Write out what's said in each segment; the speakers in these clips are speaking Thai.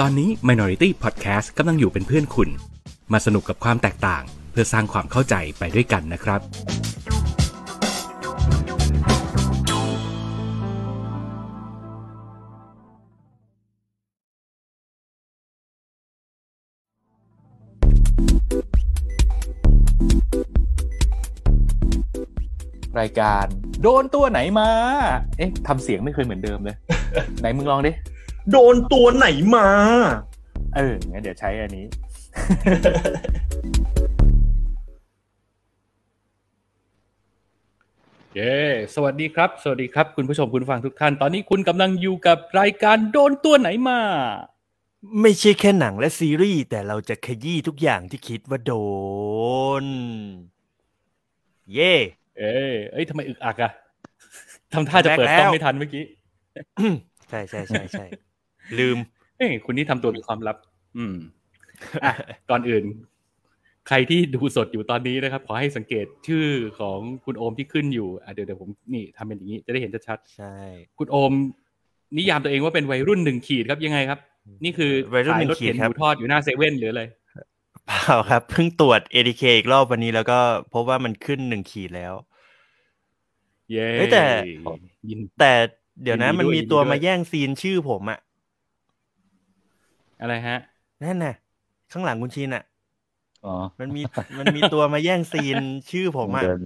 ตอนนี้ Minority Podcast กำลังอยู่เป็นเพื่อนคุณ มาสนุกกับความแตกต่าง เพื่อสร้างความเข้าใจไปด้วยกันนะครับ รายการ โดนตัวไหนมา เอ๊ะทำเสียงไม่เคยเหมือนเดิมเลย ไหนมึงลองดิ โดนตัวไหนมา เอองั้นเดี๋ยวใช้อันนี้ เย้ สวัสดีครับ สวัสดีครับ คุณผู้ชมคุณผู้ฟังทุกท่าน ตอนนี้คุณกำลังอยู่กับรายการโดนตัวไหนมา ไม่ใช่แค่หนังและซีรีส์ แต่เราจะขยี้ทุกอย่างที่คิดว่าโดน เย่ เอ้ยเอ้ยทำไมอึกอักอะ ทำท่าจะเปิดกล้องไม่ทันเมื่อกี้ใช่ใช่ใช่ใช่ลืมเอ้ยคุณนี่ทำตัวเป็นความลับ อืมอะก่อนอื่น ใครที่ดูสดอยู่ตอนนี้นะครับ ขอให้สังเกตชื่อของคุณโอมที่ขึ้นอยู่อะเดี๋ยวเดี๋ยวผมนี่ทำเป็นอย่างนี้จะได้เห็นชัดใช่ๆคุณโอม นิยามตัวเองว่าเป็นวัยรุ่นหนึ่งขีดครับยังไงครับ นี่คือวัยรุ่นขาหยนึ่งรถขีดเข็นคหรับมูทอดอยู่หน้าเซเว่นหรืออะไรเปล่าครับเพิ่งตรวจ ADK อีกรอบวันนี้แล้วก็พบว่ามันขึ้นหนึ่งขีดแล้ว เย้เฮ้ยแต่ยินแต่เดี๋ยวนะยินดีมันด้วยมีตัวยินดีด้วยมาแย่งซีนชื่อผมอะอะไรฮะ นั่นน่ะ ข้างหลังคุณชินอะอ๋อมันมีมันมีตัวมาแย่งซีนชื่อผมอะเดิน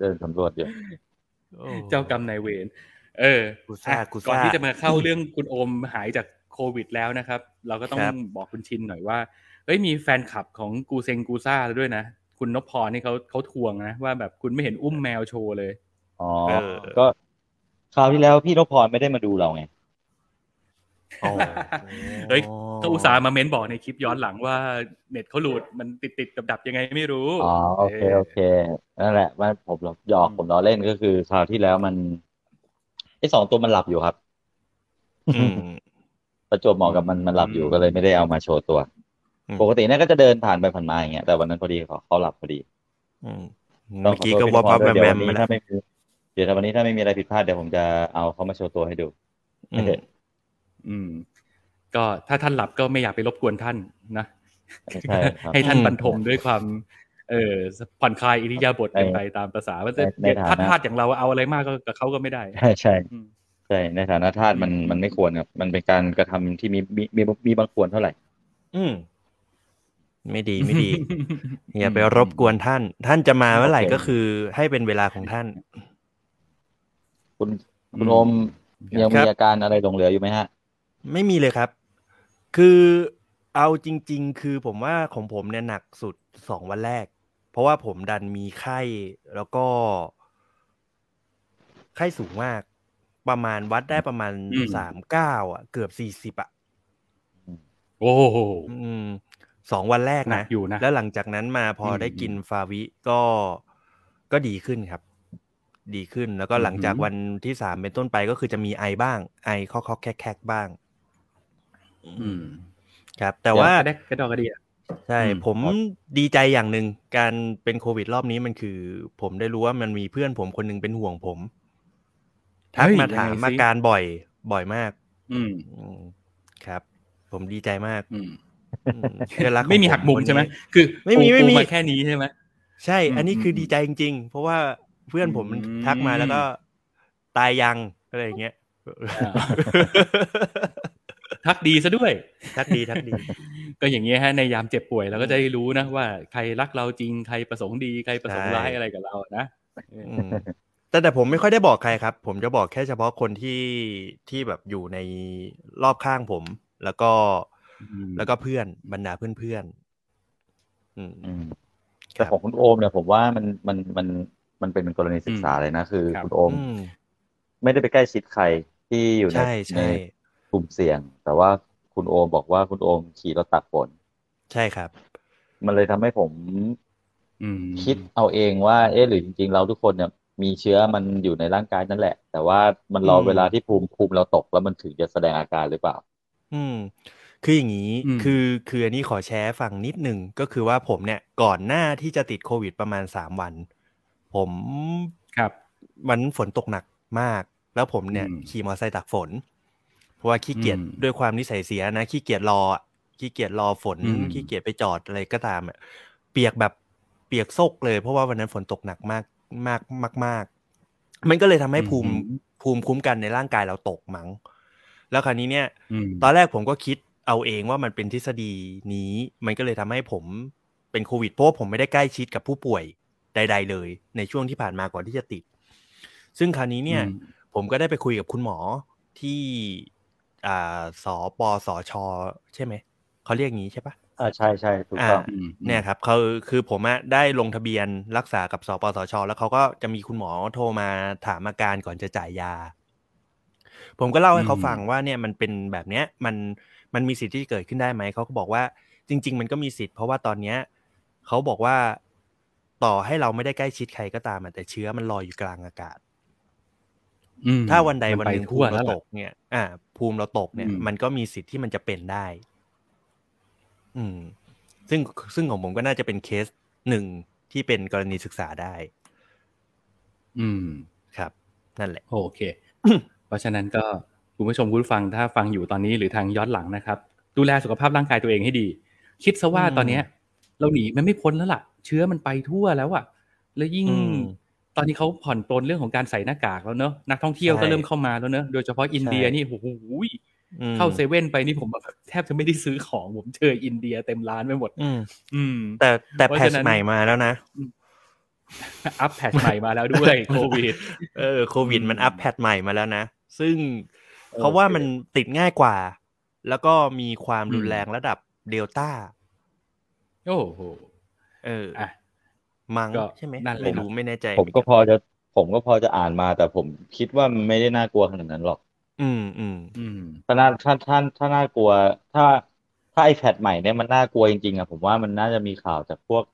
เดินสำรวจอยู่โอ้เจ้ากรรมนายเวรเออกูซ่าอะกูซ่าก่อนที่จะมาเข้าเรื่องคุณโอมหายจากโควิดแล้วนะครับ เราก็ต้องครับบอกคุณชินหน่อยว่าเฮ้ยมีแฟนคลับของกูเซงกูซ่าด้วยนะ คุณนพพรนี่เขาเขาทวงนะ ว่าแบบคุณไม่เห็นอุ้มแมวโชว์เลย อ๋อเออก็คราวที่แล้วพี่นพพรไม่ได้มาดูเราไงโอ้เฮ้ยก็อุตส่าห์มาเม้นบอกในคลิปย้อนหลังว่าเน็ตเขาหลุดมันติดติดดับดับๆยังไงไม่รู้ อ๋อโอเคโอเคนั่นแหละว่าผมหยอกผมล้อเล่นก็คือคราวที่แล้วมันไอ้สองตัวมันหลับอยู่ครับอืมประจวบเหมาะกับมันมันหลับอยู่ก็เลยไม่ได้เอามาโชว์ตัวอืมปกติเนี่ยก็จะเดินผ่านไปผ่านมาอย่างเงี้ยแต่วันนั้นพอดีเขาเขาหลับพอดีอืมต้เมื่องอขอกี้โทษก็พี่วับนพพวัรบด้วยแวเดี๋ยวมวันแวนี้มมาถ้าไม่มี เดี๋ยวถ้าวันนี้ถ้าไม่มีอะไรผิดพลาดเดี๋ยวผมจะเอาเขามาโชว์ตัวให้ดูอืมอืมก็ถ้าท่านหลับก็ไม่อยากไปรบกวนท่านนะใช่ครับให้ท่านอืมบรรทมด้วยความ เออผ่อนคลายอิริยาบถกันไปตามภาษาว่าจะในฐานะพัดพลาดอย่างเราเอาอะไรมากก็กับเขาก็ไม่ได้ใช่ใช่อืมใช่ในฐานะทาสมันอืมมันไม่ควรครับมันเป็นการกระทำที่มีมีมีมีบางควรเท่าไหร่ อืมไม่ดีไม่ดีอย่าไปรบกวนท่าน ท่านจะมาเมื่อไหร่โอเคก็คือให้เป็นเวลาของท่าน คุณคุณอืมโอมยังครัมีบอาการอะไรหลงเหลืออยู่ไหมฮะ ไม่มีเลยครับ คือเอาจริง ๆ คือผมว่าของผมเนี่ยหนักสุดสองวันแรก เพราะว่าผมดันมีไข้แล้วก็ ไข้สูงมาก ประมาณวัดได้ประมาณอืมสามเก้าอะ เกือบสี่สิบอะโอ้โหอืมสองวันแรกหนันะกอยู่นะ แล้วหลังจากนั้นมาพออมได้กินฟาวิก็ก็ดีขึ้นครับ ดีขึ้น แล้วก็หลังจากอือหือวันที่สามเป็นต้นไปก็คือจะมีไอบ้าง ไอคอกคอกแคกแคกบ้าง อืม ครับ แต่ว่ากระแดกกระดอกกระเดียใช่อืมผมดีใจอย่างหนึ่งการเป็นโควิดรอบนี้มันคือ ผมได้รู้ว่ามันมีเพื่อนผมคนหนึงเป็นห่วงผมทักเฮ้ยมาถามยังไงสิอาการบ่อย บ่อยมาก อืมอืมครับ ผมดีใจมาก อืมอืมเพื่อนรักของไม่มีหักมุมคนนี้ใช่ไหมคือ ไม่มีปูไม่มีปูาแค่นี้ใช่ไหมใช่ อันนี้อืมคืออืมดีใจจริง ๆ เพราะว่า เพื่อนผมมันอืมทักมาแล้วก็ตายยังอะไรอย่างเงี้ยอ่าทักดีซะด้วย ทักดีทักดี ก็อย่างเงี้ยฮะในยามเจ็บป่วยเราก็จะได้รู้นะว่าใครรักเราจริงใครประสงค์ดีใครประสงค์ร้ายใช่อะไรกับเรานะเอออืมแต่แต่ผมไม่ค่อยได้บอกใครครับ ผมจะบอกแค่เฉพาะคนที่ที่แบบอยู่ในรอบข้างผม แล้วก็อืมแล้วก็เพื่อนบรรดาเพื่อนเพื่อนๆอืมอืมคแต่รับของคุณโอมเนี่ยผมว่ามันมันมัน มันเป็นกรณีศึกษาเลยนะ คือครับคุณโอมอืมไม่ได้ไปใกล้ชิดใครที่อยู่ในใช่ในใช่กลุ่มเสี่ยง แต่ว่าคุณโอมบอกว่าคุณโอมขี่รถตักฝนใช่ครับ มันเลยทำให้ผมอืมคิดเอาเองว่า เอ๊ะหรือจริง ๆ เราทุกคนเนี่ย มีเชื้อมันอยู่ในร่างกายนั่นแหละ แต่ว่ามันรออืมเวลาที่ภูมิภูมิเราตกแล้วมันถึงจะแสดงอาการหรือเปล่า อืม คืออย่างนี้อืมคือคืออันนี้ขอแชร์ฟังนิดหนึ่งก็คือว่าผมเนี่ย ก่อนหน้าที่จะติดโควิดประมาณสามวัน ผมครับวันฝนตกหนักมาก แล้วผมเนี่ยอืมขี่มอเตอร์ไซค์ตากฝนราะว่าขี้เกียจอืมด้วยความนิสัยเสียนะขี้เกียจรออะขี้เกียจรอฝนอืมขี้เกียจไปจอดอะไรก็ตามอะเปียกแบบเปียกโซกเลยเพราะว่าวันนั้นฝนตกหนักมากมากมากมากมันก็เลยทำให้ภูมิภูมิคุ้มกันในร่างกายเราตกมั้ง แล้วคราวนี้เนี่ยอืมตอนแรกผมก็คิดเอาเองว่ามันเป็นทฤษฎีนี้ มันก็เลยทำให้ผมเป็นโควิดเพราะว่าผมไม่ได้ใกล้ชิดกับผู้ป่วย ใด ๆ เลย ในช่วงที่ผ่านมาก่อนที่จะติด ซึ่งคราวนี้เนี่ยอืมผมก็ได้ไปคุยกับคุณหมอที่อ่าสปสช ใช่ไหม เขาเรียกงี้ใช่ปะอ่าใช่ใช่ถูกต้องอืมเนี่ยครับเขาคือผมอะได้ลงทะเบียนรักษากับสปสช แล้วเขาก็จะมีคุณหมอโทรมาถามอาการก่อนจะจ่ายยา ผมก็เล่าให้เขาฟังว่าเนี่ยมันเป็นแบบเนี้ยมันมันมีสิทธิ์ที่จะเกิดขึ้นได้ไหมเขาก็บอกว่าจริง ๆ มันก็มีสิทธิ์เพราะว่าตอนเนี้ยเขาบอกว่า ต่อให้เราไม่ได้ใกล้ชิดใครก็ตามอะแต่เชื้อมันลอยอยู่กลางอากาศอืมถ้าวันใดมัวันไปหนึ่งภูทั่วมิแล้เราวตล่ะกเนี่ย อ่า ภูมิเราตกเนี่ยอืมมันก็มีสิทธิ์ที่มันจะเป็นได้ อืม ซึ่งซึ่งของผมก็น่าจะเป็นเคสหนึ่งที่เป็นกรณีศึกษาได้ อืม ครับ นั่นแหละ โอเค เพราะฉะนั้นก็คุณผู้ชมคุณผู้ฟังถ้าฟังอยู่ตอนนี้หรือทางย้อนหลังนะครับ ดูแลสุขภาพร่างกายตัวเองให้ดี คิดซะว่าอืมตอนเนี้ย เราหนีมันไม่พ้นแล้วล่ะ เชื้อมันไปทั่วแล้วอะแล้วยิ่งอืมตอนนี้เขาผ่อนปลนเรื่องของการใส่หน้ากากแล้วเนอะนักท่องเที่ยวใช่ก็เริ่มเข้ามาแล้วเนอะโดยเฉพาะอินเดียใช่นี่โอ้โหอืมเข้าเซเว่นไปนี่ผมแบบแทบจะไม่ได้ซื้อของผมเจออินเดียเต็มร้านไปหมด อืมอืมแต่แต่เพราะแพทฉะนั้นใหม่มาแล้วนะอัพแพทใหม่มาแล้วด้วยโควิด เออโควิดมันอืมอัพแพทใหม่มาแล้วนะ ซึ่งโอเคเขาว่ามันติดง่ายกว่า แล้วก็มีความอืมรุนแรงระดับเดลต้า โอ้โหเอออะมังก็ใช่ไหมนั่นแหละไม่รู้ไม่แน่ใจผมก็พอจะผมก็พอจะอ่านมา แต่ผมคิดว่ามันไม่ได้น่ากลัวขนาดนั้นหรอก อืมอืมอืมถ้าน่าถ้าถ้าถ้าน่ากลัว ถ้าถ้าไอแพดใหม่เนี่ยมันน่ากลัวจริงๆอะผมว่ามันน่าจะมีข่าวจากพวก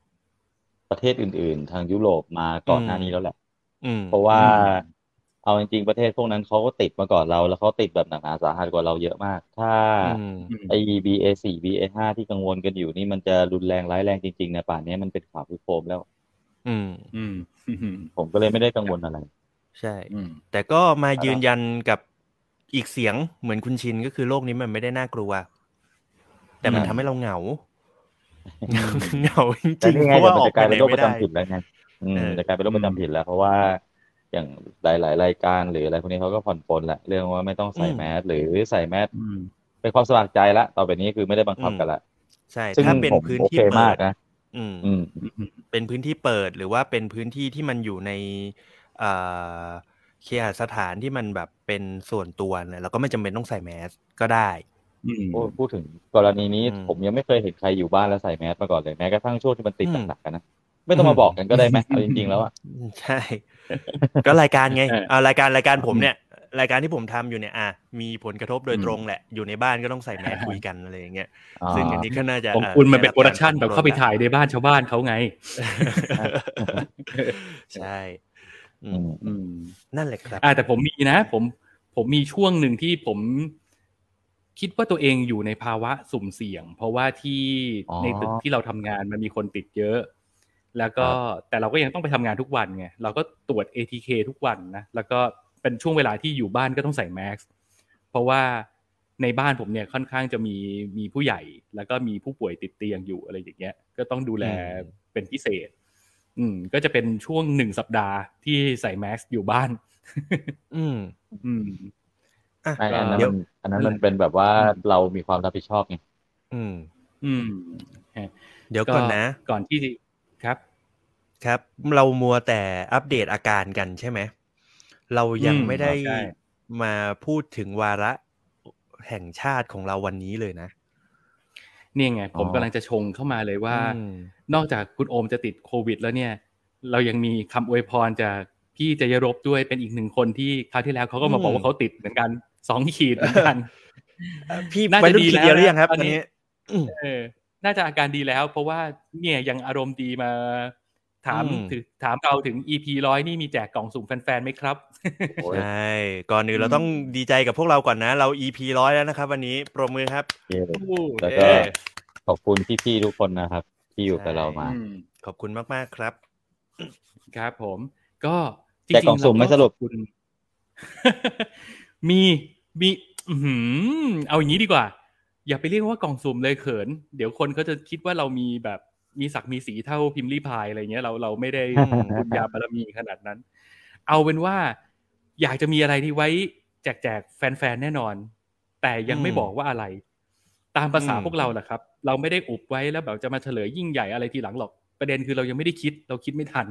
ประเทศอื่น ๆ ทางยุโรปมาก่อนหน้านี้แล้วแหละอืมเพราะว่าอืม เอาจริงๆประเทศพวกนั้นเขาก็ติดมาก่อนเรา แล้วเขาติดแบบหนักหนาสาหัสกว่าเราเยอะมาก ถ้าอืมอืมไอ้ BA สี่ BA ห้าที่กังวลกันอยู่นี่มันจะรุนแรงร้ายแรงจริงๆในะป่านนี้มันเป็นข่าวพิโคมแล้ว อืม อืมอืมผมก็เลยไม่ได้กังวลอะไร ใช่อืมแต่ก็มายืนยันกับอีกเสียงเหมือนคุณชินก็คือโลกนี้มันไม่ได้น่ากลัว แต่มันอืมทำให้เราเหงาเหงาจแต่ริงนี่ๆไงเพราะว่าเดี๋ยวอมันอกจะกไปลายไหเป็นนโรคประไม่ได้จำถิ่นแล้วไงอืมเออจะกลายเป็นโรคประจำถิ่นแล้วเพราะว่า อย่างหลาย ๆ รายการหรืออะไรพวกนี้เขาก็ผ่อนปลนแหละเรื่องว่าไม่ต้องใส่อืมแมสหรือใส่แมสอืมเป็นความสมัครใจละต่อไปนี้คือไม่ได้บังคับกันละใช่ซึ่งถ้าเป็นผมพื้นโอที่เคเปิมากดนะอืมอืมเป็นพื้นที่เปิดหรือว่าเป็นพื้นที่ที่มันอยู่ในเอ่อเคหสถานที่มันแบบเป็นส่วนตัวเนี่ยเราก็ไม่จำเป็นต้องใส่แมสก็ได้อืมโอ้พูดถึงกรณีนี้อืมผมยังไม่เคยเห็นใครอยู่บ้านแล้วใส่แมสมาก่อนเลยแม้กระทั่งช่วงที่มันติดอืมหนักๆกันนะไม่ต้องมาบอกกันก็ได้ไหมเอาจริงๆแล้วอะอืมใช่ก็รายการไงเอออ่ารายการรายการผมเนี่ย รายการที่ผมทำอยู่เนี่ยอะมีผลกระทบโดยตรงแหละ อยู่ในบ้านก็ต้องใส่แมสคุยกันอะไรอย่างเงี้ยอ๋อซึ่งอันนี้ก็น่าจะของเอ่อคุณมันเป็นได้โปรดักชันกแบบเข้าไปถ่ายในบ้านชาวบ้านเขาไง ใช่อือืมมอืมนั่นแหละครับอ่าแต่ผมมีนะ ผมผมมีช่วงหนึ่งที่ผมคิดว่าตัวเองอยู่ในภาวะสุ่มเสี่ยง เพราะว่าที่อ๋อในตึกที่เราทำงานมันมีคนติดเยอะ แล้วก็ครับแต่เราก็ยังต้องไปทำงานทุกวันไงเราก็ตรวจ ATK ทุกวันนะแล้วก็เป็นช่วงเวลาที่อยู่บ้านก็ต้องใส่แมสเพราะว่าในบ้านผมเนี่ยค่อนข้างจะมีมีผู้ใหญ่ แล้วก็มีผู้ป่วยติดเตียงอยู่อะไรอย่างเงี้ย ก็ต้องดูแลอืมเป็นพิเศษ อืม ก็จะเป็นช่วงหนึ่งสัปดาห์ที่ใส่แมสอยู่บ้าน อืม อืมอะไอ้อันนั้นเดี๋ยวมันอันนั้นนั่นมันแหละเป็นแบบว่าอืมเรามีความรับผิดชอบไงอืม อืมเดี๋ยวก่อนนะ ก่อนที่จะ ครับ ครับ เรามัวแต่อัปเดตอาการกันใช่ไหม เรายังอืมไม่ได้ใช่มาพูดถึงวาระแห่งชาติของเราวันนี้เลยนะเนี่ยไง ผมอ๋อกำลังจะชงเข้ามาเลยว่าอืมนอกจากคุณโอมจะติดโควิด แล้วเนี่ย เรายังมีคำอวยพรจากพี่จยรบด้วยเป็นอีกหนึ่งคนที่คราวที่แล้วเขาก็มาบอกอืมว่าเขาติดเหมือนกันสองขีดเหมือนกัน พี่น่าวัยจะรุ่นดีขีดแล้วเดียวหรือยังครับนะตตออนน นี้นี้อืมเออน่าจะอาการดีแล้ว เพราะว่าเนี่ยยังอารมณ์ดีมา ถามอืมถึงถามเราถึง EP ร้อยนี่มีแจกกล่องสุ่มแฟนๆไหมครับโอ้ยใช่ก่อนอื่นเราอืมต้องดีใจกับพวกเราก่อนนะ เรา EP ร้อยแล้วนะครับ วันนี้ปรบมือครับโอเคแล้วเย้ก็ขอบคุณพี่ๆทุกคนนะครับ ที่อยู่กับเรามาอืมขอบคุณมากๆครับ ครับผม ก็จแจกกล่องสุ่มไหมเราสรุปขอบคุณมีมีอืมเอาอย่างนี้ดีกว่า อย่าไปเรียกว่ากล่องสุ่มเลยเขิน เดี๋ยวคนเขาจะคิดว่าเรามีแบบมีศักดิ์มีสีเท่าพิมพ์รีพายอะไรเงี้ยเราเราไม่ได้บุญญาบารมีขนาดนั้น เอาเป็นว่าอยากจะมีอะไรที่ไว้แจกแจกแฟนๆแน่นอน แต่ยังไม่บอกว่าอะไร ตามภาษาพวกเราแหละครับ เราไม่ได้อุบไว้แล้วแบบจะมาเฉลยยิ่งใหญ่อะไรทีหลังหรอกประเด็นคือเรายังไม่ได้คิด เราคิดไม่ทัน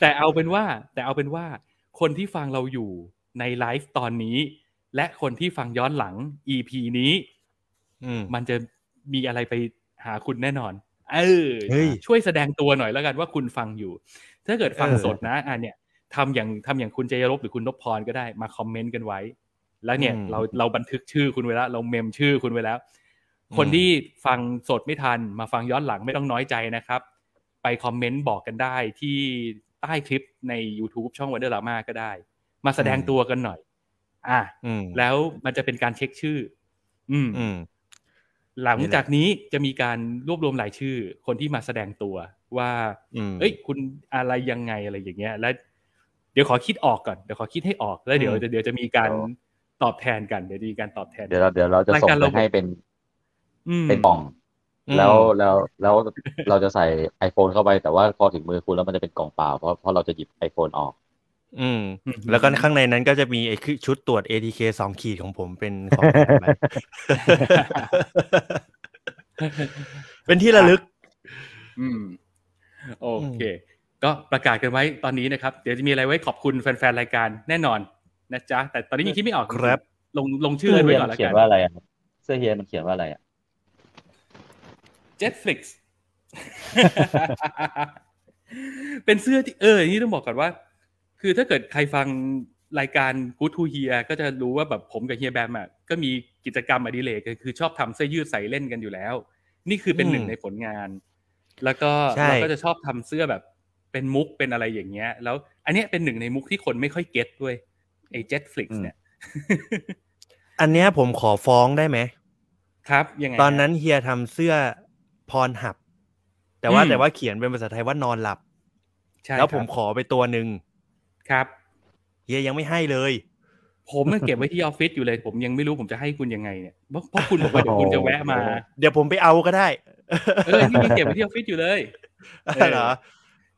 แต่เอาเป็นว่า แต่เอาเป็นว่า คนที่ฟังเราอยู่ในไลฟ์ตอนนี้ และคนที่ฟังย้อนหลัง EP นี้อืมมันจะมีอะไรไปหาคุณแน่นอน เออเฮ้ยช่วยแสดงตัวหน่อยแล้วกันว่าคุณฟังอยู่ ถ้าเกิดฟังเออสดนะอะเนี่ยทำอย่างทำอย่างคุณเจยรบหรือคุณนพพรก็ได้มาคอมเมนต์กันไว้ แล้วเนี่ยอืมเราเราบันทึกชื่อคุณไว้แล้ว เราเมมชื่อคุณไว้แล้วอืมคนที่ฟังสดไม่ทัน มาฟังย้อนหลังไม่ต้องน้อยใจนะครับ ไปคอมเมนต์บอกกันได้ที่ใต้คลิปใน YouTube ช่องวันเดอร์ลามาก็ได้ มาแสดงตัวกันหน่อย อะอืมแล้วมันจะเป็นการเช็คชื่ออืมอืมหลังจากนี้จะมีการรวบรวมรายชื่อ คนที่มาแสดงตัวว่าอืมเอ้ย คุณอะไรยังไงอะไรอย่างเงี้ย แล้วเดี๋ยวขอคิดออกก่อนเดี๋ยวขอคิดให้ออกแล้วเดี๋ยวอืมเดี๋ยวจะมีการเดี๋ยวตอบแทนกันเดี๋ยวจะมีการตอบแทนเดี๋ยวเราเดี๋ยวเราจะรายส่งการไปเราให้เป็นอืมเป็นกล่องอืมแล้วแล้วแล้วเราจะใส่ iPhone เข้าไปแต่ว่าพอถึงมือคุณแล้วมันจะเป็นกล่องเปล่าเพราะเพราะเราจะหยิบ iPhone ออก อืมอืม แล้วก็ข้างในนั้นก็จะมีไอ้คือชุดตรวจ ATK สองขีดของผมเป็นของแถมไปเป็นที่ระลึก อืม โอเค ก็ประกาศกันไว้ตอนนี้นะครับ เดี๋ยวจะมีอะไรไว้ขอบคุณแฟนๆรายการแน่นอนนะจ๊ะ แต่ตอนนี้ยังคิดไม่ออกครับ ลงลงชื่อไว้ก่อนมัแล้วเขียกันนว่าอะไรอะครับเสื้อเฮียมันเขียนว่าอะไรอะ Jetflix เป็นเสื้อที่เอออย่างนี้ต้องบอกก่อนว่า คือถ้าเกิดใครฟังรายการ Good to Hear ก็จะรู้ว่าแบบผมกับเฮียแบมอะก็มีกิจกรรมอดิเรกคือชอบทำเสื้อยืดใส่เล่นกันอยู่แล้ว นี่คือเป็นหนึ่งอืมในผลงาน แล้วก็ใช่เราก็จะชอบทำเสื้อแบบเป็นมุกเป็นอะไรอย่างเงี้ย แล้ว อันเนี้ยเป็นหนึ่งในมุกที่คนไม่ค่อยเก็ตด้วยไอ้ Jetflix อืมเนี่ย อันเนี้ยผมขอฟ้องได้ไหมครับยังไงตอนนั้นเฮียทำเสื้อพรหับ แต่ว่าอืมแต่ว่าเขียนเป็นภาษาไทยว่านอนหลับใช่แล้วผมครับขอไปตัวหนึ่ง ครับเฮียยังไม่ให้เลย ผมมันเก็บไว้ที่ออฟฟิศอยู่เลย ผมยังไม่รู้ผมจะให้คุณยังไงเนี่ยเพราะเพราะคุณบอกว่าเดี๋ยวคุณจะแวะมา เดี๋ยวผมไปเอาก็ได้ เออนี่ยังเก็บไว้ที่ออฟฟิศอยู่เลยเออเหรอ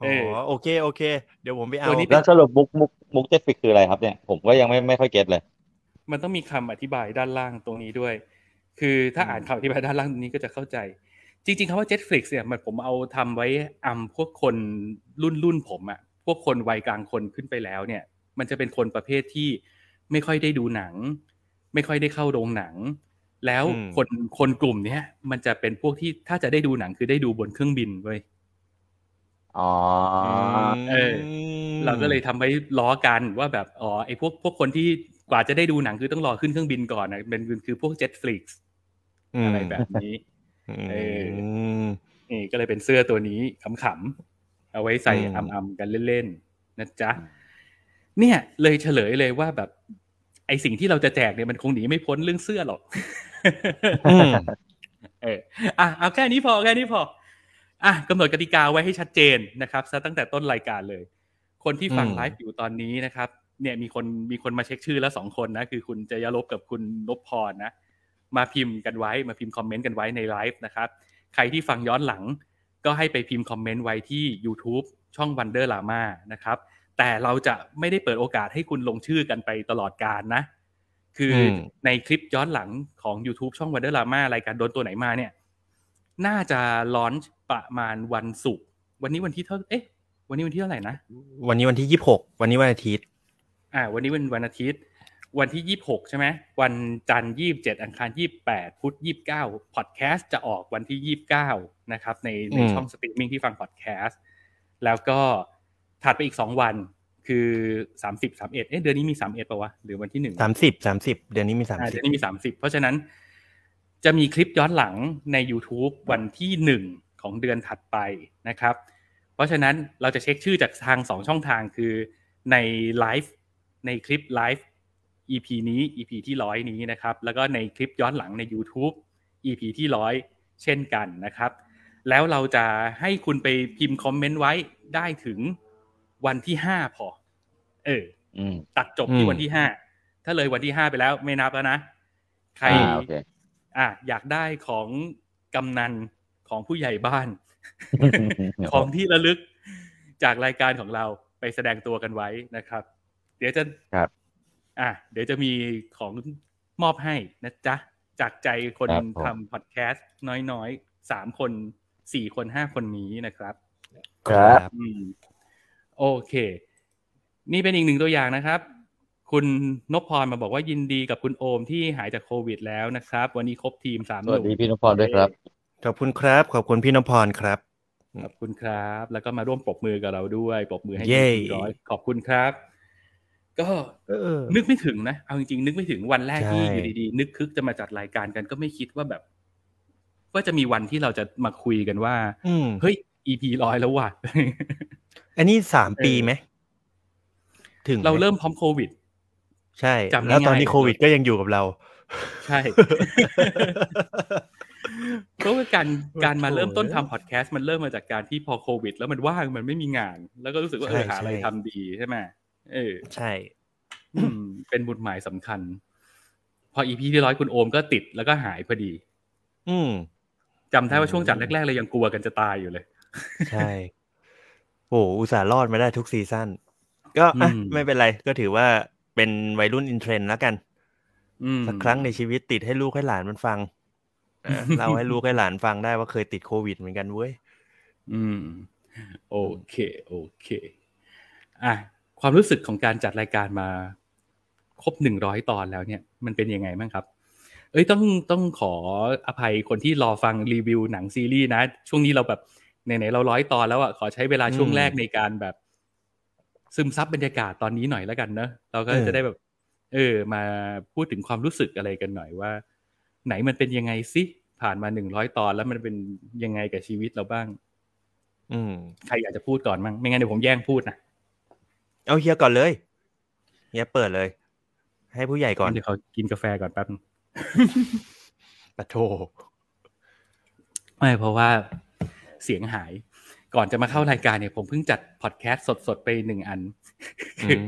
เออ๋ออโอเคโอเค เดี๋ยวผมไปเอาตัวนี้แล้วสรุปมุกมุกมุก Jetflix คืออะไรครับเนี่ยผมก็ยังไม่ไม่ค่อย get เลย มันต้องมีคำอธิบายด้านล่างตรงนี้ด้วย คือถ้าอ่านคำอธิบายด้านล่างตรงนี้ก็จะเข้าใจ จริงๆคำว่า Jetflix เนี่ยมันผมเอาทำไว้อำพวกคนรุ่นรุ่นผมอะ พวกคนวัยกลางคนขึ้นไปแล้วเนี่ย มันจะเป็นคนประเภทที่ไม่ค่อยได้ดูหนัง ไม่ค่อยได้เข้าโรงหนัง แล้วอืมคนคนกลุ่มเนี้ยมันจะเป็นพวกที่ถ้าจะได้ดูหนังคือได้ดูบนเครื่องบินเว้ยอ๋อเออเราก็เลยทำไว้ล้อกันว่าแบบอ๋อไอ้พวกพวกคนที่กว่าจะได้ดูหนังคือต้องรอขึ้นเครื่องบินก่อนนะเป็นคือพวก Jetflix มอะไรแบบนี้อืมเออนี่ก็เลยเป็นเสื้อตัวนี้ขำๆ เอาไว้ใส่อืมอำๆกันเล่นๆนะจ๊ะเนี่ย เลยเฉลยเลยว่าแบบ ไอสิ่งที่เราจะแจกเนี่ยมันคงหนีไม่พ้นเรื่องเสื้อหรอกอืมเอออะเอาแค่นี้พอแค่นี้พออะกำหนดกติกาไว้ให้ชัดเจนนะครับซะตั้งแต่ต้นรายการเลย คนที่ฟังอืมไลฟ์อยู่ตอนนี้นะครับ เนี่ยมีคนมีคนมาเช็คชื่อแล้วสองคนนะคือคุณจยลบกับคุณนพพรนะมาพิมพ์กันไว้มาพิมพ์คอมเมนต์กันไว้ในไลฟ์นะครับ ใครที่ฟังย้อนหลัง ก็ให้ไปพิมพ์คอมเมนต์ไว้ที่ YouTube ช่อง Wonder Lama นะครับ แต่เราจะไม่ได้เปิดโอกาสให้คุณลงชื่อกันไปตลอดการนะ คืออมในคลิปย้อนหลังของ YouTube ช่อง Wonder Lama รายการโดนตัวไหนมาเนี่ย น่าจะลอนช์ประมาณวันศุกร์วันนี้วันที่เท่าเอ๊ะวันนี้วันที่เท่าไหร่นะ วันนี้วันที่ยี่สิบหกวันนี้วันอาทิตย์ อ่า วันนี้เป็นวันอาทิตย์ วันที่ยี่บหกใช่ไหมวันจันทร์ยี่บเจ็ดอังคารยี่บแปดพุธยี่บเก้าพอดแคสต์จะออกวันที่ยี่บเก้านะครับ ในในอืมช่องสตรีมมิ่งที่ฟังพอดแคสต์แล้วก็ถัดไปอีกสองวันคือสามสิบสามเอ็ดเอ๊ะเดือนนี้มีสามเอ็ดป่าวะ หรือวันที่หนึ่งสามสิบสามสิบเดือนนี้มีสามอ่าสิเดี๋บยวนี้มีสามสิบเพราะฉะนั้นจะมีคลิปย้อนหลังใน YouTube วันที่หนึ่งของเดือนถัดไปนะครับ เพราะฉะนั้นเราจะเช็คชื่อจากทางสองช่องทางคือในไลฟ์ในคลิปไลฟ์ EP นี้ EP ที่ร้อยนี้นะครับ แล้วก็ในคลิปย้อนหลังใน YouTube EP ที่ร้อยเช่นกันนะครับ แล้วเราจะให้คุณไปพิมพ์คอมเมนต์ไว้ได้ถึงวันที่ห้าพอ เอออืมตัดจบที่วันที่ห้าถ้าเลยวันที่ห้าไปแล้วไม่นับแล้วนะ ใครอ่าโอเคอะอยากได้ของกำนันของผู้ใหญ่บ้าน ของที่ระลึกจากรายการของเราไปแสดงตัวกันไว้นะครับ เดี๋ยวจะครับ อะเดี๋ยวจะมีของมอบให้นะจ๊ะ จากใจคนครับผมทำพอดแคสต์น้อยๆสามคนสี่คนห้าคนนี้นะครับ ครับอืมโอเค นี่เป็นอีกหนึ่งตัวอย่างนะครับ คุณนพพรมาบอกว่ายินดีกับคุณโอมที่หายจากโควิดแล้วนะครับ วันนี้ครบทีมสามสหวัสนุ่มดีพี่นพพรด้วยครับ ขอบคุณครับ ขอบคุณพี่นพพรครับขอบคุณครับ แล้วก็มาร่วมปรบมือกับเราด้วย ปรบมือให้เย้ทีมร้อย ขอบคุณครับ ก็เออนึกไม่ถึงนะ เอาจริงๆ นึกไม่ถึงวันแรกใช่ที่อยู่ดีๆ นึกคึกจะมาจัดรายการกันก็ไม่คิดว่าแบบ ว่าจะมีวันที่เราจะมาคุยกันว่าอืมเฮ้ย EP ร้อยแล้วว่ะ อันนี้สามเออปีไหม ถึงไหเราเริ่มพร้อมโควิด ใช่จำแล้วตอนนี้ง่ายๆโควิดก็ยังอยู่กับเรา ใช่เพราะว่าการการมาเริ่มต้นทำพอดแคสต์มันเริ่มมาจากการที่พอโควิด แล้วมันว่างมันไม่มีงาน แล้วก็รู้สึกว่าเออใช่หาอะไรใช่ทำดีใช่ไหม เออใช่อืมเป็นบุญหมายสำคัญ พออีพีที่ร้อยคุณโอมก็ติดแล้วก็หายพอดี อืมจำได้ว่าช่วงจัดแรกๆเลยยังกลัวกันจะตายอยู่เลย ใช่ โอ้อุตส่าห์รอดมาได้ทุกซีซั่นก็อะอืมไม่เป็นไรก็ถือว่าเป็นวัยรุ่นอินเทรนด์แล้วกันอืมสักครั้งในชีวิตติดให้ลูกให้หลานมันฟังเออเราให้ลูกให้หลานฟังได้ว่าเคยติดโควิดเหมือนกันเว้ย อืม โอเค โอเค อะ ความรู้สึกของการจัดรายการมาครบหนึ่งร้อยตอนแล้วเนี่ย มันเป็นยังไงบ้างครับ เอ้ยต้องต้องขออภัยคนที่รอฟังรีวิวหนังซีรีส์นะ ช่วงนี้เราแบบไหนๆเราร้อยตอนแล้วอะขอใช้เวลาช่วงอืมแรกในการแบบ ซึมซับบรรยากาศตอนนี้หน่อยแล้วกันเนอะเราก็เออจะได้แบบ เออ มาพูดถึงความรู้สึกอะไรกันหน่อยว่า ไหนมันเป็นยังไงสิผ่านมาหนึ่งร้อยตอนแล้วมันเป็นยังไงกับชีวิตเราบ้าง อืมใครอยากจะพูดก่อนมั้งไม่งั้นเดี๋ยวผมแย่งพูดนะ เอาเฮียก่อนเลยเฮียเปิดเลย ให้ผู้ใหญ่ก่อนเดี๋ยวเขากินกาแฟก่อนแป๊บนึงปะโทไม่เพราะว่าเสียงหาย ก่อนจะมาเข้ารายการเนี่ยผมเพิ่งจัดพอดแคสต์สดๆไปหนึ่งอันคือ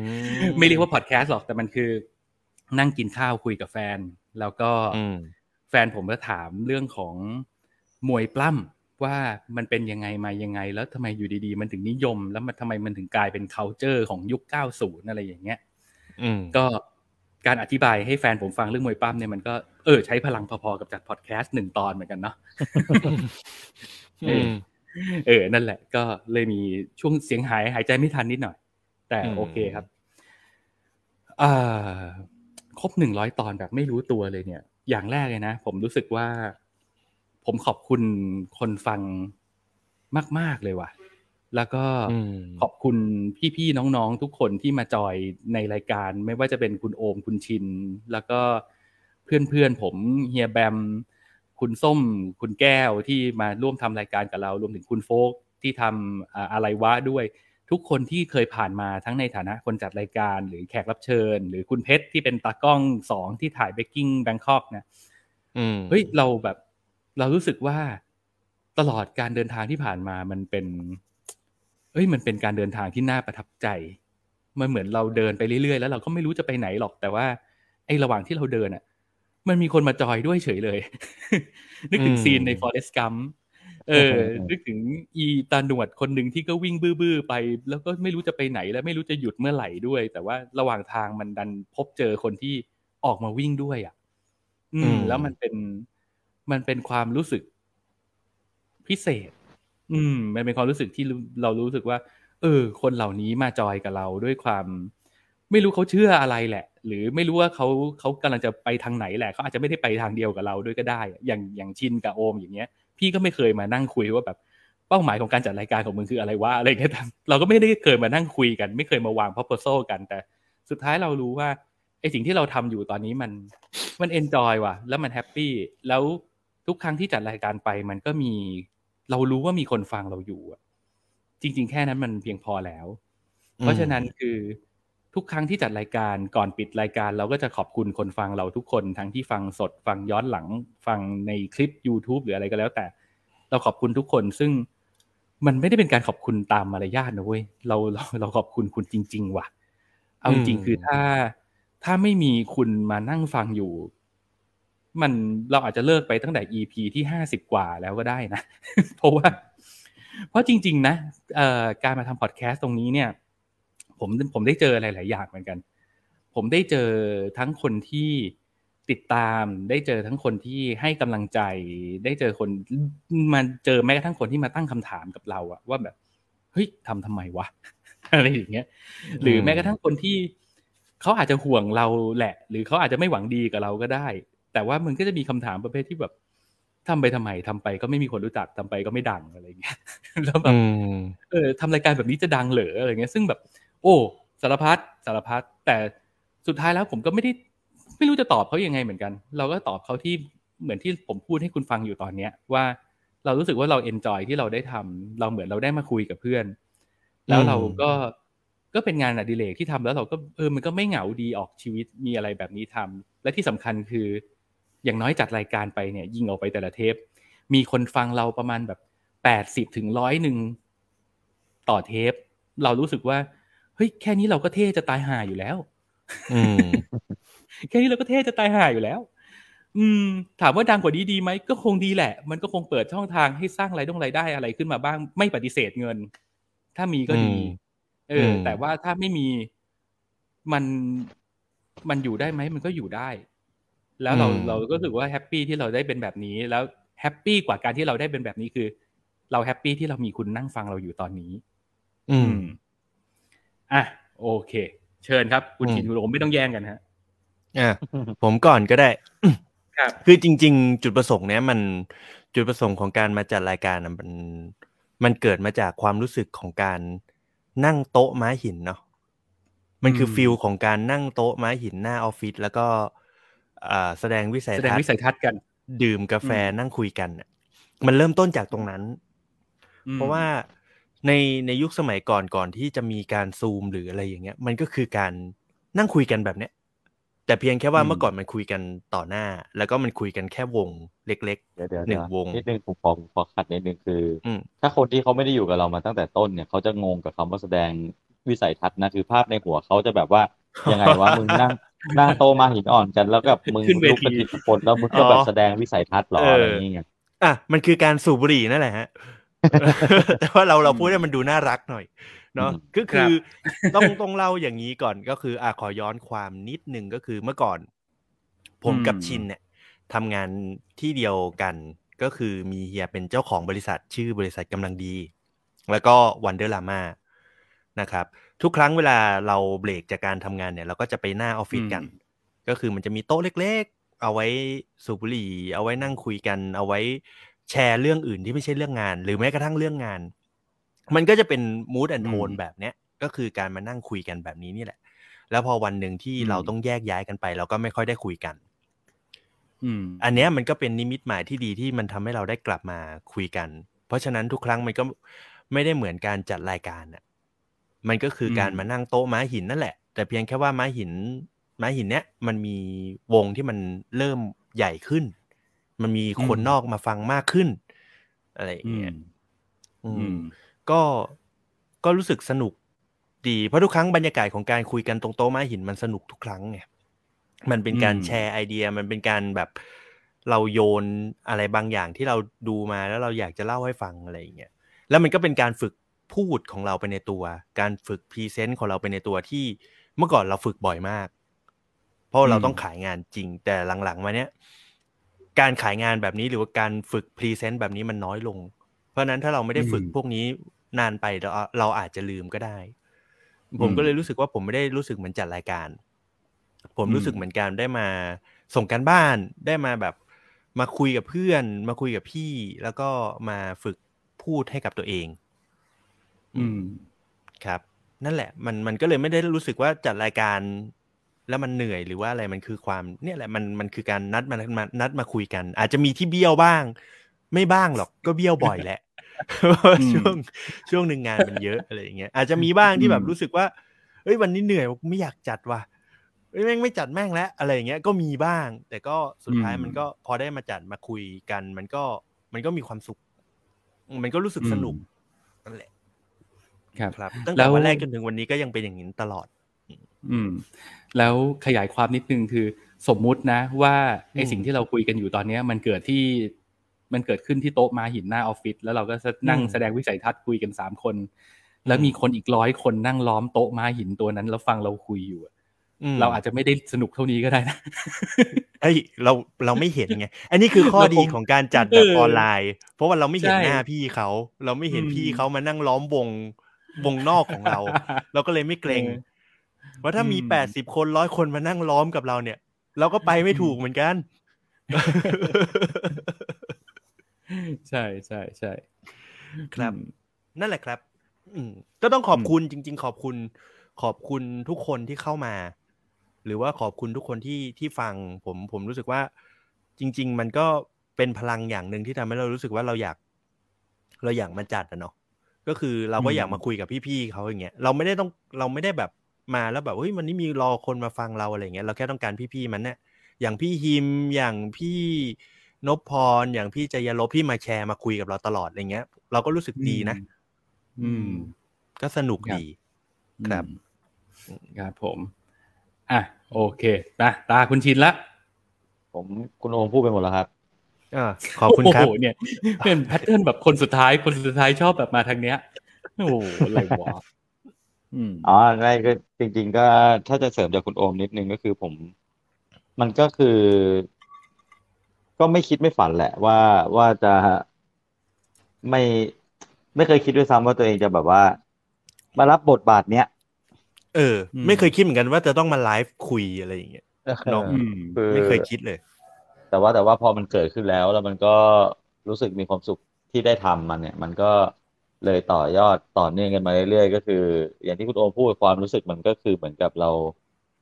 อมไม่เรียกว่าพอดแคสต์หรอกแต่มันคือ นั่งกินข้าวคุยกับแฟน แล้วก็อืมแฟนผมก็ถามเรื่องของมวยปล้ำ ว่ามันเป็นยังไงมายังไง แล้วทำไมอยู่ดีๆ มันถึงนิยม แล้วมันทำไมมันถึงกลายเป็น c u เจอร์ของยุค 90 อะไรอย่างเงี้ยอืมก็การอธิบายให้แฟนผมฟังเรื่องมวยปล้ำเนี่ยมันก็เออใช้พลังพอๆกับจัดพอดแคสต์หนึ่งตอนเหมือนกันเนาะอืมเออ นั่นแหละ ก็เลยมีช่วงเสียงหายหายใจไม่ทันนิดหน่อย แต่อืมโอเคครับอ่าครบหนึ่งร้อยตอนแบบไม่รู้ตัวเลยเนี่ย อย่างแรกเลยนะ ผมรู้สึกว่า ผมขอบคุณคนฟังมาก ๆ เลยว่ะ แล้วก็อืมขอบคุณพี่ๆน้องๆ ทุกคนที่มาจอยในรายการ ไม่ว่าจะเป็นคุณโอมคุณชิน แล้วก็เพื่อนๆผมเฮียแบม คุณส้ม คุณแก้วที่มาร่วมทำรายการกับเรา รวมถึงคุณโฟกที่ทำอ่าอะไรวะด้วย ทุกคนที่เคยผ่านมาทั้งในฐานะคนจัดรายการ หรือแขกรับเชิญ หรือคุณเพชรที่เป็นตากล้องสองที่ถ่ายเบกกิ้งแบงคอกนะอืมเฮ้ยเราแบบ เรารู้สึกว่าตลอดการเดินทางที่ผ่านมามันเป็น เอ้ย มันเป็นการเดินทางที่น่าประทับใจ มันเหมือนเราเดินไปเรื่อยๆ แล้วเราก็ไม่รู้จะไปไหนหรอก แต่ว่า ไอ้ระหว่างที่เราเดินอะ มันมีคนมาจอยด้วยเฉยเลย นึกถึงอืมซีนใน Forest Gump เออ นึกถึงอีตาหนวดคนหนึ่งที่ก็วิ่งบื้อๆไป แล้วก็ไม่รู้จะไปไหนและไม่รู้จะหยุดเมื่อไหร่ด้วย แต่ว่าระหว่างทางมันดันพบเจอคนที่ออกมาวิ่งด้วย อะ อือืมมแล้วมันเป็น มันเป็นความรู้สึกพิเศษ อืม มันเป็นความรู้สึกที่รู้เรารู้สึกว่า เออ คนเหล่านี้มาจอยกับเราด้วยความ ไม่รู้เขาเชื่ออะไรแหละ หรือไม่รู้ว่าเขาเขากำลังจะไปทางไหนแหละเขาอาจจะไม่ได้ไปทางเดียวกับเราด้วยก็ได้ อย่างอย่างชินกับโอมอย่างเงี้ย พี่ก็ไม่เคยมานั่งคุยว่าแบบเป้าหมายของการจัดรายการของมึงคืออะไรวะอะไรเงี้ยแต่เราก็ไม่ได้เคยมานั่งคุยกัน ไม่เคยมาวาง proposal กัน แต่สุดท้ายเรารู้ว่าไอสิ่งที่เราทำอยู่ตอนนี้มันมัน enjoy ว่ะ แล้วมันแฮปปี้แล้ว ทุกครั้งที่จัดรายการไปมันก็มี เรารู้ว่ามีคนฟังเราอยู่อะจริง ๆ แค่นั้นมันเพียงพอแล้ว เพราะฉะนั้นคือทุกครั้งที่จัดรายการก่อนปิดรายการ เราก็จะขอบคุณคนฟังเราทุกคนทั้งที่ฟังสดฟังย้อนหลัง ฟังในคลิป YouTube หรืออะไรก็แล้ว แต่ เราขอบคุณทุกคนซึ่งมันไม่ได้เป็นการขอบคุณตามมารยาทนะเว้ยเราเราเราขอบคุณคุณจริง ๆ ว่ะ เอาจริงๆคือถ้าถ้าไม่มีคุณมานั่งฟังอยู่ มันเราอาจจะเลิกไปตั้งแต่ EP ที่ห้าสิบกว่าแล้วก็ได้นะ เพราะว่า เพราะจริง ๆ นะการมาทำพอดแคสต์ตรงนี้เนี่ย ผมผมได้เจอหลาย ๆ อย่างเหมือนกัน ผมได้เจอทั้งคนที่ติดตาม ได้เจอทั้งคนที่ให้กำลังใจ ได้เจอคนมาเจอแม้กระทั่งคนที่มาตั้งคำถามกับเราอะว่าแบบเฮ้ยทำทำไมวะอะไรอย่างเงี้ย หรือแม้กระทั่งคนที่เขาอาจจะห่วงเราแหละ หรือเขาอาจจะไม่หวังดีกับเราก็ได้ แต่ว่ามันก็จะมีคำถามประเภทที่แบบทำไปทำไมทำไปก็ไม่มีคนรู้จักทำไปก็ไม่ดังอะไรอย่างเงี้ยแล้วแบบอืมเออทำรายการแบบนี้จะดังเหรออะไรเงี้ย ซึ่งแบบ โอ้สารพัดสารพัดแต่สุดท้ายแล้วผมก็ไม่ได้ไม่รู้จะตอบเขายังไงเหมือนกัน เราก็ตอบเขาที่เหมือนที่ผมพูดให้คุณฟังอยู่ตอนเนี้ยว่าเรารู้สึกว่าเราเอนจอยที่เราได้ทำเราเหมือนเราได้มาคุยกับเพื่อน แล้วเราก็ก็เป็นงานอดิเรกที่ทำแล้วเราก็เออมันก็ไม่เหงาดีออกชีวิตมีอะไรแบบนี้ทำและที่สำคัญคือ อย่างน้อยจัดรายการไปเนี่ยยิงออกไปแต่ละเทป มีคนฟังเราประมาณแบบแปดสิบถึงร้อยหนึ่งต่อเทป เรารู้สึกว่าเฮ้ยแค่นี้เราก็เท่จะตายห่าอยู่แล้วอืมแค่นี้เราก็เท่จะตายห่าอยู่แล้ว อืม ถามว่าดังกว่านี้ดีไหมก็คงดีแหละ มันก็คงเปิดช่องทางให้สร้างรายได้รายได้อะไรขึ้นมาบ้าง ไม่ปฏิเสธเงิน ถ้ามีก็ดีอืมเอออมแต่ว่าถ้าไม่มีมันมันอยู่ได้ไหมมันก็อยู่ได้ แล้วเราเราก็รู้สึกว่า happy ที่เราได้เป็นแบบนี้ แล้ว happy กว่าการที่เราได้เป็นแบบนี้คือ เรา happy ที่เรามีคุณนั่งฟังเราอยู่ตอนนี้ อืม อะโอเค เชิญครับ คุณอืมชินคุณโรมไม่ต้องแย่งกันฮะอะผมก่อนก็ได้ครับคือจริง ๆ จุดประสงค์เนี้ยมันจุดประสงค์ของการมาจัดรายการน่ะมันมันเกิดมาจากความรู้สึกของการนั่งโต๊ะไม้หินเนาะมันคืออืม feel ของการนั่งโต๊ะไม้หินหน้าออฟฟิศแล้วก็อ่า แสดงวิสัยแสดงทัศวิน์สัยทัศน์กัน ดื่มกาแฟอืมนั่งคุยกันน่ะมันเริ่มต้นจากตรงนั้นอืมเพราะว่าในในยุคสมัยก่อนก่อนที่จะมีการซูมหรืออะไรอย่างเงี้ย มันก็คือการนั่งคุยกันแบบเนี้ย แต่เพียงแค่ว่าอืมเมื่อก่อนมันคุยกันต่อหน้า แล้วก็มันคุยกันแค่วงเล็กเดี๋ยวเดี๋ยวหนึ่เดี๋ยงววงนิดนึงผมขอผมขอขัดนิดนึงคืออมถ้าคนที่เขาไม่ได้อยู่กับเรามาตั้งแต่ต้นเนี่ยเขาจะงงกับคำว่าแสดงวิสัยทัศน์นะคือภาพในหัวเขาจะแบบว่ายังไงวะมึงนั่ง นั่งโตมาหินอ่อนกันแล้วกับมึงขึ้นเวลุกทีเป็นทีละคนแล้วมึงก็แบบแสดงวิสัยทัศน์เหรออะไรอย่างเงี้ยอะมันคือการสูบบุหรี่นั่นแหละฮะแต่ว่าเราเราพูดให้มันดูน่ารักหน่อยเนาะอืมก็คือต้องต้องเล่าอย่างนี้ก่อนก็คือ อะขอย้อนความนิดนึงก็คือเมื่อก่อน ผมกับอืมชินเนี่ยทำงานที่เดียวกันก็คือมีเฮียเป็นเจ้าของบริษัทชื่อบริษัทกำลังดี แล้วก็วันเดอร์ลาม่านะครับ ทุกครั้งเวลาเราเบรกจากการทำงานเนี่ย เราก็จะไปหน้าออฟฟิศกันอืมก็คือมันจะมีโต๊ะเล็ก ๆ เอาไว้สูบบุหรี่ เอาไว้นั่งคุยกัน เอาไว้แชร์เรื่องอื่นที่ไม่ใช่เรื่องงาน หรือแม้กระทั่งเรื่องงาน มันก็จะเป็นมูดแอนโทนอืมแบบเนี้ยก็คือการมานั่งคุยกันแบบนี้นี่แหละ แล้วพอวันหนึ่งที่อืมเราต้องแยกย้ายกันไป เราก็ไม่ค่อยได้คุยกันอืมอันเนี้ยมันก็เป็นนิมิตหมายที่ดีที่มันทำให้เราได้กลับมาคุยกัน เพราะฉะนั้นทุกครั้งมันก็ไม่ได้เหมือนการจัดรายการน่ะ มันก็คือการอืมมานั่งโต๊ะม้าหินนั่นแหละ แต่เพียงแค่ว่าม้าหินม้าหินเนี้ยมันมีวงที่มันเริ่มใหญ่ขึ้น มันมีคนนอกมาฟังมากขึ้น อะไรอย่างอืเงี้มยอือืมมก็ก็รู้สึกสนุกดีเพราะทุกครั้งบรรยากาศของการคุยกันตรงโต๊ะม้าหินมันสนุกทุกครั้งไงมันเป็นการอืมแชร์ไอเดียมันเป็นการแบบเราโยนอะไรบางอย่างที่เราดูมาแล้วเราอยากจะเล่าให้ฟังอะไรอย่างเงี้ยแล้วมันก็เป็นการฝึก พูดของเราไปในตัว การฝึก present ของเราไปในตัวที่เมื่อก่อนเราฝึกบ่อยมาก เพราะเราอืมต้องขายงานจริง แต่หลังๆมาเนี้ยการขายงานแบบนี้หรือว่าการฝึก present แบบนี้มันน้อยลง เพราะฉะนั้นถ้าเราไม่ได้ฝึกอืมพวกนี้นานไปเราเราอาจจะลืมก็ได้ผมอืมก็เลยรู้สึกว่าผมไม่ได้รู้สึกเหมือนจัดรายการ ผมอืมรู้สึกเหมือนการได้มาส่งการบ้านได้มาแบบมาคุยกับเพื่อน มาคุยกับพี่ แล้วก็มาฝึกพูดให้กับตัวเอง อืมครับ นั่นแหละ มันมันก็เลยไม่ได้รู้สึกว่าจัดรายการแล้วมันเหนื่อยหรือว่าอะไรมันคือความเนี่ยแหละมันมันคือการนัดมามานัดมาคุยกัน อาจจะมีที่เบี้ยวบ้าง ไม่บ้างหรอกก็เบี้ยวบ่อยแหละอืมช่วงช่วงหนึ่งงานมันเยอะอะไรอย่างเงี้ยอาจจะมีบ้างที่แบบอืมรู้สึกว่าเอ้ยวันนี้เหนื่อยไม่อยากจัดว่ะเอ้ยแม่งไม่จัดแม่งแล้วอะไรอย่างเงี้ยก็มีบ้าง แต่ก็สุดท้ายมันก็พอได้มาจัดมาคุยกัน มันก็มันก็มีความสุข มันก็รู้สึกสนุกนั่นแหละ ครับครับตั้งแล้แต่ววันแรกจนถึงวันนี้ก็ยังเป็นอย่างนี้ตลอดออืม แล้วขยายความนิดนึงคือ สมมุตินะ ว่าไออืมสิ่งที่เราคุยกันอยู่ตอนเนี้ย มันเกิดที่มันเกิดขึ้นที่โต๊ะม้าหินหน้าออฟฟิศแล้วเราก็นั่งแสดงวิสัยทัศน์คุยกันสามคน แล้วมีคนอีกร้อยคนนั่งล้อมโต๊ะม้าหินตัวนั้น แล้วฟังเราคุยอยู่อะมเราอาจจะไม่ได้สนุกเท่านี้ก็ได้นะเอ้ยเราเราไม่เห็นไง อันนี้คือข้อเราคงดีของการจัดแบบเออออนไลน์ เพราะว่าเราไม่เห็นใช่หน้าพี่เขา เราไม่เห็นอืมพี่เขามานั่งล้อมวง วงนอกของเรา เราก็เลยไม่เกรงเออว่าถ้ามีอืมแปดสิบคนร้อยคนมานั่งล้อมกับเราเนี่ย เราก็ไปไม่ถูกเหมือนกัน ใช่ใช่ใช่ครับอืมนั่นแหละครับ อืมก็ต้องขอบคุณจริง ๆ ขอบคุณ ขอบคุณทุกคนที่เข้ามา หรือว่าขอบคุณทุกคนที่ที่ฟัง ผมผมรู้สึกว่า จริง ๆ มันก็เป็นพลังอย่างหนึ่งที่ทำให้เรารู้สึกว่าเราอยาก เราอยากมาจัดอะเนาะ ก็คือเราก็อืมอยากมาคุยกับพี่ๆเขาอย่างเงี้ยเราไม่ได้ต้องเราไม่ได้แบบมาแล้วแบบเฮ้ยวันนี้มีรอคนมาฟังเราอะไรเงี้ยเราแค่ต้องการพี่ๆมันเนี่ยอย่างพี่ฮิมอย่างพี่นพพรอย่างพี่จยลบที่มาแชร์มาคุยกับเราตลอดอะไรเงี้ย เราก็รู้สึกดีนะ อืม ก็สนุกครับดีครับอืมครับผมอะโอเคนะตาคุณชินละผมคุณโอมพูดไปหมดแล้วครับ อ่าขอบคุณครับโโหเนี่ยเป็นแพทเทิร์นแบบคนสุดท้ายคนสุดท้ายชอบแบบมาทางเนี้ยโอ้โหอะไรวะอืมอ๋อไม่ก็จริง ๆ ก็ถ้าจะเสริมจากคุณโอมนิดนึงก็คือผม มันก็คือ ก็ไม่คิดไม่ฝันแหละ ว่าว่าจะไม่ไม่เคยคิดด้วยซ้ำว่าตัวเองจะแบบว่า มารับบทบาทเนี้ยเออ ไม่เคยคิดเหมือนกันว่าจะต้องมาไลฟ์คุยอะไรอย่างเงี้ยเนอะอืมคือไม่เคยคิดเลย แต่ว่าแต่ว่าพอมันเกิดขึ้นแล้ว แล้วมันก็รู้สึกมีความสุขที่ได้ทำมันเนี่ย มันก็เลยต่อยอดต่อเนื่องกันมาเรื่อยๆก็คือ อย่างที่คุณโอมพูดความรู้สึกมันก็คือเหมือนกับเรา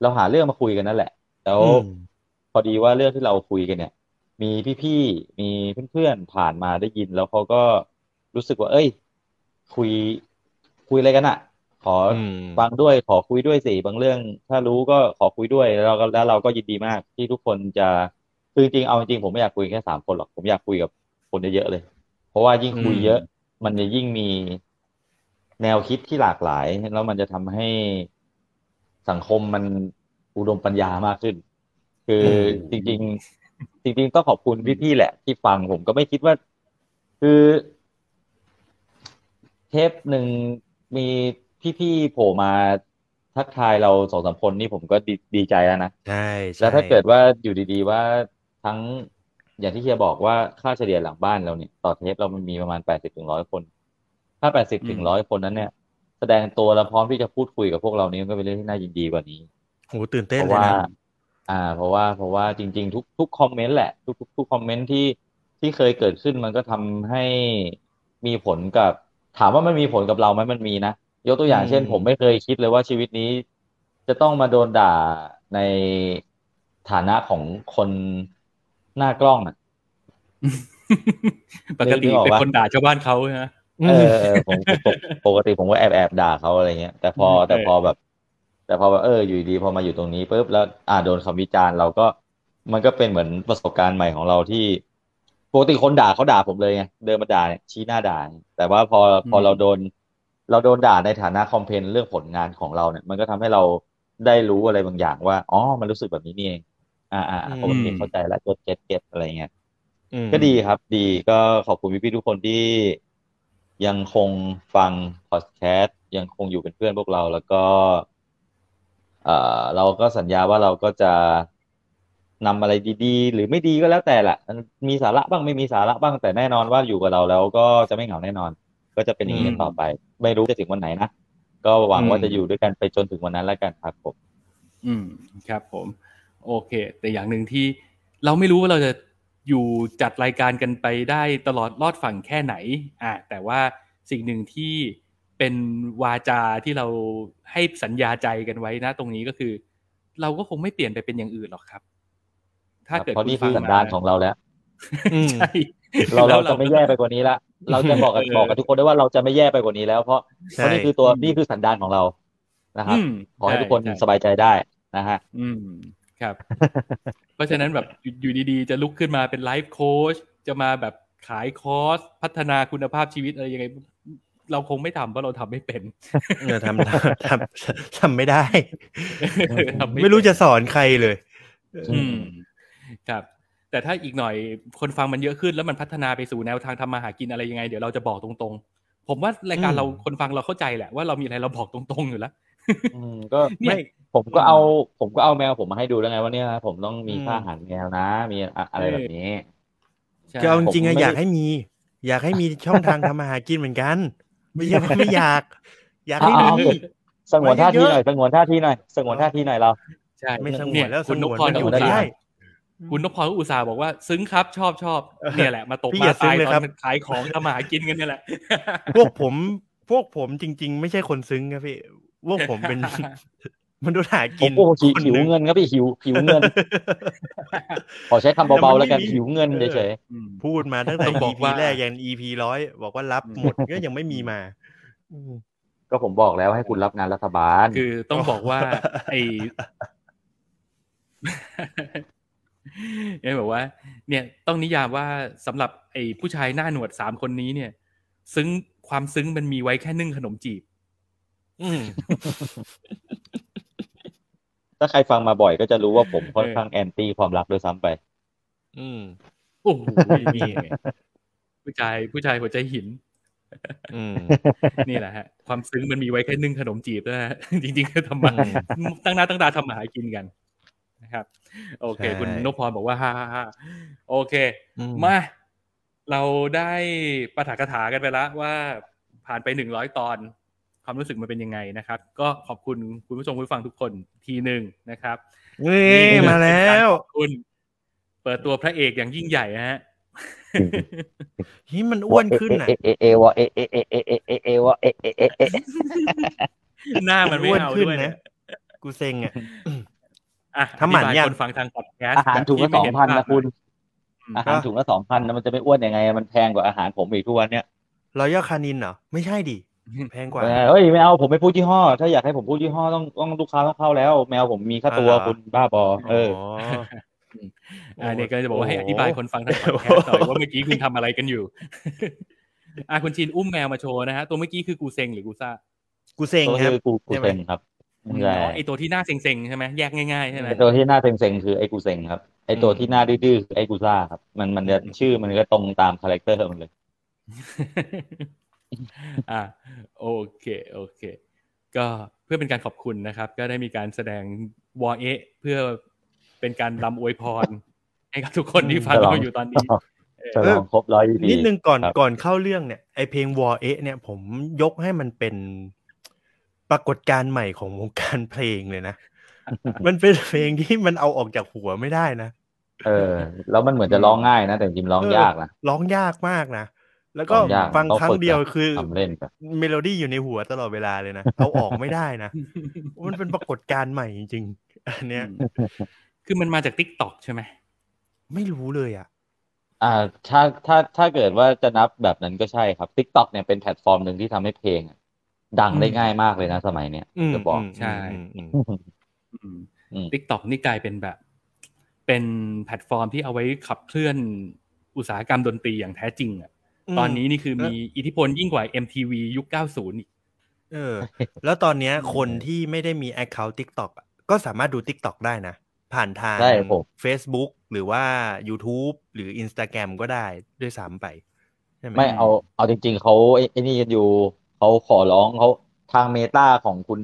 เราหาเรื่องมาคุยกันนั่นแหละ แล้วอืมพอดีว่าเรื่องที่เราคุยกันเนี่ย มีพี่ๆมีเพื่อนๆผ่านมาได้ยิน แล้วเขาก็รู้สึกว่า เอ้ย คุยคุยอะไรกันอะขออืมฟังด้วยขอคุยด้วยสิบางเรื่อง ถ้ารู้ก็ขอคุยด้วยแล้วเราก็แล้วเราก็ยินดีมากที่ทุกคนจะ คือจริงๆเอาจริงๆผมไม่อยากคุยแค่สามคนหรอกผมอยากคุยกับคนเยอะๆเลย เพราะว่ายิ่งคุยเยอะ มันจะยิ่งมีแนวคิดที่หลากหลาย แล้วมันจะทำให้สังคมมันอุดมปัญญามากขึ้น คือจริง ๆ จริง ๆ ต้องขอบคุณพี่ๆแหละ ที่ฟังผมก็ไม่คิดว่า คือเทปหนึ่งมีพี่ๆโผล่มาทักทายเราสองสามคนนี่ผมก็ดีดีใจแล้วนะใช่ใช่ แล้วถ้าเกิดว่าอยู่ดีๆว่า ทั้งอย่างที่เฮียบอกว่าค่าเฉลี่ยหลังบ้านเราเนี่ย ต่อเทปเรามันมีประมาณแปดสิบถึงร้อยคน ถ้าแปดสิบถึงร้อยคนนั้นเนี่ย แสดงตัวแล้วพร้อมที่จะพูดคุยกับพวกเรานี่มันก็เป็นเรื่องที่น่ายินดีกว่านี้โหตื่นเต้นเพราะเลยว่านะอ่า เพราะว่าเพราะว่าจริง ๆ ทุกทุกคอมเมนต์แหละ ทุกทุกทุกคอมเมนต์ที่ที่เคยเกิดขึ้นมันก็ทำให้มีผลกับ ถามว่ามันมีผลกับเราไหมมันมีนะยกตัวอย่างอืมเช่น ผมไม่เคยคิดเลยว่าชีวิตนี้ จะต้องมาโดนด่าในฐานะของคน หน้ากล้องอะปกตินึกออกเป็นปะคนด่าชาวบ้านเขาใช่ไหมเออเออผมปกปกติผมก็แอบแอบด่าเขาอะไรเงี้ยแต่พอเออแต่พอแบบ แต่พอแบบเอออยู่ดีพอมาอยู่ตรงนี้ปุ๊บแล้วอ่าโดนคำวิจารณ์เราก็มันก็เป็นเหมือนประสบการณ์ใหม่ของเราที่ปกติคนด่าเขาด่าผมเลยไงเดินมาด่าเนี่ยชี้หน้าด่า แต่ว่าพอพอเราโดน เราโดนด่าในฐานะ complain เรื่องผลงานของเราเนี่ย มันก็ทำให้เราได้รู้อะไรบางอย่างว่าอ๋อมันรู้สึกแบบนี้นี่เอง อ่าอ่าอืมโอเคเข้าใจแล้ว get get get อะไรเงี้ยอืมก็ดีครับ ดีก็ขอบคุณพี่ๆทุกคนที่ยังคงฟังพอดแคสต์ยังคงอยู่เป็นเพื่อนพวกเรา แล้วก็เอ่อเราก็สัญญาว่าเราก็จะนำอะไรดีๆ หรือไม่ดีก็แล้วแต่แหละมันมีสาระบ้างไม่มีสาระบ้างแต่แน่นอนว่าอยู่กับเราแล้วก็จะไม่เหงาแน่นอน ก็จะเป็นอย่างนี้กันต่อไป ไม่รู้จะถึงวันไหนนะก็หวังว่าจะอยู่ด้วยกันไปจนถึงวันนั้นแล้วกันครับผม อืมครับผม โอเค แต่อย่างหนึ่งที่เราไม่รู้ว่าเราจะอยู่จัดรายการกันไปได้ตลอดรอดฝั่งแค่ไหนอ่าแต่ว่าสิ่งหนึ่งที่เป็นวาจาที่เราให้สัญญาใจกันไว้นะ ตรงนี้ก็คือ เราก็คงไม่เปลี่ยนไปเป็นอย่างอื่นหรอกครับ ถ้าเกิดเพราะนี่ณคือฟัสันดานของเราแล้วอืมใช่เราแล้เราวจะไม่แย่ไปกว่านี้ละเราจะบอกกับเออบอกกับทุกคนได้ว่าเราจะไม่แย่ไปกว่านี้แล้วเพราะเพใช่ราะนี่คือตัวนี่คือสันดานของเรานะครับมขอให้ทุกคนช่สบายใจได้นะฮะอืม ครับ เพราะฉะนั้นแบบอยู่อยู่ดีๆ จะลุกขึ้นมาเป็นไลฟ์โค้ชจะมาแบบขายคอร์สพัฒนาคุณภาพชีวิตอะไรยังไง เราคงไม่ทำเพราะเราทำไม่เป็นเออทำทำทำทำไม่ได้ทำไม่รู้เป็นจะสอนใครเลย อืมครับแต่ถ้าอีกหน่อยคนฟังมันเยอะขึ้นแล้วมันพัฒนาไปสู่แนวทางทำมาหากินอะไรยังไง เดี๋ยวเราจะบอกตรงๆ ผมว่ารายการอืมเราคนฟังเราเข้าใจแหละว่าเรามีอะไรเราบอกตรงๆอยู่แล้ว อืมก็เนี่ยไม่ผมก็เอา ผมก็เอาแมวผมมาให้ดูแล้วไงว่าเนี่ยนะผมต้องมีอืมค่าอาหารแมวนะ มีอะอะไรแบบนี้ใช่คือเอาจริงๆผมอะไม่อยากให้มี อยากให้มีช่องทางทำมาหากินเหมือนกัน ไม่ใช่ว่าไม่อยาก อยากให้เอามีเอาสงวนท่าทีเยอะๆหน่อยสงวนท่าทีหน่อยสงวนท่าทีหน่อยเราใช่ไม่สงเนี่วยนแล้วสคุณงนวพนพรก็ก็อยู่อุตได้ส่าห์คุณนพพรก็อุตส่าห์บอกว่า ซึ้งครับชอบชอบเนี่ยแหละ มาตกพี่มาอย่าซึ้ตางยเลยตครัอบนขายของทำมาหากินกันเนี่ยแหละ พวกผมพวกผมจริง ๆ ไม่ใช่คนซึ้งครับพี่พ วกผมเป็นมนุษย์หาผกิมนโอ้โหหิวคนหิวหนึ่งเงินครับพี่หิวหิวเงิน ขอใช้คำเบาๆแล้วกันแต่มันไม่มีหิวเงินเฉยอืมพูดมาตั้งแต่ต้องบอก EP ว่าแรกยัน EP ร้อยบอกว่ารับหมดก็ยังไม่มีมาอืมๆก็ผมบอกแล้วให้คุณรับงานรัฐบาล คือต้องบอกว่า ไอเนี่ยบอกว่า เนี่ยต้องนิยามว่าสำหรับไอ้ผู้ชายหน้าหนวดสามคนนี้เนี่ย ซึ้งความซึ้งมันมีไว้แค่นึ่งขนมจีบอืม ถ้าใครฟังมาบ่อยก็จะรู้ว่าผมค่อนข้างแอนตี้ความรักด้วยซ้ำไป อืมโอ้โหนี่ไงผู้ชายผู้ชายหัวใจหินอืมนี่แหละฮะ ความซึ้งมันมีไว้แค่นึ่งขนมจีบนะฮะจริงๆก็ทำมาอืมตั้งหน้าตั้งตาทำมาหากินกันนะครับ โอเคใช่คุณนพพรบอกว่าฮ่าฮ่าฮ่าโอเคอืมมา เราได้ปาฐกถากันไปแล้วว่าผ่านไปหนึ่งร้อยตอน ความรู้สึกมันเป็นยังไงนะครับ ก็ขอบคุณคุณผู้ชมผู้ฟังทุกคนทีหนึ่งนะครับนี่มาแล้วขอบคุณ เปิดตัวพระเอกอย่างยิ่งใหญ่นะฮะที่มันอ้วนขึ้นน่ะเอเอเอวะเอเอเอเอเอเอเอวะเอเอเอเอหน้ามันไม่อ้วนเอาขึ้นด้วยนะเนี่ยกูเซ็งอะอะถ้าหมั่นอธิบยังคนฟังทางพอดแคสต์อาหารถุงละแบบสองที่พันไม่เห็นะคุณภาพอาหารถุงละสองพันนะมันจะไม่อ้วนยังไง มันแพงกว่าอาหารผมอีกทุกวันเนี่ยRoyal Canin เหรอ ไม่ใช่ดิ แพงกว่าเฮ้ยไม่เอาผมไม่พูดยี่ห้อ ถ้าอยากให้ผมพูดยี่ห้อต้องต้องลูกค้าต้องเข้าแล้ว แมวผมมีค่าตัวอ๋อเหรอคุณบ้าบอ เอออ่าเนี่ยก็จะบอกว่าให้โอ้โหอธิบายคนฟังทางพอดแคสต์หน่อยว่าเมื่อกี้คุณทำอะไรกันอยู่อ่าคุณชินอุ้มแมวมาโชว์นะฮะตัวเมื่อกี้คือกูเซงหรือกูซ่ากูเซ็งตัวครับคือกูกูใช่ไหมเซ็งครับอ๋อใช่ไอตัวที่หน้าเซ็งๆใช่ไหมแยกง่ายๆใช่ไหมไอตัวที่หน้าเซ็งๆคือไอกูเซ็งครับไอตัวที่หน้าดื้อๆคือไอกูซ่าครับ มันมันจะชื่อมันก็ตรงตาม character มันเลย อ่าโอเคโอเค ก็เพื่อเป็นการขอบคุณนะครับ ก็ได้มีการแสดงวอเอะเพื่อเป็นการรำอวยพรให้กับทุกคนที่ฟังฉลองเราอยู่ตอนนี้ฉลองครบร้อยปีนิดนึงก่อนครับก่อนเข้าเรื่องเนี่ยไอเพลงวอเอะเนี่ยผมยกให้มันเป็นปรากฏการณ์ใหม่ของวงการเพลงเลยนะ มันเป็นเพลงที่มันเอาออกจากหัวไม่ได้นะ เออ แล้วมันเหมือนจะร้องง่ายนะ แต่จริงๆร้องยากนะร้องยากมากนะ แล้วก็ร้องยากต้องฝึกฟังครั้งเดียวอะคือทำเล่นไปเมโลดี้อยู่ในหัวตลอดเวลาเลยนะเอาออกไม่ได้นะ มันเป็นปรากฏการณ์ใหม่จริงๆอันเนี้ย คือมันมาจาก TikTok ใช่ไหม ไม่รู้เลยอะ อ่า ถ้าถ้าถ้าเกิดว่าจะนับแบบนั้นก็ใช่ครับ TikTok เนี่ยเป็นแพลตฟอร์มหนึ่งที่ทำให้เพลงอะดังได้ง่ายมากเลยนะ สมัยเนี้ยอืมจะบอกมใช่อืมอืมอืม TikTok นี่กลายเป็นแบบ เป็นแพลตฟอร์มที่เอาไว้ขับเคลื่อนอุตสาหกรรมดนตรีอย่างแท้จริงอะ ตอนนี้นี่คือมีอิทธิพลยิ่งกว่า MTV ยุค 90 อีก เออ แล้วตอนเนี้ยคนที่ไม่ได้มี Account TikTok อะก็สามารถดู TikTok ได้นะ ผ่านทางใช่ผม Facebook หรือว่า YouTube หรือ Instagram ก็ได้ด้วยซ้ำไปใช่ไหมไม่เอาเอาจริง ๆ เขาไอ้ไอ้นี่กันอยู่ เขาขอร้องเขาทางเมตาของคุณ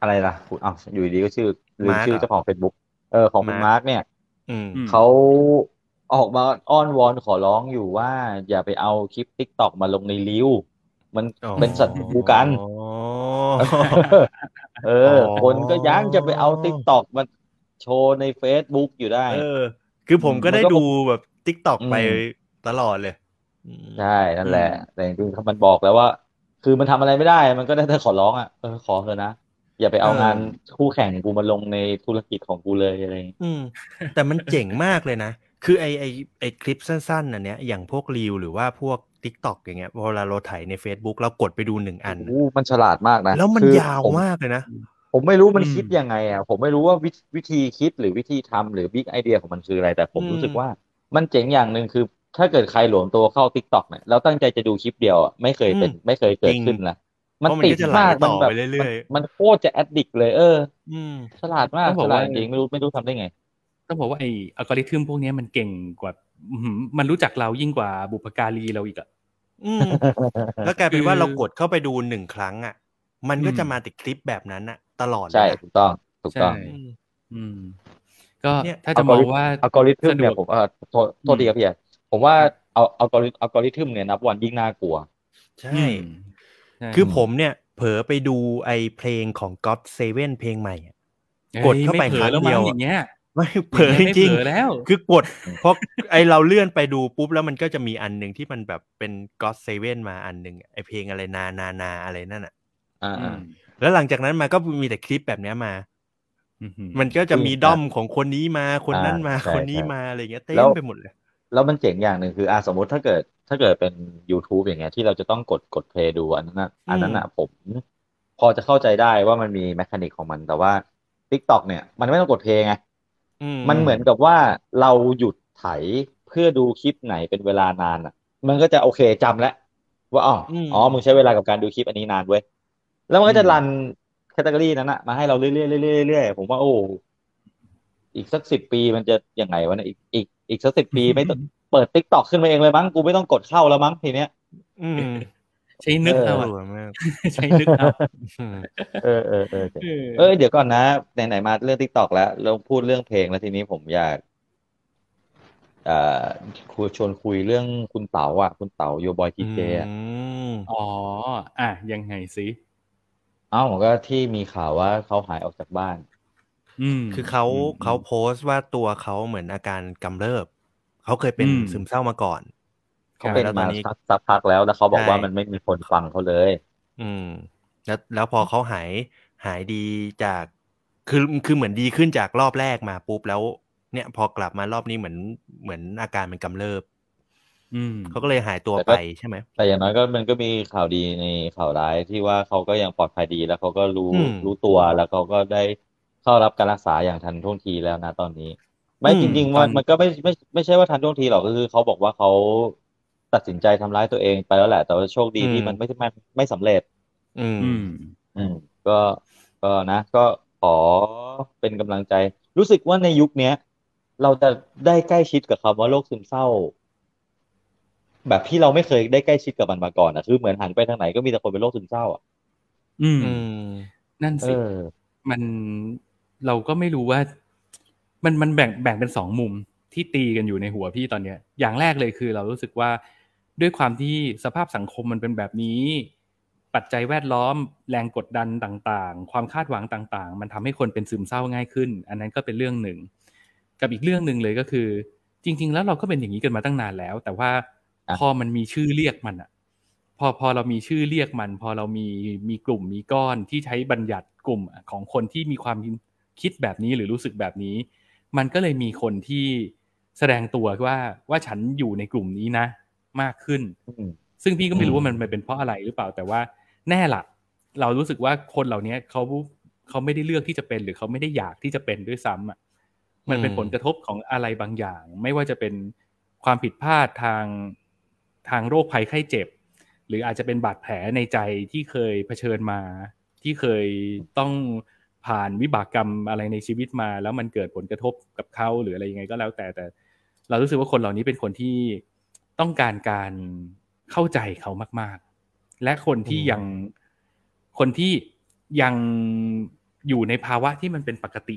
อะไรล่ะคุณอ้าวอยู่ดีๆก็ชื่อลืมชื่อเจ้าของ Facebook เออของคุณมาร์กเนี่ยอืมอืมเขา ออกมาอ้อนวอนขอร้องอยู่ว่า อย่าไปเอาคลิป TikTok มาลงในรีวมันอ๋อเป็นศัตรูกันอ๋อเอออ๋อคนก็ยังจะไปเอา TikTok มาโชว์ใน Facebook อยู่ได้ เออ คือผมก็มันก็ได้ดูแบบ TikTok อืมไปตลอดเลยอืมใช่นั่นแหละ แต่จริงๆมันบอกแล้วว่า คือมันทำอะไรไม่ได้ มันก็ได้แต่ขอร้องอะเออขอเถอะนะอย่าไปเอางานคู่แข่งกูมาลงในธุรกิจของกูเลยอะไรอย่างงี้อืมแต่มันเจ๋งมากเลยนะ คือไอไอไอคลิปสั้นๆอันเนี้ยอย่างพวกรีวหรือว่าพวก TikTok อย่างเงี้ยเวลาเราถ่ายใน Facebook เรากดไปดูหนึ่งอันโอ้โหมันฉลาดมากนะ แล้วมันคือยาวผมมากเลยนะ ผมไม่รู้มันอืมคิดยังไงอะผมไม่รู้ว่าวิวิธีคิดหรือวิธีทำหรือบิ๊กไอเดียของมันคืออะไร แต่ผมอืมรู้สึกว่ามันเจ๋งอย่างหนึ่งคือ ถ้าเกิดใครหลวมตัวเข้า TikTok เนี่ยแล้วตั้งใจจะดูคลิปเดียวอะไม่เคยเป็นอืมไม่เคยเกิดจริงขึ้นนะมันเพราะมันติดก็จะไหลมากต่มันอแบบไปเรื่อยๆมันมันโคตรจะ addict เลย เอออืมฉลาดมากต้องบอกลาว่าดจริงไม่รู้ไม่รู้ทำได้ไง ต้องบอกว่าไอ้อัลกอริทึมพวกเนี้ยมันเก่งกว่าอื้อหือมันรู้จักเรายิ่งกว่าบุพการีเราอีกอะอืมแล้วกลายเป็นว่าคือเรากดเข้าไปดูหนึ่งครั้งอะมันก็อืมจะมาติดคลิปแบบนั้นอะตลอดเลยใช่นะถูกต้องถูกต้องใช่อืมอืม ก็เนี่ยถ้าจะมองว่าอัลกอริทึมเนี่ยสะดวกผมเออโทษโทษทีครับพี่ใหญ่ผมว่าเอาอัลกอริอัลกอริทึมเนี่ยนับวันยิ่งน่ากลัว ใช่อืมใช่คือผมเนี่ย เผลอไปดูไอเพลงของ God Seven เพลงใหม่อะอ้ยกดเข้าไปม่ผลอครั้งแล้วเดียวมั้อย่างเงี้ย ไม่เผลอจไม่ริงเผลอแล้วๆคือกดเพราะไอเราเลื่อนไปดูปุ๊บแล้วมันก็จะมีอันหนึ่งที่มันแบบเป็น God Seven มาอันหนึ่งไอเพลงอะไรนานานาอะไรนั่นอะอ่าอือ่ามแล้วหลังจากนั้นมาก็มีแต่คลิปแบบเนี้ยมาอืมมันก็จะมีอืมด้อมของคนนี้มาคนนั้นมาอ่าใช่คนนี้ใช่มาอะไรเงี้ยแล้วเต็มไปหมดเลย แล้วมันเจ๋งอย่างหนึ่งคืออ่าสมมติถ้าเกิดถ้าเกิดเป็น YouTube อย่างเงี้ยที่เราจะต้องกดกด play ดูอันนั้นนะอันนั้นอะผม พอจะเข้าใจได้ว่ามันมี mechanic ของมันแต่ว่า TikTok เนี่ยมันไม่ต้องกด play ไงอื มมันเหมือนกับว่าเราหยุดไถเพื่อดูคลิปไหนเป็นเวลานานอะ มันก็จะโอเคจำแล้วว่าอ๋ออมอ๋อมึงใช้เวลากับการดูคลิปอันนี้นานเว้ยแล้วมันก็จะ run แคตตาล็อกนั้นอะมาให้เราเรื่อยๆเรื่อยๆเรื่อยๆผมว่าโอ้อีกสักสิบปีมันจะยังไงวะเนี่ยอีกอีกอีกสักสิบปีไม่ต้องเปิด TikTok ขึ้นมาเองเลยมั้งกูไม่ต้องกดเข้าแล้วมั้งทีเนี้ย อืม ใช้นึกเอาเออะอมากใช้นึกเอาอืมเออเออเออเออเออเดี๋ยวก่อนนะไหนๆมาเรื่อง TikTok แล้วเราพูดเรื่องเพลงแล้วทีนี้ผมอยากเอ่อคุยชวนคุยเรื่องคุณเต๋าอะ คุณเต๋าโยบอยทีเจอะอืมอ๋ออะยังไงสิเอ้าผมก็ที่มีข่าวว่าเขาหายออกจากบ้านอืมคือเขาอืมเขาโพสต์ว่าตัวเขาเหมือนอาการกำเริบ เขาเคยเป็นอืมซึมเศร้ามาก่อน เขาเป็นแล้วตอมานนี้สักสักพักแล้วแล้วเขาบอกใช่ว่ามันไม่มีคนฟังเขาเลย อืม แล้วแล้วพอเขาหายหายดีจากคือคือเหมือนดีขึ้นจากรอบแรกมาปุ๊บแล้วเนี่ย พอกลับมารอบนี้เหมือนเหมือนอาการมันกำเริบอืมเขาก็เลยหายตัวแต่ก็ไปใช่ไหม แต่อย่างน้อยก็มันก็มีข่าวดีในข่าวร้ายที่ว่าเขาก็ยังปลอดภัยดีแล้วเขาก็รู้อืมรู้ตัวแล้วเขาก็ได้เข้ารับการรักษาอย่างทันท่วงทีแล้วนะตอนนี้ ไม่อืมจริงๆตอมันนมันก็ไม่ไม่ไม่ใช่ว่าทันท่วงทีหรอกก็คือเขาบอกว่าเขา ตัดสินใจทำร้ายตัวเองไปแล้วแหละ แต่ว่าโชคดีที่มันไม่ไม่ไม่สำเร็จอืมอืม อืม ก็ก็นะ ก็ขอเป็นกำลังใจ รู้สึกว่าในยุคเนี้ย เราจะได้ใกล้ชิดกับคำว่าโรคซึมเศร้า แบบที่เราไม่เคยได้ใกล้ชิดกับมันมาก่อนอะคือเหมือนหันไปทางไหนก็มีแต่คนเป็นโรคซึมเศร้าอะอืมอืมนั่นเอสิอมันเราก็ไม่รู้ว่า มันมันแบ่งแบ่งเป็นสองมุมที่ตีกันอยู่ในหัวพี่ตอนเนี้ย อย่างแรกเลยคือเรารู้สึกว่า ด้วยความที่สภาพสังคมมันเป็นแบบนี้ ปัจจัยแวดล้อม แรงกดดันต่างๆ ความคาดหวังต่างๆ มันทำให้คนเป็นซึมเศร้าง่ายขึ้น อันนั้นก็เป็นเรื่องหนึ่ง กับอีกเรื่องหนึ่งเลยก็คือ จริง ๆ แล้วเราก็เป็นอย่างนี้กันมาตั้งนานแล้ว แต่ว่าอะพอมันมีชื่อเรียกมันอะพอพอเรามีชื่อเรียกมัน พอเรามีมีกลุ่มมีก้อนที่ใช้บัญญัติกลุ่มของคนที่มีความคิดแบบนี้หรือรู้สึกแบบนี้ มันก็เลยมีคนที่แสดงตัวว่าว่าฉันอยู่ในกลุ่มนี้นะ มากขึ้นอืมซึ่งพี่ก็ไม่รู้อืมว่ามันเป็นเพราะอะไรหรือเปล่าแต่ว่าแน่ละเรารู้สึกว่าคนเหล่านี้เขาเขาไม่ได้เลือกที่จะเป็น หรือเขาไม่ได้อยากที่จะเป็นด้วยซ้ำอะมันเป็นอืมผลกระทบของอะไรบางอย่าง ไม่ว่าจะเป็นความผิดพลาดทางทางโรคภัยไข้เจ็บ หรืออาจจะเป็นบาดแผลในใจที่เคยเผชิญมา ที่เคยต้องผ่านวิบากกรรมอะไรในชีวิตมา แล้วมันเกิดผลกระทบกับเขาหรืออะไรยังไงก็แล้วแต่แต่ เรารู้สึกว่าคนเหล่านี้เป็นคนที่ ต้องการการเข้าใจเขามาก ๆ และคนที่อืมยังคนที่ยังอยู่ในภาวะที่มันเป็นปกติ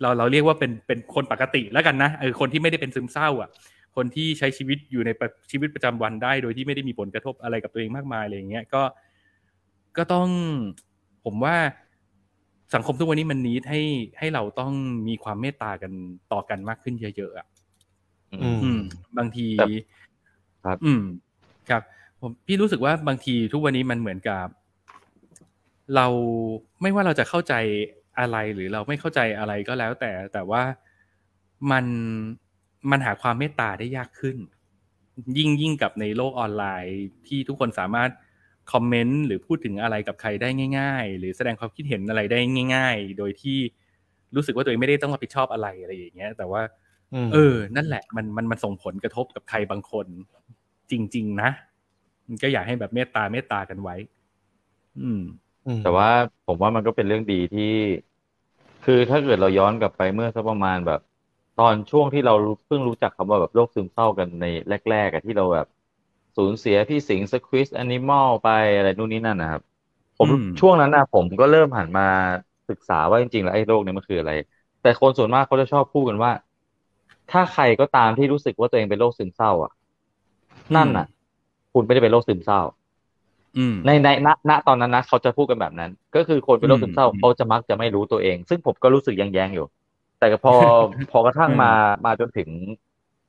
เราเราเรียกว่าเป็นเป็นคนปกติแล้วกันนะเออคนที่ไม่ได้เป็นซึมเศร้า อะ คนที่ใช้ชีวิตอยู่ในประชีวิตประจำวันได้ โดยที่ไม่ได้มีผลกระทบอะไรกับตัวเองมากมายอะไรอย่างเงี้ยก็ก็ต้องผมว่าสังคมทุกวันนี้มันนิดให้ให้เราต้องมีความเมตตากันต่อกันมากขึ้นเยอะๆอะอืมอืมบางที ครับครับ อืม ครับ ผมพี่รู้สึกว่าบางทีทุกวันนี้มันเหมือนกับ เราไม่ว่าเราจะเข้าใจอะไรหรือเราไม่เข้าใจอะไรก็แล้ว แต่แต่ว่ามันมันหาความเมตตาได้ยากขึ้น ยิ่งยิ่งกับในโลกออนไลน์ที่ทุกคนสามารถคอมเมนต์หรือพูดถึงอะไรกับใครได้ง่าย ๆ หรือแสดงความคิดเห็นอะไรได้ง่าย ๆ โดยที่รู้สึกว่าตัวเองไม่ได้ต้องรับผิดชอบอะไรอะไรอย่างเงี้ย แต่ว่ามเออ นั่นแหละ มันมันมันส่งผลกระทบกับใครบางคน จริง ๆ นะมันก็อยากให้แบบเมตตาเมตตากันไว้ อืมมแต่ว่าผมว่ามันก็เป็นเรื่องดีที่ คือถ้าเกิดเราย้อนกลับไปเมื่อสักประมาณแบบ ตอนช่วงที่เราเพิ่งรู้จักคำว่าแบบโรคซึมเศร้ากันในแรกๆอะที่เราแบบสูญเสียพี่สิงห์ Sqweez Animal ไปอะไรนู่นนี่นั่นนะครับผมอืมช่วงนั้นนะผมก็เริ่มหันมาศึกษาว่าจริงๆแล้วไอ้โรคนี้มันคืออะไร แต่คนส่วนมากเขาจะชอบพูดกันว่า ถ้าใครก็ตามที่รู้สึกว่าตัวเองเป็นโรคซึมเศร้า อะ นั่นอะ คุณไม่ได้เป็นโรคซึมเศร้าอืมในในณตอนนั้นนะเขาจะพูดกันแบบนั้น ก็คือคนเป็นโรคซึมเศร้าอืมเขาจะมักจะไม่รู้ตัวเอง ซึ่งผมก็รู้สึกแย้งๆอยู่ แต่พอพอกระทั่งมามาจนถึง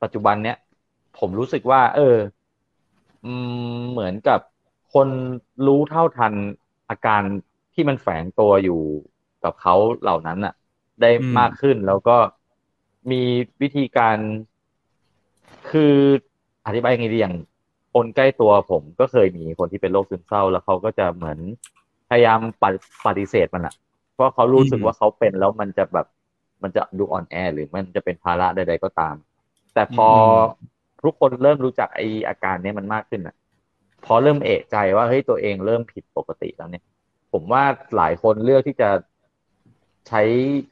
ปัจจุบันเนี้ยผมรู้สึกว่า เอออืมเหมือนกับคนรู้เท่าทันอาการที่มันแฝงตัวอยู่กับเขาเหล่านั้นน่ะได้อืมมากขึ้นแล้วก็มีวิธีการ คือ อธิบายยังไงดีอย่างคนใกล้ตัวผมก็เคยมีคนที่เป็นโรคซึมเศร้า แล้วเขาก็จะเหมือนพยายามปฏิปฏิเสธมันอะเพราะเขารู้สึกอืมว่าเขาเป็นแล้วมันจะแบบมันจะดูอ่อนแอหรือมันจะเป็นภาระใด ๆ ก็ตาม แต่พออทุกคนเริ่มรู้จักไออาการเนี้ยมันมากขึ้นอะพอเริ่มเอะใจว่าเฮ้ยตัวเองเริ่มผิดปกติแล้วเนี่ย ผมว่าหลายคนเลือกที่จะใช้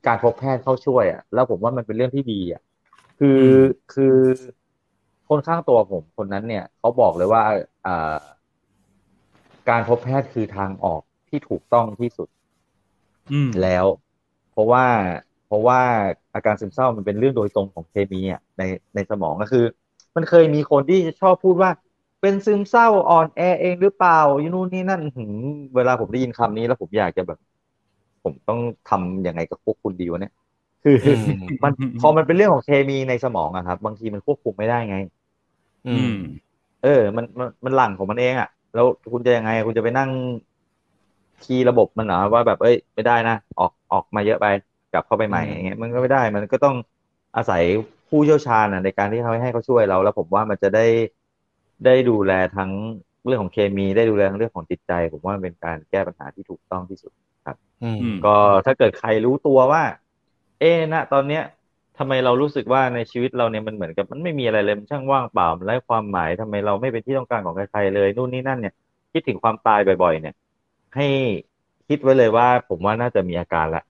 การพบแพทย์เข้าช่วยอะแล้วผมว่ามันเป็นเรื่องที่ดีอะคืออคือ คนข้างตัวผมคนนั้นเนี่ยเขาบอกเลยว่าอ่าการพบแพทย์คือทางออกที่ถูกต้องที่สุดอืมแล้ว เพราะว่าเพราะว่าอาการซึมเศร้ามันเป็นเรื่องโดยตรงของเคมีอะในในสมองก็คือ มันเคยมีคนที่ชอบพูดว่า เป็นซึมเศร้าอ่อนแอเองหรือเปล่าอยู่นู่นนี่นั่นหืมเวลาผมได้ยินคำนี้แล้วผมอยากจะแบบ ผมต้องทำยังไงกับพวกคุณดีวะเนี่ย คืออมมันพอมันเป็นเรื่องของเคมีในสมองอะครับ บางทีมันควบคุมไม่ได้ไง อือืมมเออ มันมันมันหลั่งของมันเองอะแล้วคุณจะยังไง คุณจะไปนั่งคีย์ระบบมันเหรอว่าแบบเอ้ยไม่ได้นะออกออกมาเยอะไปกลับเข้าไปใหม่อืมอย่างเงี้ยมันก็ไม่ได้ มันก็ต้องอาศัยผู้เชี่ยวชาญอะในการที่เขาให้เขาช่วยเรา แล้วผมว่ามันจะได้ได้ดูแลทั้งเรื่องของเคมีได้ดูแลทั้งเรื่องของจิตใจ ผมว่ามันเป็นการแก้ปัญหาที่ถูกต้องที่สุดอืมอืมก็ถ้าเกิดใครรู้ตัวว่า เอ๊ะนะตอนเนี้ยทำไมเรารู้สึกว่าในชีวิตเราเนี่ยมันเหมือนกับมันไม่มีอะไรเลยมันช่างว่างเปล่ามันไร้ความหมายทำไมเราไม่เป็นที่ต้องการของใครๆเลยนู่นนี่นั่นเนี่ย คิดถึงความตายบ่อย ๆ เนี่ย ให้คิดไว้เลยว่าผมว่าน่าจะมีอาการละ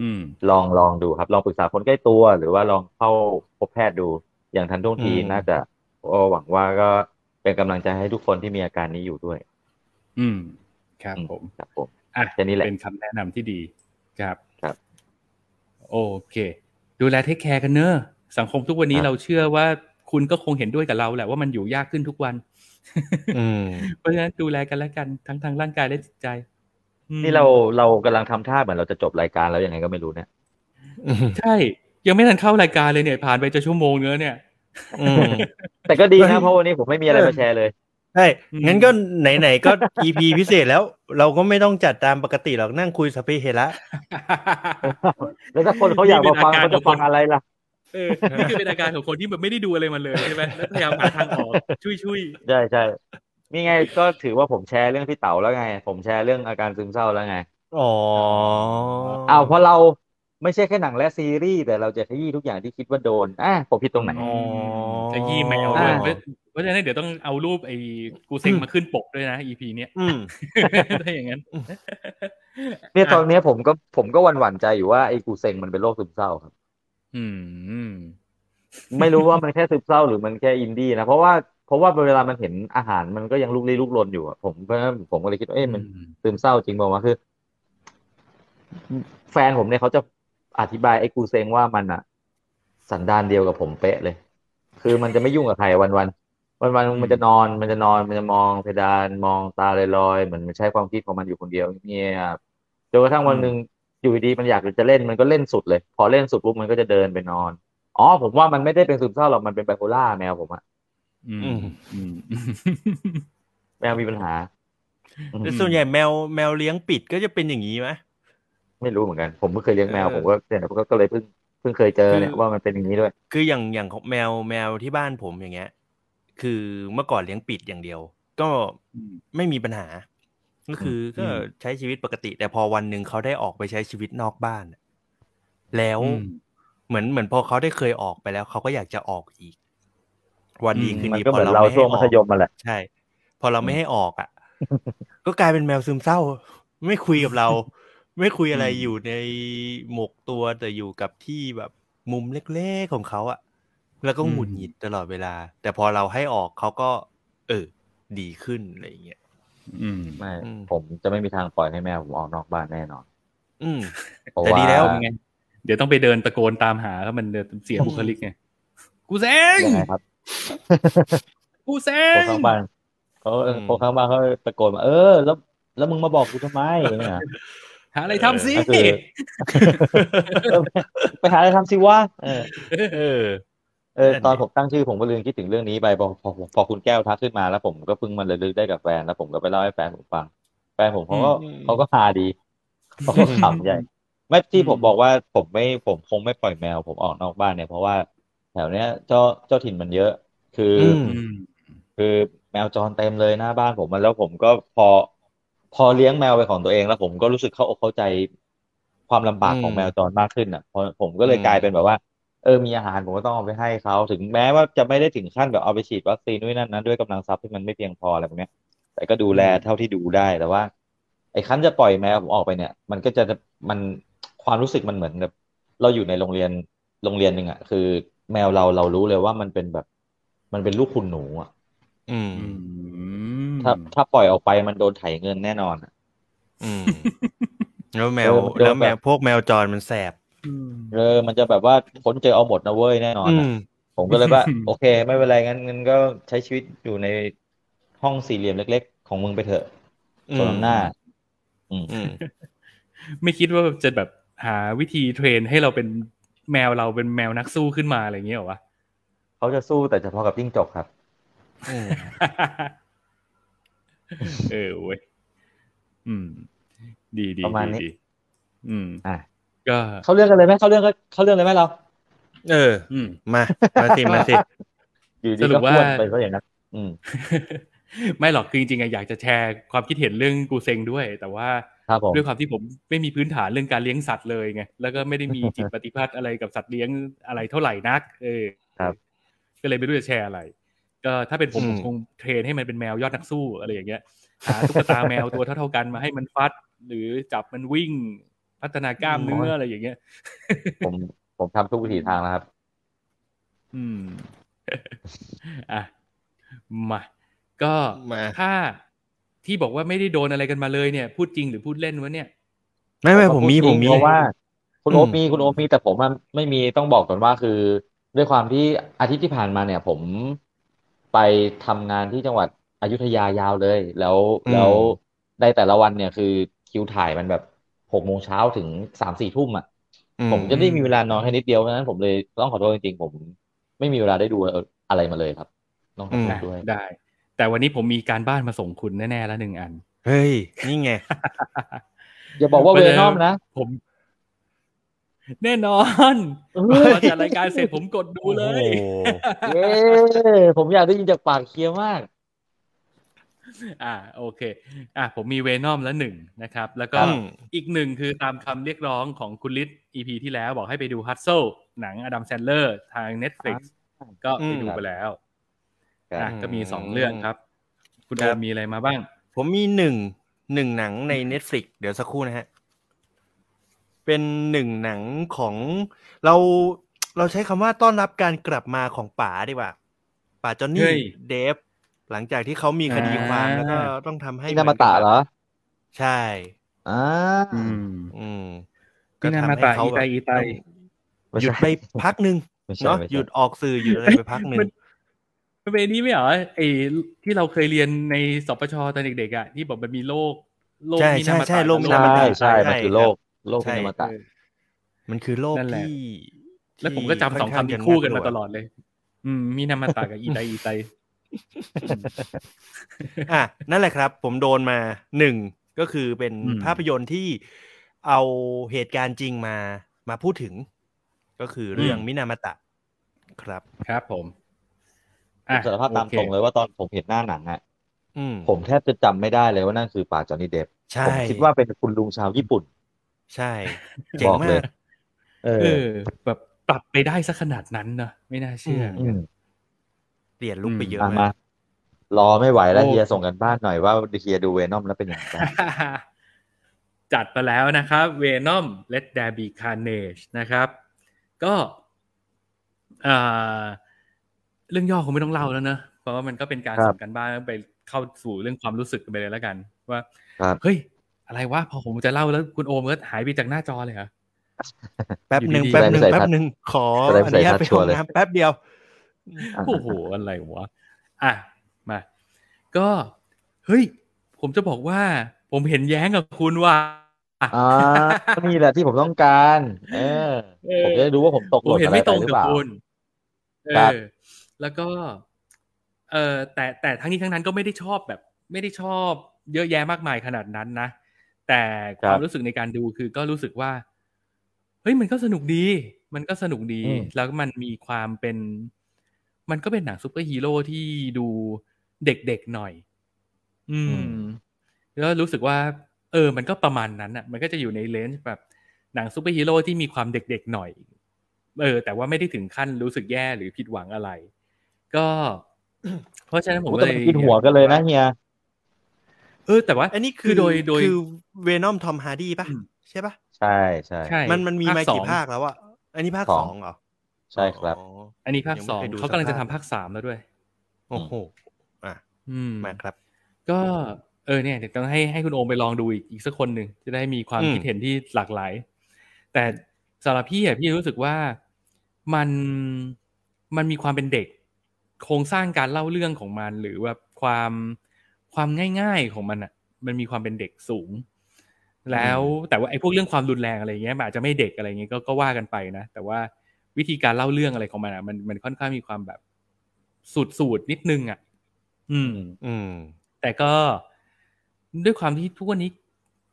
อืม ลองลองดูครับ ลองปรึกษาคนใกล้ตัว หรือว่าลองเข้าพบแพทย์ดู อย่างทันท่วงทีอืมน่าจะก็หวังว่าก็เป็นกำลังใจให้ทุกคนที่มีอาการนี้อยู่ด้วย อืม ครับอืมผมครับผมอะแค่นี้แหละเป็นคำแนะนำที่ดีครับครับ โอเค ดูแลเทคแคร์กันเนอะสังคมทุกวันนี้ครับเราเชื่อว่าคุณก็คงเห็นด้วยกับเราแหละว่ามันอยู่ยากขึ้นทุกวันอืมเพราะฉะนั้นดูแลกันแล้วกันทั้งทางร่างกายและจิตใจอืมนี่เราเรากำลังทำท่าเหมือนเราจะจบรายการแล้วยังไงก็ไม่รู้เนี่ยใช่ ยังไม่ทันเข้ารายการเลยเนี่ย ผ่านไปจะชั่วโมงเนื้อเนี่ยอืมแต่ก็ดีเฮ้นะยเพราะวันนี้ผมไม่มีอะไรมาแชร์เลย ใช่อืมงั้นก็ไหนๆก็ EP พิเศษแล้ว เราก็ไม่ต้องจัดตามปกติหรอกนั่งคุยสพเปเหระแล้วถ้าคนเขาอยากมาฟังนี่เขาเป็นอาการจะฟังอะไรล่ะเออนี่คือเป็นอาการของคนที่แบบไม่ได้ดูอะไรมาเลยใช่ไหมแล้วพยายามหาทางออกช่วยช่วยใช่ใช่นี่ไงก็ถือว่าผมแชร์เรื่องพี่เต๋าแล้วไง ผมแชร์เรื่องอาการซึมเศร้าแล้วไงอ๋ออ้าวเพราะเราไม่ใช่แค่หนังและซีรีส์แต่เราจะขยี้ทุกอย่างที่คิดว่าโดนอะผมผิดตรงไหนอ๋อจะยี่แมวด้วยอ่าเพ ราะเพราะฉะนั้นเดี๋ยวต้องเอารูปไอ้กูเซ็งมาขึ้นปกด้วยนะ EP เนี้ยอืมถ้าอย่างนั้น เนี่ยตอนเนี้ยผมก็ผมก็หวั่นหวั่นใจอยู่ว่าไอ้กูเซ็งมันเป็นโรคซึมเศร้าครับ อืม ไม่รู้ว่ามันแค่ซึมเศร้าหรือมันแค่อินดี้นะ เพราะว่าเพราะว่าเวลามันเห็นอาหารมันก็ยังลุกลี้ลุกลนอยู่อะผมเพราะฉะนั้นผมก็เลยคิดว่าเอ๊ะมันซึมเศร้าจริงเปล่าวะคือ แฟนผมเนี่ยเขาจะอธิบายไอ้กูเซงว่ามันอะสันดานเดียวกับผมเป๊ะเลย คือมันจะไม่ยุ่งกับใครวันวัน วันวันๆมันจะนอนมันจะนอนมันจะมองเพดานมองตาลอยๆเหมือนมันใช้ความคิดของมันอยู่คนเดียวเงียบจนกระทั่งวันหนึ่งอยู่ดีๆมันอยากจะเล่นมันก็เล่นสุดเลย พอเล่นสุดปุ๊บมันก็จะเดินไปนอนอ๋อผมว่ามันไม่ได้เป็นซึมเศร้าหรอกมันเป็นไบโพล่าแมวผมอะอืมอืมแมวมีปัญหาอืมแต่ส่วนใหญ่แมวแมวเลี้ยงปิดก็จะเป็นอย่างนี้ไหมไม่รู้เหมือนกัน ผมไม่เคยเลี้ยงแมวเออผมก็เนี่ยก็ก็เลยเพิ่งเพิ่งเคยเจอเนี่ยคือว่ามันเป็นอย่างนี้ด้วย คืออย่างอย่างของแมวแมวที่บ้านผมอย่างเงี้ย คือเมื่อก่อนเลี้ยงปิดอย่างเดียว ก็ไม่มีปัญหา ก็คือก็อืมใช้ชีวิตปกติ แต่พอวันหนึ่งเขาได้ออกไปใช้ชีวิตนอกบ้าน แล้วอืมเหมือนเหมือนพอเขาได้เคยออกไปแล้วเขาก็อยากจะออกอีก วันดีอืมคืนมันดีก็พเหอมือนเราเราไม่ช่ให้วงอมัอกธยมมาแหละใช่ พอเราไม่ให้ออกอะ ก็กลายเป็นแมวซึมเศร้า ไม่คุยกับเรา ไม่คุยอะไรอืมอยู่ในหมกตัวแต่อยู่กับที่แบบมุมเล็กๆของเขาอะ แล้วก็หงุดหงิดตลอดเวลา แต่พอเราให้ออกเขาก็ เออ ดีขึ้นอะไรอย่างเงี้ยอืมไม่อืมผมจะไม่มีทางปล่อยให้แมวผมออกนอกบ้านแน่นอน อืมเพราะแต่ว่าดีแล้วเป็นไงเดี๋ยวต้องไปเดินตะโกนตามหาครับมันเสียบุคลิกไงกูเซงยังไงครับกูเซคนงข้างบ้านเขาคนข้างบ้านเขาตะโกนมาเออ แล้วแล้วมึงมาบอกกูทำไมเนี่ยหาอะไรทำสิก็คือเออไปหาอะไรทำสิวะเออ เออเออนั่นดิตอนผมตั้งชื่อผมก็ลืมคิดถึงเรื่องนี้ไปพอพอพอคุณแก้วทักขึ้นมาแล้วผมก็เพิ่งมันระลึกได้กับแฟนแล้วผมก็ไปเล่าให้แฟนผมฟัง แฟนผมเขาก็อืมเขาก็ฮาดีเขาก็ขำใหญ่ไม่ที่ผมบอกว่าผมไม่ผมคงไม่ปล่อยแมว ผมออกนอกบ้านเนี่ยเพราะว่าแถวเนี้ยเจ้าเจ้าถิ่นมันเยอะ คืออมอืมคือแมวจรเต็มเลยหน้าบ้านผมมันแล้วผมก็พอ พอเลี้ยงแมวไปนของตัวเอง แล้วผมก็รู้สึกเข้าอกเข้าใจความลำบากของอืมแมวจรมากขึ้นอะพอผมก็เลยอืมกลายเป็นแบบว่า เออมีอาหารผมก็ต้องเอาไปให้เขาถึงแม้ว่าจะไม่ได้ถึงขั้นแบบเอาไปฉีดวัคซีนด้วยนั่นนะด้วยกำลังทรัพย์ที่มันไม่เพียงพออะไรแบบเนี้ยแต่ก็ดูแลเท่าที่ดูได้แต่ว่า ไอ้คันจะปล่อยแมวผมออกไปเนี่ย มันก็จะมันความรู้สึกมันเหมือนแบบ เราอยู่ในโรงเรียนโรงเรียนหนึ่งอะคือ แมวเราเรารู้เลยว่ามันเป็นแบบ มันเป็นลูกคุณหนูอะอืมอืมถ้าถ้าปล่อยออกไปมันโดนไถเงินแน่นอนอะอืมแล้วแมวเออมันโดนแล้วแมวแบบพวกแมวจรมันแสบ เออ มันจะแบบว่าค้นเจอเอาหมดนะเว้ยแน่นอนอือะมผมก็เลยว่า โอเค ไม่เป็นไรงั้นงั้นก็ใช้ชีวิตอยู่ในห้องสี่เหลี่ยมเล็ก ๆ ของมึงไปเถอะอืมส่วนหน้าอืมอืมไม่คิดว่าจะแบบหาวิธีเทรนให้เราเป็นแมวเราเป็นแมวนักสู้ขึ้นมาอะไรอย่างเงี้ยเหรอวะเขาจะสู้แต่เฉพาะกับจิ้งจกครับอืมเออเว้ยอืม ดีดีประมาณดีนี้ดีอืม อะ ก็เข้าเรื่องกันเลยไหมเข้าเรื่องก็เข้าเรื่องเลยไหมเรา เออ อืมมามาสิมาสิอยู่ดีสรุก็ปว่าพูดไปซะอย่างนั้นอืมไม่หรอกคือจริงๆอะอยากจะแชร์ความคิดเห็นเรื่องกูเซ็งด้วย แต่ว่าครับผมด้วยความที่ผมไม่มีพื้นฐานเรื่องการเลี้ยงสัตว์เลยไงแล้วก็ไม่ได้มีจิตปฏิภาณอะไรกับสัตว์เลี้ยงอะไรเท่าไหร่นัก เออครับ ก็เลยไม่รู้จะแชร์อะไร ก็ถ้าเป็นผมอืผมมคงเทรนให้มันเป็นแมวยอดนักสู้อะไรอย่างเงี้ยหาตุ๊กตาแมวตัวเท่าๆกันมาให้มันฟัด หรือจับมันวิ่ง พัฒนากล้ามเนื้ออะไรอย่างเงี้ย ผมผมทำทุกวิถีทางแล้วครับ อืมอะมาก็มาถ้าที่บอกว่าไม่ได้โดนอะไรกันมาเลยเนี่ย พูดจริงหรือพูดเล่นวะเนี่ย ไม่ไม่ผมมีผมมีเพราะว่า คุณอืมโอมมีคุณโอมมีแต่ผมอะไม่มีต้องบอกก่อนว่าคือ ด้วยความที่อาทิตย์ที่ผ่านมาเนี่ย ผมไปทำงานที่จังหวัดอยุธยายาวเลย แล้วอืมแล้วได้แต่ละวันเนี่ยคือคิวถ่ายมันแบบ หกโมงเช้าถึงสามสี่ทุ่มอะอืผมจะได้มีเวลานอนแค่นิดเดียวเพราะฉะนั้นผมเลยต้องขอโทษจริงๆผม ไม่มีเวลาได้ดูอะไรมาเลยครับต้องขอโทษอะด้วยได้ แต่วันนี้ผมมีการบ้านมาส่งคุณแน่ๆแล้วหนึ่งอัน เฮ้ย นี่ไง อย่าบอกว่าไม่เวได้นอมนะ ผม แน่นอนเฮ้ยพอจัดรายการเสร็จผมกดดูเลยโอ้โหเย้ผมอยากได้ยินจากปากเคลียร์มาก อ่าโอเคอะผมมีเวนอมแล้วหนึ่งนะครับ แล้วก็อืมอีกหนึ่งคือตามคำเรียกร้องของคุณลิศ EP ที่แล้วบอกให้ไปดูฮัตเซลหนังอดัมแซนเลอร์ทาง Netflix ก็ไปดูไปแล้วครับอะก็มีสองเรื่องครับ คุณคโอรับมมีอะไรมาบ้าง ผมมีหนึ่งหนึ่งหนังใน Netflix เดี๋ยวสักครู่นะฮะ เป็นหนึ่งหนังของเราเราใช้คำว่าต้อนรับการกลับมาของป๋าดีกว่าป๋าจอนเฮ้นี่ยเดฟ หลังจากที่เขามีคดีความอ่าแล้วก็ต้องทำให้นี่นามาตะเหรอ ใช่อ่าอืม อืมนี่นามาตะอีไตอีไตไม่ใช่หยุดไปพักหนึ่งไม่ใช่เนาะไม่ใช่หยุดออกสื่อหยุดอะไรไปพักหนึ่งมันมันเป็นอันนี้ไม่เหรอไอ้ที่เราเคยเรียนในสปชตอนเด็กๆอะที่บอกมันมีโรคโรคใช่มิใช่นามาตะใช่โรคมิใช่นามาตะใช่ใช่มันคือโลกโลกใช่มินามาตะเออมันคือโลกนั่นแหละที่แล้วผมก็จำสองคำนี้คู่กันมาตลอดเลย อืมมีนามาตะกับอีไตอีไต อะนั่นแหละครับ ผมโดนมาหนึ่งก็คือเป็นอืมภาพยนตร์ที่เอาเหตุการณ์จริงมามาพูดถึง ก็คือเรื่องมินามาตะ ครับ ครับผมผมสารภาพตามโอเคตรงเลยว่าตอนผมเห็นหน้าหนังอะอืมผมแทบจะจำไม่ได้เลยว่านั่นคือป่าจอห์นนี่เดฟใช่ผมคิดว่าเป็นคุณลุงชาวญี่ปุ่น ใช่เจ๋งบอกมาเลยกเอเอออแบบปรับไปได้สักขนาดนั้นเนอะไม่น่าเชื่อออืม เปลี่ยนลุกไปเยอะอะมามากรอไม่ไหวแล้วโอ้เฮียส่งกันบ้านหน่อยว่าเฮียดูเวนอมแล้วเป็นอย่างไรบ้างจัดไปแล้วนะครับเวนอม Let There Be Carnage นะครับ ก็เอ่อเรื่องย่อคงไม่ต้องเล่าแล้วเนอะเพราะว่ามันก็เป็นการครับส่งกันบ้านไปเข้าสู่เรื่องความรู้สึกกันไปเลยแล้วกัน ว่าครับเฮ้ยอะไรวะพอผมจะเล่าแล้วคุณโอมก็หายไปจากหน้าจอเลยเหรอแป๊บหนึ่งอยู่ดีๆแป๊บหนึ่งใส่แป๊พับดหนึ่งขอจะได้อใส่นุญาตพัดไปชัห้วอร์งเลยน้ำแป๊บเดียว โอ้โหอะไรวะอะมาก็เฮ้ย ผมจะบอกว่า ผมเห็นแย้งกับคุณว่าอ่านี่แหละที่ผมต้องการ เออเออผมจะได้รู้ว่าผมตกหล่นอะไรไม่ไปหรือเปล่า ผมเห็นไม่ตรงกับคุณเอครับอแล้วก็ เออแต่แต่ทั้งนี้ทั้งนั้นก็ไม่ได้ชอบแบบ ไม่ได้ชอบเยอะแยะมากมายขนาดนั้นนะแต่ความรู้สึกในการดูคือก็รู้สึกว่า เฮ้ยมันก็สนุกดี มันก็สนุกดีอืมแล้วมันมีความเป็น มันก็เป็นหนังซูเปอร์ฮีโร่ที่ดูเด็กๆหน่อย อืม แล้วรู้สึกว่า เออ มันก็ประมาณนั้นอะ มันก็จะอยู่ในเลนส์แบบหนังซูเปอร์ฮีโร่ที่มีความเด็กๆหน่อย เออ แต่ว่าไม่ได้ถึงขั้นรู้สึกแย่หรือผิดหวังอะไร ก็ เพราะฉะนั้นผมโอ้ก็แต่เลยมันกินหัวกันเลยนะเฮีย เออ แต่ว่า อันนี้คือโดยโดยคือเวนอมทอมฮาร์ดี้ป่ะอืมใช่ป่ะใช่ใช่ใช่ มันมันมีมาสอกี่งภาคแล้วอะอันนี้ภาคสสอองงเหรอ ใช่ครับอ๋ออันนี้ภาคยังสไม่เคยดูเขากำลังจะทำภาคภาคสามแล้วด้วย โอ้โหอะอืมมาครับ ก็เออเนี่ยเดี๋ยวต้องให้ให้คุณโอมไปลองดูอีกอีกสักคนหนึ่งจะได้มีความอืมคิดเห็นที่หลากหลาย แต่สำหรับพี่อะพี่รู้สึกว่ามันมันมีความเป็นเด็ก โครงสร้างการเล่าเรื่องของมัน หรือว่าความความง่ายๆของมันอะ มันมีความเป็นเด็กสูง แล้วแต่ว่าไอ้พวกเรื่องความรุนแรงอะไรเงี้ยมันอาจจะไม่เด็กอะไรเงี้ยก็ก็ว่ากันไปนะแต่ว่า วิธีการเล่าเรื่องอะไรของมันอะมันมันค่อนข้างมีความแบบสูตรสูตรนิดนึงอะ อืม อืม แต่ก็ด้วยความที่ทุกวันนี้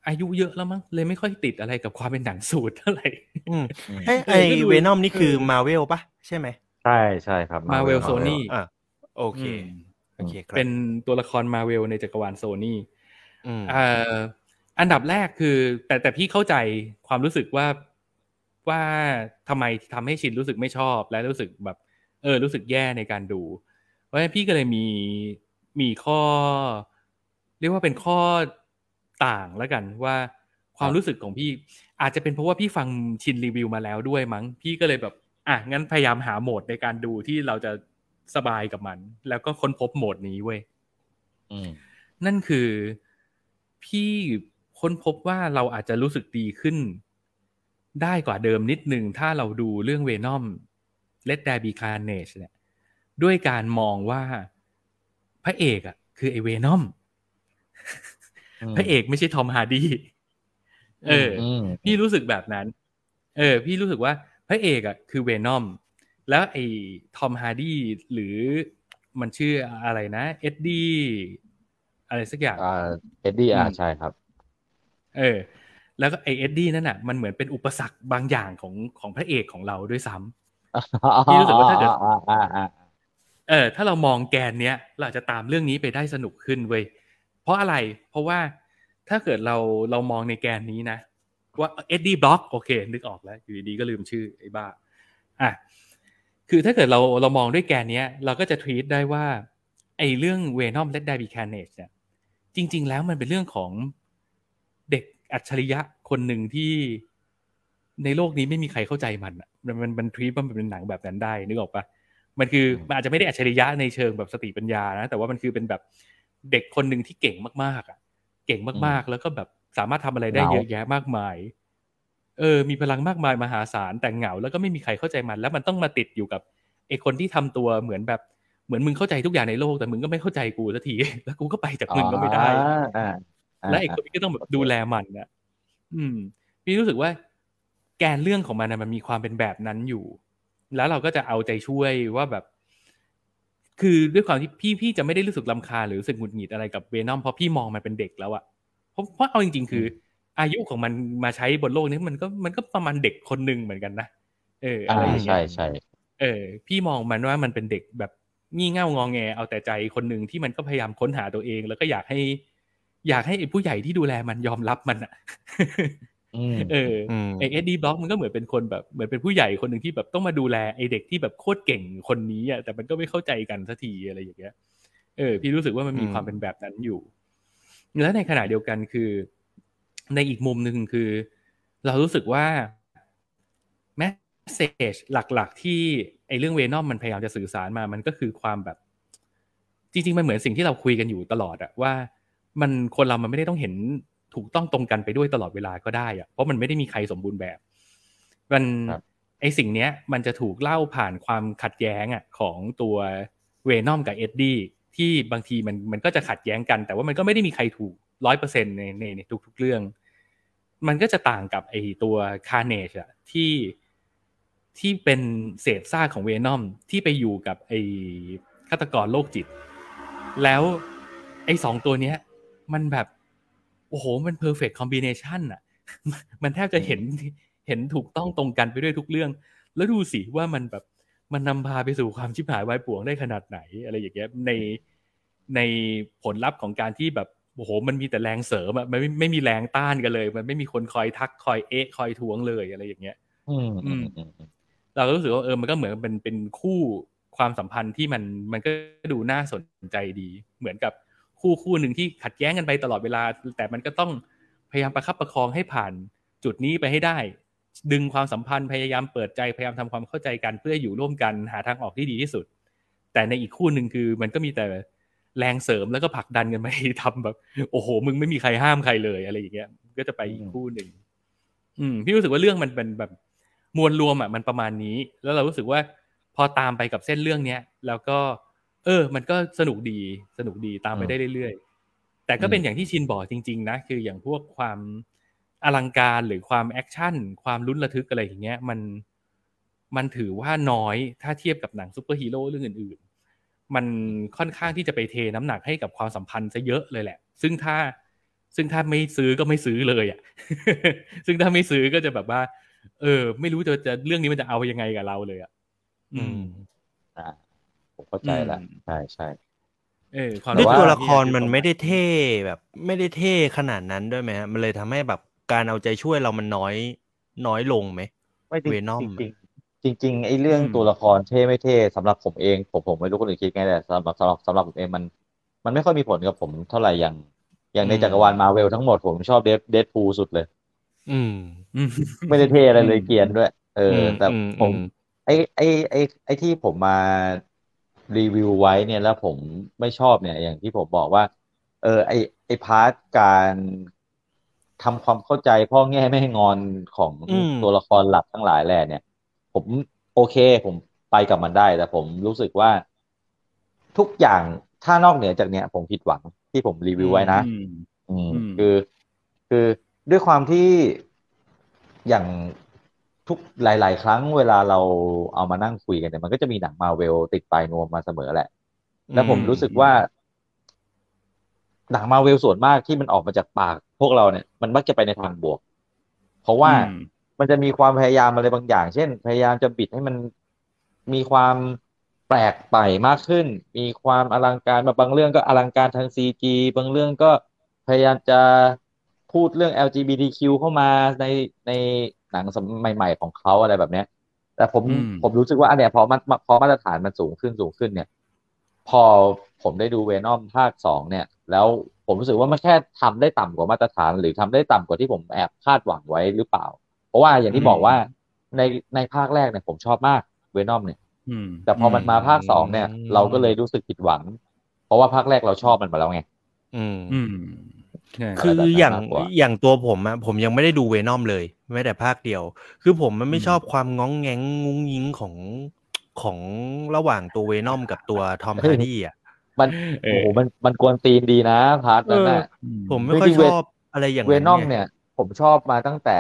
อายุเยอะแล้วมั้งเลยไม่ค่อยติดอะไรกับความเป็นหนังสูตรเท่าไหร่อืมอืมไอไอเออก็ดูเวนอมนี่คือเออมาเวลป่ะใช่ไหมใช่ใช่ครับ Marvel Marvel Sony อะโอเคอืมโอเคครับเป็นตัวละครมาเวลในจักรวาลโซนี่อืมเอ่ออันดับแรกคือ แต่แต่พี่เข้าใจความรู้สึกว่า ว่าทำไมทำให้ชินรู้สึกไม่ชอบและรู้สึกแบบ เออ รู้สึกแย่ในการดู เพราะฉะนั้นพี่ก็เลยมีมีข้อ เรียกว่าเป็นข้อต่างแล้วกันว่าความรู้สึกของพี่ อาจจะเป็นเพราะว่าพี่ฟังชินรีวิวมาแล้วด้วยมั้ง พี่ก็เลยแบบ อะงั้นพยายามหาโหมดในการดูที่เราจะสบายกับมัน แล้วก็ค้นพบโหมดนี้เว้ยอืมนั่นคือพี่ค้นพบว่าเราอาจจะรู้สึกดีขึ้น ได้กว่าเดิมนิดนึงถ้าเราดูเรื่องเวนอม Let There Be Carnage เนี่ยด้วยการมองว่าพระเอกอะ คือไอเวนอมพระเอกไม่ใช่ทอมฮาร์ดี้เอออืมพี่รู้สึกแบบนั้น เออ พี่รู้สึกว่าพระเอกอะ คือเวนอมแล้วไอ้ทอมฮาร์ดี้หรือมันชื่ออะไรนะเอ็ดดี้อะไรสักอย่างอ่าเอ็ดดี้อ่าอืมใช่ครับ เออ แล้วก็ไอเอ็ดดี้นั่นน่ะมันเหมือนเป็นอุปสรรคบางอย่างของของพระเอกของเราด้วยซ้ำพี่รู้สึกว่าถ้าเกิดอ่าอ่าอ่าเออถ้าเรามองแกนเนี้ยเราอาจจะตามเรื่องนี้ไปได้สนุกขึ้นเว้ยเพราะอะไรเพราะว่าถ้าเกิดเราเรามองในแกนนี้นะ ว่าเอ็ดดี้บร็อกโอเค นึกออกแล้วอยู่ดีๆก็ลืมชื่อไอ้บ้าอะคือถ้าเกิดเราเรามองด้วยแกนเนี้ย เราก็จะทวีตได้ว่าไอ้เรื่องเวนอมและด a บีแคนเนจเนี่ยจริง ๆ แล้วมันเป็นเรื่องของเด็ก อัจฉริยะคนหนึ่งที่ในโลกนี้ไม่มีใครเข้าใจมันอะมันมันมันทวีตว่ามันเป็นหนังแบบนั้นได้นึกออกปะมันคือมันอาจจะไม่ได้อัจฉริยะในเชิงแบบสติปัญญานะแต่ว่ามันคือเป็นแบบเด็กคนหนึ่งที่เก่งมากๆอะ เก่งมากๆ แล้วก็แบบสามารถทำอะไรได้เยอะแยะมากมาย เออ มีพลังมากมายมหาศาลแต่เหงา แล้วก็ไม่มีใครเข้าใจมัน แล้วมันต้องมาติดอยู่กับไอ้คนที่ทำตัวเหมือนแบบเหมือนมึงเข้าใจทุกอย่างในโลกแต่มึงก็ไม่เข้าใจกูสักทีแล้วกูก็ไปจากมึงก็ไม่ได้อ่าอ่าอ่า และไอ้คนนี้ก็ต้องแบบดูแลมันนะอืม พี่รู้สึกว่า แกนเรื่องของมันนะมันมีความเป็นแบบนั้นอยู่ แล้วเราก็จะเอาใจช่วยว่าแบบ คือด้วยความที่พี่พี่จะไม่ได้รู้สึกลำคาญหรือรู้สึกหงุดหงิดอะไรกับเวนอมเพราะพี่มองมันเป็นเด็กแล้วอะเพราะเพราะเอาจริง ๆ คือ อายุของมันมาใช้บนโลกนี้มันก็มันก็ประมาณเด็กคนหนึ่งเหมือนกันนะเอออะไรอย่างเงี้ใช่ยใช่เออ พี่มองมันว่ามันเป็นเด็กแบบงี่เง่างองแงเอาแต่ใจคนหนึ่งที่มันก็พยายามค้นหาตัวเอง แล้วก็อยากให้ อยากให้ไอ้ผู้ใหญ่ที่ดูแลมันยอมรับมันอะอืมเอออืมไอเอ็ดดี้บล็อกมันก็เหมือนเป็นคนแบบเหมือนเป็นผู้ใหญ่คนหนึ่งที่แบบต้องมาดูแลไอเด็กที่แบบโคตรเก่งคนนี้อะแต่มันก็ไม่เข้าใจกันสักทีอะไรอย่างเงี้ยเออ พี่รู้สึกว่ามันมีอืมความเป็นแบบนั้นอยู่ แล้วในขณะเดียวกันคือ ในอีกมุมหนึ่งคือ เรารู้สึกว่าแมสเซจหลัก ๆ ที่ไอเรื่องเวนอมมันพยายามจะสื่อสารมา มันก็คือความแบบ จริง ๆ มันเหมือนสิ่งที่เราคุยกันอยู่ตลอดอะว่า มันคนเรามันไม่ได้ต้องเห็นถูกต้องตรงกันไปด้วยตลอดเวลาก็ได้อะเพราะมันไม่ได้มีใครสมบูรณ์แบบ มันครับไอสิ่งเนี้ย มันจะถูกเล่าผ่านความขัดแย้งอะของตัวเวนอมกับเอ็ดดี้ที่บางทีมันมันก็จะขัดแย้งกัน แต่ว่ามันก็ไม่ได้มีใครถูกร้อยเปอร์เซ็นต์ในในในทุก ๆ เรื่อง มันก็จะต่างกับไอตัวคาร์เนจอะที่ที่เป็นเศษซากของเวนอมที่ไปอยู่กับไอฆาตกรโรคจิต แล้วไอ้สองตัวเนี้ย มันแบบ โอ้โห มัน perfect combination อะ มันแทบจะเห็นเห็นถูกต้องตรงกันไปด้วยทุกเรื่อง แล้วดูสิว่ามันแบบมันนำพาไปสู่ความชิบหายวายป่วงได้ขนาดไหน อะไรอย่างเงี้ยในในผลลัพธ์ของการที่แบบโอ้โห มันมีแต่แรงเสริมอะมันไม่ไม่มีแรงต้านกันเลย มันไม่มีคนคอยทักคอยเอะคอยทวงเลยอะไรอย่างเงี้ยอืมอืมอืมอืมเราก็รู้สึกว่าเออมันก็เหมือนเป็นเป็นคู่ความสัมพันธ์ที่มันมันก็ดูน่าสนใจดี เหมือนกับ คู่คู่หนึ่งที่ขัดแย้งกันไปตลอดเวลา แต่มันก็ต้องพยายามประคับประคองให้ผ่านจุดนี้ไปให้ได้ ดึงความสัมพันธ์พยายามเปิดใจพยายามทำความเข้าใจกันเพื่ออยู่ร่วมกันหาทางออกที่ดีที่สุด แต่ในอีกคู่หนึ่งคือมันก็มีแต่แรงเสริมแล้วก็ผลักดันกันไปทำแบบ โอ้โห มึงไม่มีใครห้ามใครเลยอะไรอย่างเงี้ยก็จะไปอีกคู่หนึ่งอืมพี่รู้สึกว่าเรื่องมันเป็นแบบมวลรวมอะมันประมาณนี้ แล้วเรารู้สึกว่าพอตามไปกับเส้นเรื่องเนี้ยแล้วก็ เออ มันก็สนุกดีสนุกดีตามไปได้เรื่อยๆ แต่ก็เป็นอย่างที่ชินบอกจริง ๆ นะ คืออย่างพวกความอลังการหรือความ action ความลุ้นระทึกอะไรอย่างเงี้ย มันมันถือว่าน้อยถ้าเทียบกับหนังซูเปอร์ฮีโร่เรื่องอื่น ๆ มันค่อนข้างที่จะไปเทน้ำหนักให้กับความสัมพันธ์ซะเยอะเลยแหละ ซึ่งถ้าซึ่งถ้าไม่ซื้อก็ไม่ซื้อเลยอะ ซึ่งถ้าไม่ซื้อก็จะแบบว่า เออ ไม่รู้จะจะเรื่องนี้มันจะเอายังไงกับเราเลยอะ อืมอ่าผม เข้าใจละอืมใช่ใช่เออความด้วยแต่ว่าตัวละครมันไม่ได้เท่แบบไม่ได้เท่ขนาดนั้นด้วยไหมฮะมันเลยทำให้แบบการเอาใจช่วยเรามันน้อยน้อยลงไหมไม่จริง Venom จริงๆจริงๆไอ้เรื่องตัวละครเท่ไม่เท่สำหรับผมเองผมผมไม่รู้คนอื่นคิดไงแต่สำหรับสำหรับสำหรับผมเองมัน มันไม่ค่อยมีผลกับผมเท่าไหร่อย่าง อย่างในอืมจักรวาลมาเวลทั้งหมดผมชอบเดฟเดดพูสุดเลยอืมอืมไม่ได้เท่อะไรเลยอืมเกรียนด้วย เอออมแต่อืมผมอืมไอ้ไอ้ไอ้ไอ้ที่ผมมา รีวิวไว้เนี่ยแล้วผมไม่ชอบเนี่ย อย่างที่ผมบอกว่า เออ ไอ้ไอ้พาร์ทการทำความเข้าใจพ่อแง่แม่งอนของอืมตัวละครหลักทั้งหลายแหละเนี่ย ผมโอเค ผมไปกับมันได้ แต่ผมรู้สึกว่า ทุกอย่างถ้านอกเหนือจากเนี้ย ผมผิดหวังที่ผมรีวิวไว้นะอืมอืมอืมคือ คือด้วยความที่อย่าง ทุกหลาย ๆ ครั้งเวลาเราเอามานั่งคุยกันเนี่ยมันก็จะมีหนังมาเวลติดปลายนวมมาเสมอแหละ แล้วผมรู้สึกว่า หนังมาเวลส่วนมากที่มันออกมาจากปากพวกเราเนี่ยมันมักจะไปในทางบวก เพราะว่าอืมมันจะมีความพยายามอะไรบางอย่าง เช่น พยายามจะบิดให้มันมีความแปลกใหม่มากขึ้น มีความอลังการบางเรื่องก็อลังการทางซีจีบางเรื่องก็พยายามจะพูดเรื่อง LGBTQ เข้ามาในใน หนังสมัยใหม่ ๆ ของเขาอะไรแบบเนี้ย แต่ผมอืมผมรู้สึกว่าอันเนี้ยพอมันพอมาตรฐานมันสูงขึ้นสูงขึ้นเนี่ย พอผมได้ดูเวนอมภาคสองเนี่ย แล้วผมรู้สึกว่ามันแค่ทำได้ต่ำกว่ามาตรฐาน หรือทำได้ต่ำกว่าที่ผมแอบคาดหวังไว้หรือเปล่า เพราะว่าอย่างที่บอกว่าในในภาคแรกเนี่ยผมชอบมากเวนอมเนี่ยอืมแต่พอมันมาภาคสองเนี่ยอืมเราก็เลยรู้สึกผิดหวัง เพราะว่าภาคแรกเราชอบมันมาแล้วไง อืมอืมใช่ คือแบบนั้นอย่างมากกว่าอย่างตัวผมอะผมยังไม่ได้ดูเวนอมเลยแม้แต่ภาคเดียว คือผมมันไม่อืมชอบความง้องแงงงุ้งยิงของของระหว่างตัวเวนอมกับตัวทอมฮาร์ดี้อะมันเอโอ้อโหมันมันกวนตีนดีนะ part นั้นน่ะอืผมไม่ค่อยจริงๆเวชอบอะไรอย่างเวนั้นนอมไงเนี่ย ผมชอบมาตั้งแต่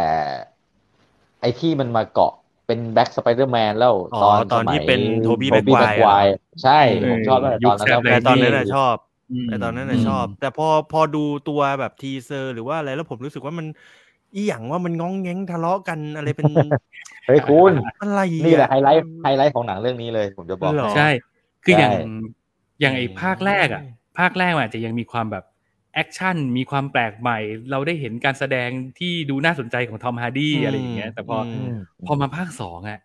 ไอ้ที่มันมาเกาะเป็น Black Spider-Man แล้วอ๋อตอนตอนที่สมัยเป็นโทบี้โทบี้แม็แม็กกไกไกววร์ร์ใช่เออผมชอบตั้งแต่ตอนนั้นยุคแล้วแต่ตอนนั้นน่ะชอบม แต่ตอนนั้นน่ะอืมชอบ แต่พอพอดูตัวแบบ teaser หรือว่าอะไรแล้วผมรู้สึกว่ามันอีหยังวะมันง้องแง้งทะเลาะกันอะไรเป็นเฮ้ยคุณอะไรอนี่แหละ highlight highlight ของหนังเรื่องนี้เลย ผมจะบอกเหรอใช่ คืออย่างใช่อย่างไอ้อืมภาคแรกอะ ภาคแรกมันอาจจะยังมีความแบบ action มีความแปลกใหม่ เราได้เห็นการแสดงที่ดูน่าสนใจของทอมฮาร์ดี้อืมอะไรอย่างเงี้ย แต่พออมพอมาภาคสองอะ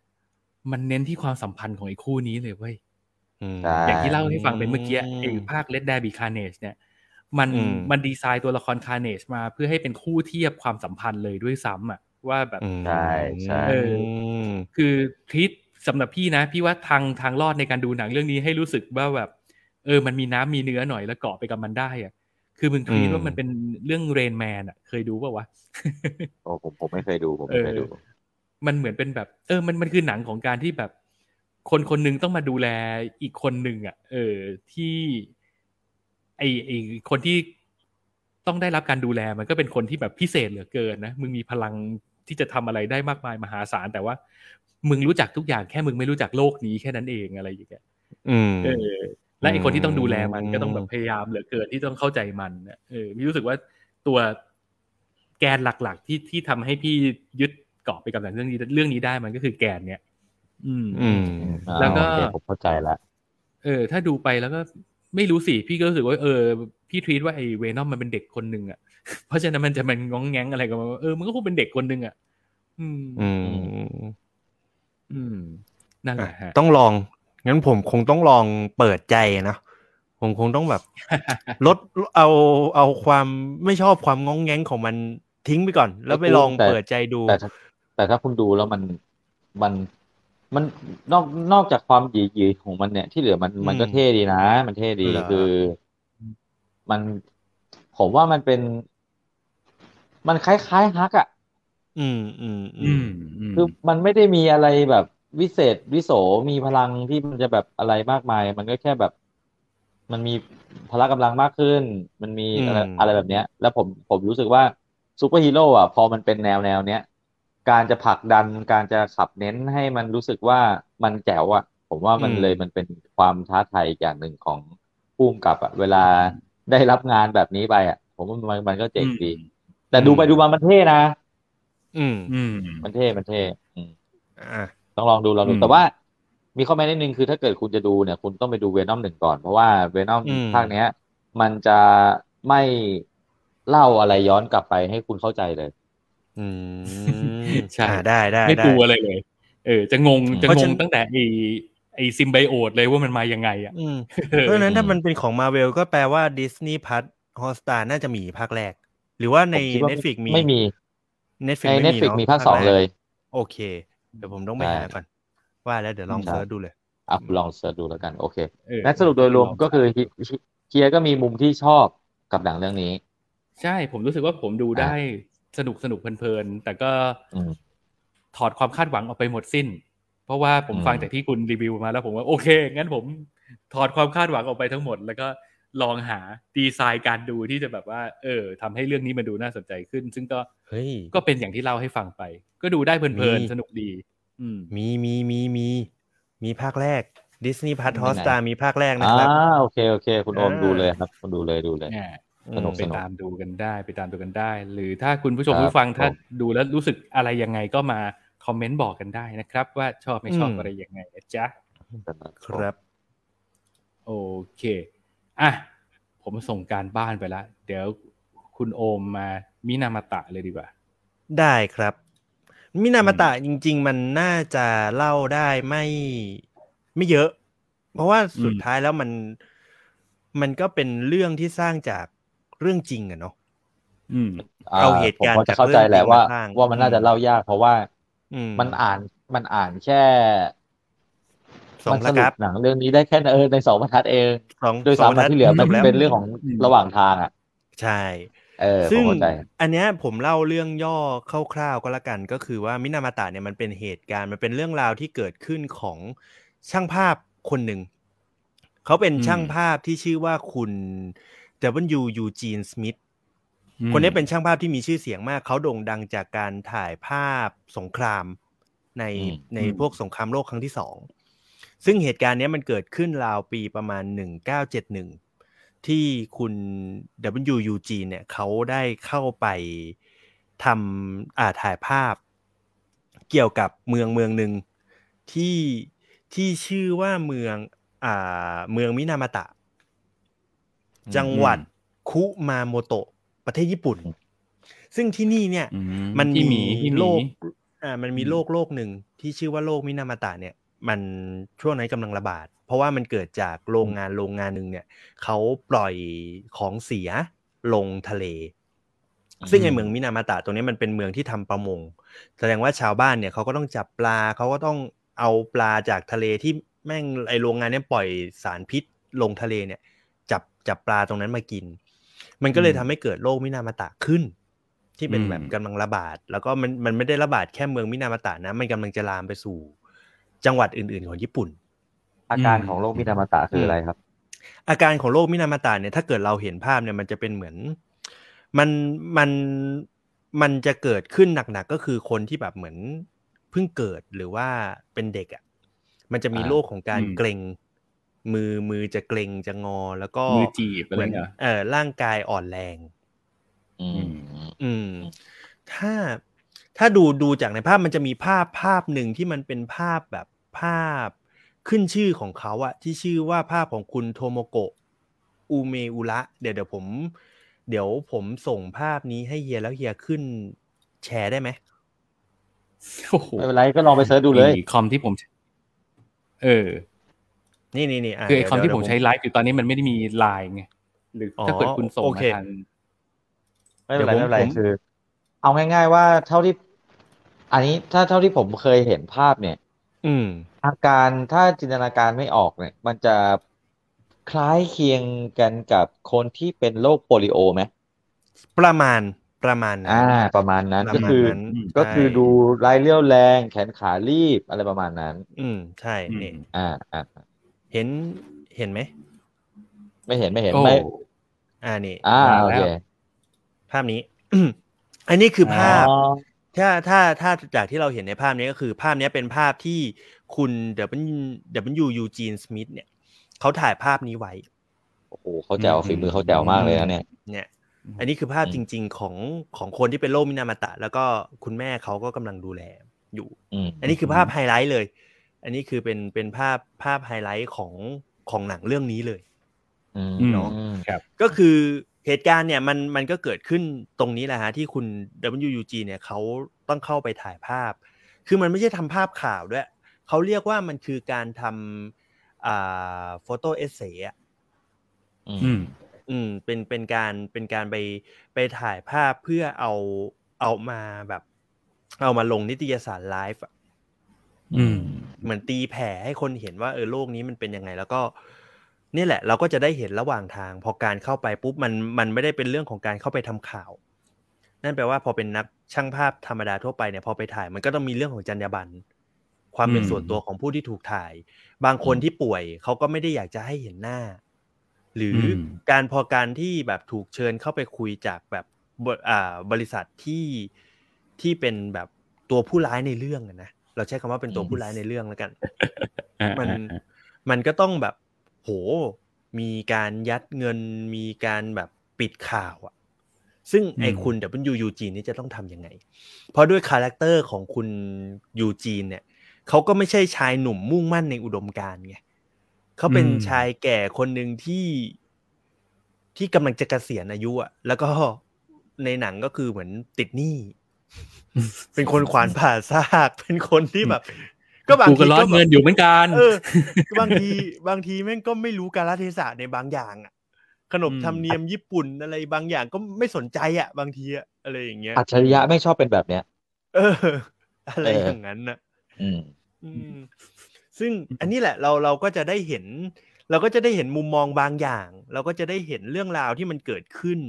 มันเน้นที่ความสัมพันธ์ของไอ้คู่นี้เลยเว้ยมใช่ อย่างที่เล่าให้ฟังไปเมื่อกี้อืมไอ้ภาค Let There Be Carnage เนี่ย มันอืมมันดีไซน์ตัวละคร Carnage มาเพื่อให้เป็นคู่เทียบความสัมพันธ์เลยด้วยซ้ำอะว่าแบบอืมใช่ใช่เออคือ trick สำหรับพี่นะ พี่ว่าทางทางรอดในการดูหนังเรื่องนี้ให้รู้สึกว่าแบบ เออ มันมีน้ำมีเนื้อหน่อยแล้วเกาะไปกับมันได้อะคือมึงทรีตอืมว่ามันเป็นเรื่องเรนแมนอะ เคยดูป่าวะโอ้ผมผมไม่เคยดูผมไม่เคยดูเออมันเหมือนเป็นแบบ เออ มันมันคือหนังของการที่แบบ คนคนหนึงต้องมาดูแลอีกคนหนึ่งอะ เออที่ ไอไอคนที่ต้องได้รับการดูแลมันก็เป็นคนที่แบบพิเศษเหลือเกินนะมึงมีพลังที่จะทำอะไรได้มากมายมหาศาลแต่ว่า มึงรู้จักทุกอย่างแค่มึงไม่รู้จักโลกนี้แค่นั้นเองอะไรอย่างเงี้ยอืมเออ และไอคนที่ต้องดูแลมันอืมก็ต้องแบบพยายามเหลือเกินที่ต้องเข้าใจมันนะเออพี่รู้สึกว่าตัวแกนหลักๆ ที่ที่ทำให้พี่ยึดเกาะไปกับหนังเรื่องนี้เรื่องนี้ได้มันก็คือแกนเนี้ย อืม อืมแล้วก็อ่าโอเคผมเข้าใจละเออ ถ้าดูไปแล้วก็ไม่รู้สิ พี่ก็รู้สึกว่าเออ พี่ทวีตว่าไอ้เวนอมมันเป็นเด็กคนหนึ่งอะ เพราะฉะนั้นมันจะมันงองแงงอะไรกันมาเออ มันก็คงเป็นเด็กคนหนึ่งอะ อืม อืม อืม นั่นแหอะละฮะ ต้องลอง งั้นผมคงต้องลองเปิดใจนะ ผมคงต้องแบบ ลด เอา เอาความไม่ชอบความงองแงงของมันทิ้งไปก่อน แล้วไปลองแต่เปิดใจดูแต่ถ้าแต่ถ้าคุณดูแล้วมัน มัน มันนอกนอกจากความหยีหยีของมันเนี่ยที่เหลือมันมันก็อืมเท่ดีนะ มันเท่ดีเหรอคือ มันผมว่ามันเป็น มันคล้ายๆฮัลค์อะอืมอืมอือืมมอืมคือมันไม่ได้มีอะไรแบบวิเศษวิโสมีพลังที่มันจะแบบอะไรมากมาย มันก็แค่แบบ มันมีพละกำลังมากขึ้น มันมีอะไรอืมอะไรแบบเนี้ย แล้วผมผมรู้สึกว่าซูเปอร์ฮีโร่อะ พอมันเป็นแนวแนวเนี้ย การจะผลักดันการจะขับเน้นให้มันรู้สึกว่ามันแจ๋วอะผมว่ามันเลยมันเป็นความท้าทายอีกอย่างหนึ่งของผู้กำกับอะเวลาได้รับงานแบบนี้ไปอะผมว่ามันมันก็เจ๋งดีแต่ดูไปดูมามันเท่นะอืมอืมมันเท่มันเท่อืมอะต้องลองดูลองดูอืมแต่ว่ามีข้อแม้นิดนึงคือถ้าเกิดคุณจะดูเนี่ย คุณต้องไปดูเวนอมหนึ่งก่อน เพราะว่าเวนอมอืมภาคเนี้ย มันจะไม่เล่าอะไรย้อนกลับไปให้คุณเข้าใจเลย อืมใช่อะได้ได้ไม่ได้กลัวอะไรเลย เออ จะงงจะเพราะงฉังนตั้งแต่ไอไอซิมไบโอดเลยว่ามันมายังไงอะอืมเออเพราะฉะนั้นถ้าอืมมันเป็นของมาเวลก็แปลว่าดิสนีย์พัทฮอสตาน่าจะมีภาคแรก หรือว่าในผมคิดว่า Netflix มีไม่มี Netflix ในไม่เน็ตฟลิกเนอะมีภาคสองเลย โอเค เดี๋ยวผมต้องไปใช่หาก่อนว่าแล้วเดี๋ยวลองใช่เซิร์ชดูเลยอะลองเสิร์ชดูแล้วกันโอเคเอองั้นสรุปโดยรวมก็คือฮิฮิเคียร์ก็มีมุมที่ชอบกับหนังเรื่องนี้ ใช่ผมรู้สึกว่าผมดูได้ สนุกสนุกเพลินๆ แต่ก็อืมถอดความคาดหวังออกไปหมดสิ้น เพราะว่าผมอืมฟังจากที่คุณรีวิวมาแล้วผมว่าโอเค งั้นผมถอดความคาดหวังออกไปทั้งหมด แล้วก็ลองหาดีไซน์การดูที่จะแบบว่า เออทำให้เรื่องนี้มันดูน่าสนใจขึ้น ซึ่งก็เฮ้ยก็เป็นอย่างที่เล่าให้ฟังไป ก็ดูได้เพลินมีๆสนุกดี อืมมีมีมีมีมีภาคแรกดิสนีย์พัทมีฮอสตาไหนมีภาคแรกนะอ่าครับโอเคโอเค คุณโอมอ่าดูเลยครับคุณดูเลยดูเลยเนี่ย สนุกไปสนุกตามดูกันได้ไปตามดูกันได้ หรือถ้าคุณผู้ชมครับผู้ฟังถ้าผมดูแล้วรู้สึกอะไรยังไงก็มาคอมเมนต์บอกกันได้นะครับ ว่าชอบไม่ชอบอืมอะไรยังไงนะจ๊ะครับ โอเคอะผมส่งการบ้านไปแล้วเดี๋ยวคุณโอมมามินามาตะเลยดีกว่า ได้ครับ มินามาตะจริง ๆ มันน่าจะเล่าได้ไม่ไม่เยอะ เพราะว่าสุดอืมท้ายแล้วมัน มันก็เป็นเรื่องที่สร้างจาก เรื่องจริงอะเนาะอืมเอาเหตุการณ์ผมพอจะเข้าใจแหละว่าจากเรื่องจริงมาสร้างว่ามันน่าจะเล่ายาก เพราะว่าอืมมันอ่านมันอ่านแค่สองมันสนะรุครัปบหนังเรื่องนี้ได้แค่เออในสองบรรทัดเองสองโดยสสาอมงบรรทัดที่เหลือจมันบแล้วเป็นเรื่องของอืมระหว่างทางอะ ใช่เออผมซึ่งเข้าใจอันเนี้ยผมเล่าเรื่องย่อคร่าวๆก็แล้วกันก็คือว่ามินามาตะเนี่ยมันเป็นเหตุการณ์มันเป็นเรื่องราวที่เกิดขึ้นของช่างภาพคนหนึ่งเขาเป็นอืมช่างภาพที่ชื่อว่าคุณ W. Eugene Smith อืมคนนี้เป็นช่างภาพที่มีชื่อเสียงมาก เขาโด่งดังจากการถ่ายภาพสงครามในอืมในพวกสงครามโลกครั้งที่สอง ซึ่งเหตุการณ์เนี้ยมันเกิดขึ้นราวปีประมาณ 1971 ที่คุณ W. Eugene เนี่ยเขาได้เข้าไปทำอ่าถ่ายภาพ เกี่ยวกับเมืองเมืองหนึ่งที่ที่ชื่อว่าเมืองอ่าเมืองมินามาตะ จังหวัดคุมาโมโตะประเทศญี่ปุ่น ซึ่งที่นี่เนี่ยอืมันพี่หมีมีพี่หมีโลกอ่ามันมีอืมโรคโรคหนึ่งที่ชื่อว่าโรคมินามาตะเนี่ย มันช่วงนั้นกำลังระบาด เพราะว่ามันเกิดจากโรงงานโรงงานหนึ่งเนี่ยเขาปล่อยของเสียลงทะเล ซึ่งไอเมืองมินามาตะตรงนี้มันเป็นเมืองที่ทำประมง แสดงว่าชาวบ้านเนี่ยเขาก็ต้องจับปลาเขาก็ต้องเอาปลาจากทะเลที่แม่งไอโรงงานเนี่ยปล่อยสารพิษลงทะเลเนี่ย จับจับปลาตรงนั้นมากิน มันก็เลยทำให้เกิดโรคมินามาตะขึ้น ที่เป็นอืมแบบกำลังระบาด แล้วก็มันมันไม่ได้ระบาดแค่เมืองมินามาตะนะ มันกำลังจะลามไปสู่ จังหวัดอื่น ๆ ของญี่ปุ่น อาการของโรคมินามาตะคืออะไรครับ อาการของโรคมินามาตะเนี่ยถ้าเกิดเราเห็นภาพเนี่ยมันจะเป็นเหมือน มันมันมันจะเกิดขึ้นหนักๆก็คือคนที่แบบเหมือนเพิ่งเกิดหรือว่าเป็นเด็กอะมันจะมีอ่าโรคของการอืมเกรง มือมือจะเกรงจะงอ แล้วก็มือจีบอะไรเหมือนเงี้ยเออร่างกายอ่อนแรง อืม อืม ถ้าถ้าดูดูจากในภาพมันจะมีภาพภาพหนึ่งที่มันเป็นภาพแบบภาพขึ้นชื่อของเขาอะที่ชื่อว่าภาพของคุณโทโมโกะอูเมอุระเดี๋ยวเดี๋ยวผม เดี๋ยวผมส่งภาพนี้ให้เฮียแล้วเฮียขึ้นแชร์ได้ไหมโอ้โหไม่เป็นไรก็ลองไป search ดูเลยคอมที่ผม เออ นี่นี่นี่ะคือไอคอมเดี๋ยวที่ผมใช้ไลฟ์อยู่ตอนนี้มันไม่ได้มีไลน์ไงหรือถ้าเกิดคุณส่งโอมาเคทางไม่เป็นไรเดี๋ยวผมไม่เป็นไรผมคือ เอาง่าย ๆ ว่าเท่าที่ อันนี้ถ้าเท่าที่ผมเคยเห็นภาพเนี่ย อืม อาการถ้าจินตนาการไม่ออกเนี่ย มันจะคล้ายเคียงกันกับคนที่เป็นโรคโปลิโอไหมประมาณประมาณนั้นอ่า ประมาณนั้นประก็มาณคือนั้นก็คือใช่ดูไร้เรี่ยวแรง แขนขารีบอะไรประมาณนั้น อืมใช่อืมนี่อ่าอ่าเห็นเห็นไหม ไม่เห็นไม่เห็นโอ้ไม่อ่านี่อ่ามาโอแล้วเคภาพนี้ อันนี้คือภาพอ๋อถ้าถ้าถ้าจากที่เราเห็นในภาพนี้ก็คือ ภาพนี้เป็นภาพที่คุณ W. ยูจีนสมิธเนี่ยเขาถ่ายภาพนี้ไว้ โอ้โหเขาแจ๋วฝีมือเขาแจ๋วมากเลยนะเนี่ย เนี่ย อันนี้คือภาพอืจริง ๆ ของของคนที่เป็นโรคมินามาตะ แล้วก็คุณแม่เขาก็กำลังดูแลอยู่อืมอันนี้คือภาพไฮไลท์เลย อันนี้คือเป็นเป็นภาพภาพไฮไลท์ของของหนังเรื่องนี้เลยอืมอืมเนาะครับก็คือเหตุการณ์เนี่ยมันมันก็เกิดขึ้นตรงนี้แหละฮะที่คุณ WUG เนี่ยเขาต้องเข้าไปถ่ายภาพ คือมันไม่ใช่ทำภาพข่าวด้วยเขาเรียกว่ามันคือการทำอ่าโฟโต้เอเซอะอือืมมอืมเป็นเป็นการเป็นการไปไปถ่ายภาพเพื่อเอาเอามาแบบ เอามาลงนิตยสารไลฟ์อะอืม เหมือนตีแผ่ให้คนเห็นว่าเออโลกนี้มันเป็นยังไง แล้วก็นี่แหละ เราก็จะได้เห็นระหว่างทาง พอการเข้าไปปุ๊บมันมันไม่ได้เป็นเรื่องของการเข้าไปทำข่าว นั่นแปลว่าพอเป็นนักช่างภาพธรรมดาทั่วไปเนี่ยพอไปถ่ายมันก็ต้องมีเรื่องของจรรยาบรรณความเป็นอืมส่วนตัวของผู้ที่ถูกถ่าย บางคนที่ป่วยเขาก็ไม่ได้อยากจะให้เห็นหน้า หรืออมการพอการที่แบบถูกเชิญเข้าไปคุยจากแบบบอ่าบริษัทที่ที่เป็นแบบตัวผู้ร้ายในเรื่องอะนะ เราใช้คำว่าเป็นตัวผู้ร้ายในเรื่องแล้วกันอ่ามันอ่าอ่ามันก็ต้องแบบ โห มีการยัดเงิน มีการแบบปิดข่าวอะซึ่งไอคุณ W. Eugene นี่จะต้องทำยังไง เพราะด้วย character ของคุณยูจีนเนี่ยเขาก็ไม่ใช่ชายหนุ่มมุ่งมั่นในอุดมการณ์ไงเขาเป็นอืมชายแก่คนหนึ่งที่ที่กำลังจะเกษียณอายุอะแล้วก็ในหนังก็คือเหมือนติดหนี้ เป็นคนขวานผ่าซาก เป็นคนที่แบบ ก็บางกูทีก็ร้อนก็แบบเงินอยู่เหมือนกันเออบางทีบางทีแม่งก็ไม่รู้กาลเทศะในบางอย่างอะ ขนบอืมธรรมเนียมญี่ปุ่นอะไรบางอย่างก็ไม่สนใจอะ บางทีอะอะไรอย่างเงี้ย อัจฉริยะไม่ชอบเป็นแบบเนี้ย เออ อะไรเออออย่างนั้นน่ะอืมอืมซึ่งอันนี้แหละเราเราก็จะได้เห็น เราก็จะได้เห็นมุมมองบางอย่าง เราก็จะได้เห็นเรื่องราวที่มันเกิดขึ้น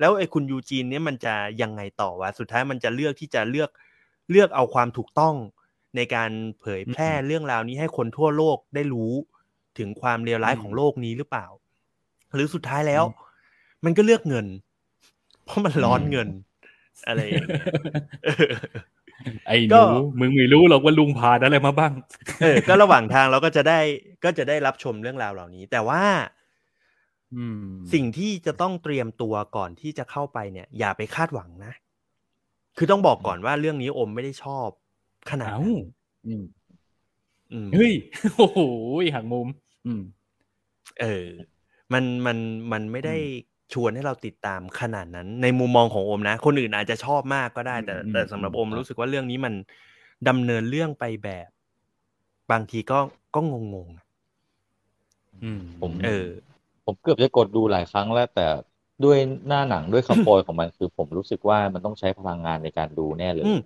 แล้วไอ้คุณยูจีนเนี่ยมันจะยังไงต่อวะสุดท้ายมันจะเลือกที่จะเลือกเลือกเอาความถูกต้องในการเผยแพร่เรื่องราวนี้ให้คนทั่วโลกได้รู้ถึงความเลวร้ายของโลกนี้หรือเปล่า หรือสุดท้ายแล้ว มันก็เลือกเงิน เพราะมันร้อนเงิน อะไรอย่างเงี้ยเออไอ้หก็นูมึงไม่รู้หรอกว่าลุงผ่านอะไรมาบ้าง เออ ก็ระหว่างทางเราก็จะได้ก็จะได้รับชมเรื่องราวเหล่านี้ แต่ว่าอืม สิ่งที่จะต้องเตรียมตัวก่อนที่จะเข้าไปเนี่ย อย่าไปคาดหวังนะ คือต้องบอกก่อนว่าเรื่องนี้อมไม่ได้ชอบขนาดเอ้านั้นอืมอืมเฮ้ยโอ้โหหักมุม อืม เออ มันมันมันไม่ได้ชวนให้เราติดตามขนาดนั้น ในมุมมองของโอมนะ คนอื่นอาจจะชอบมากก็ได้ แต่อืมแต่สำหรับโอมครับรู้สึกว่าเรื่องนี้มันดำเนินเรื่องไปแบบ บางทีก็ก็งงๆอะอืมผม เออ ผมเกือบจะกดดูหลายครั้งแล้ว แต่ด้วยหน้าหนังด้วยคำโปรยของมัน คือผมรู้สึกว่ามันต้องใช้พลังงานในการดูแน่เลย อืม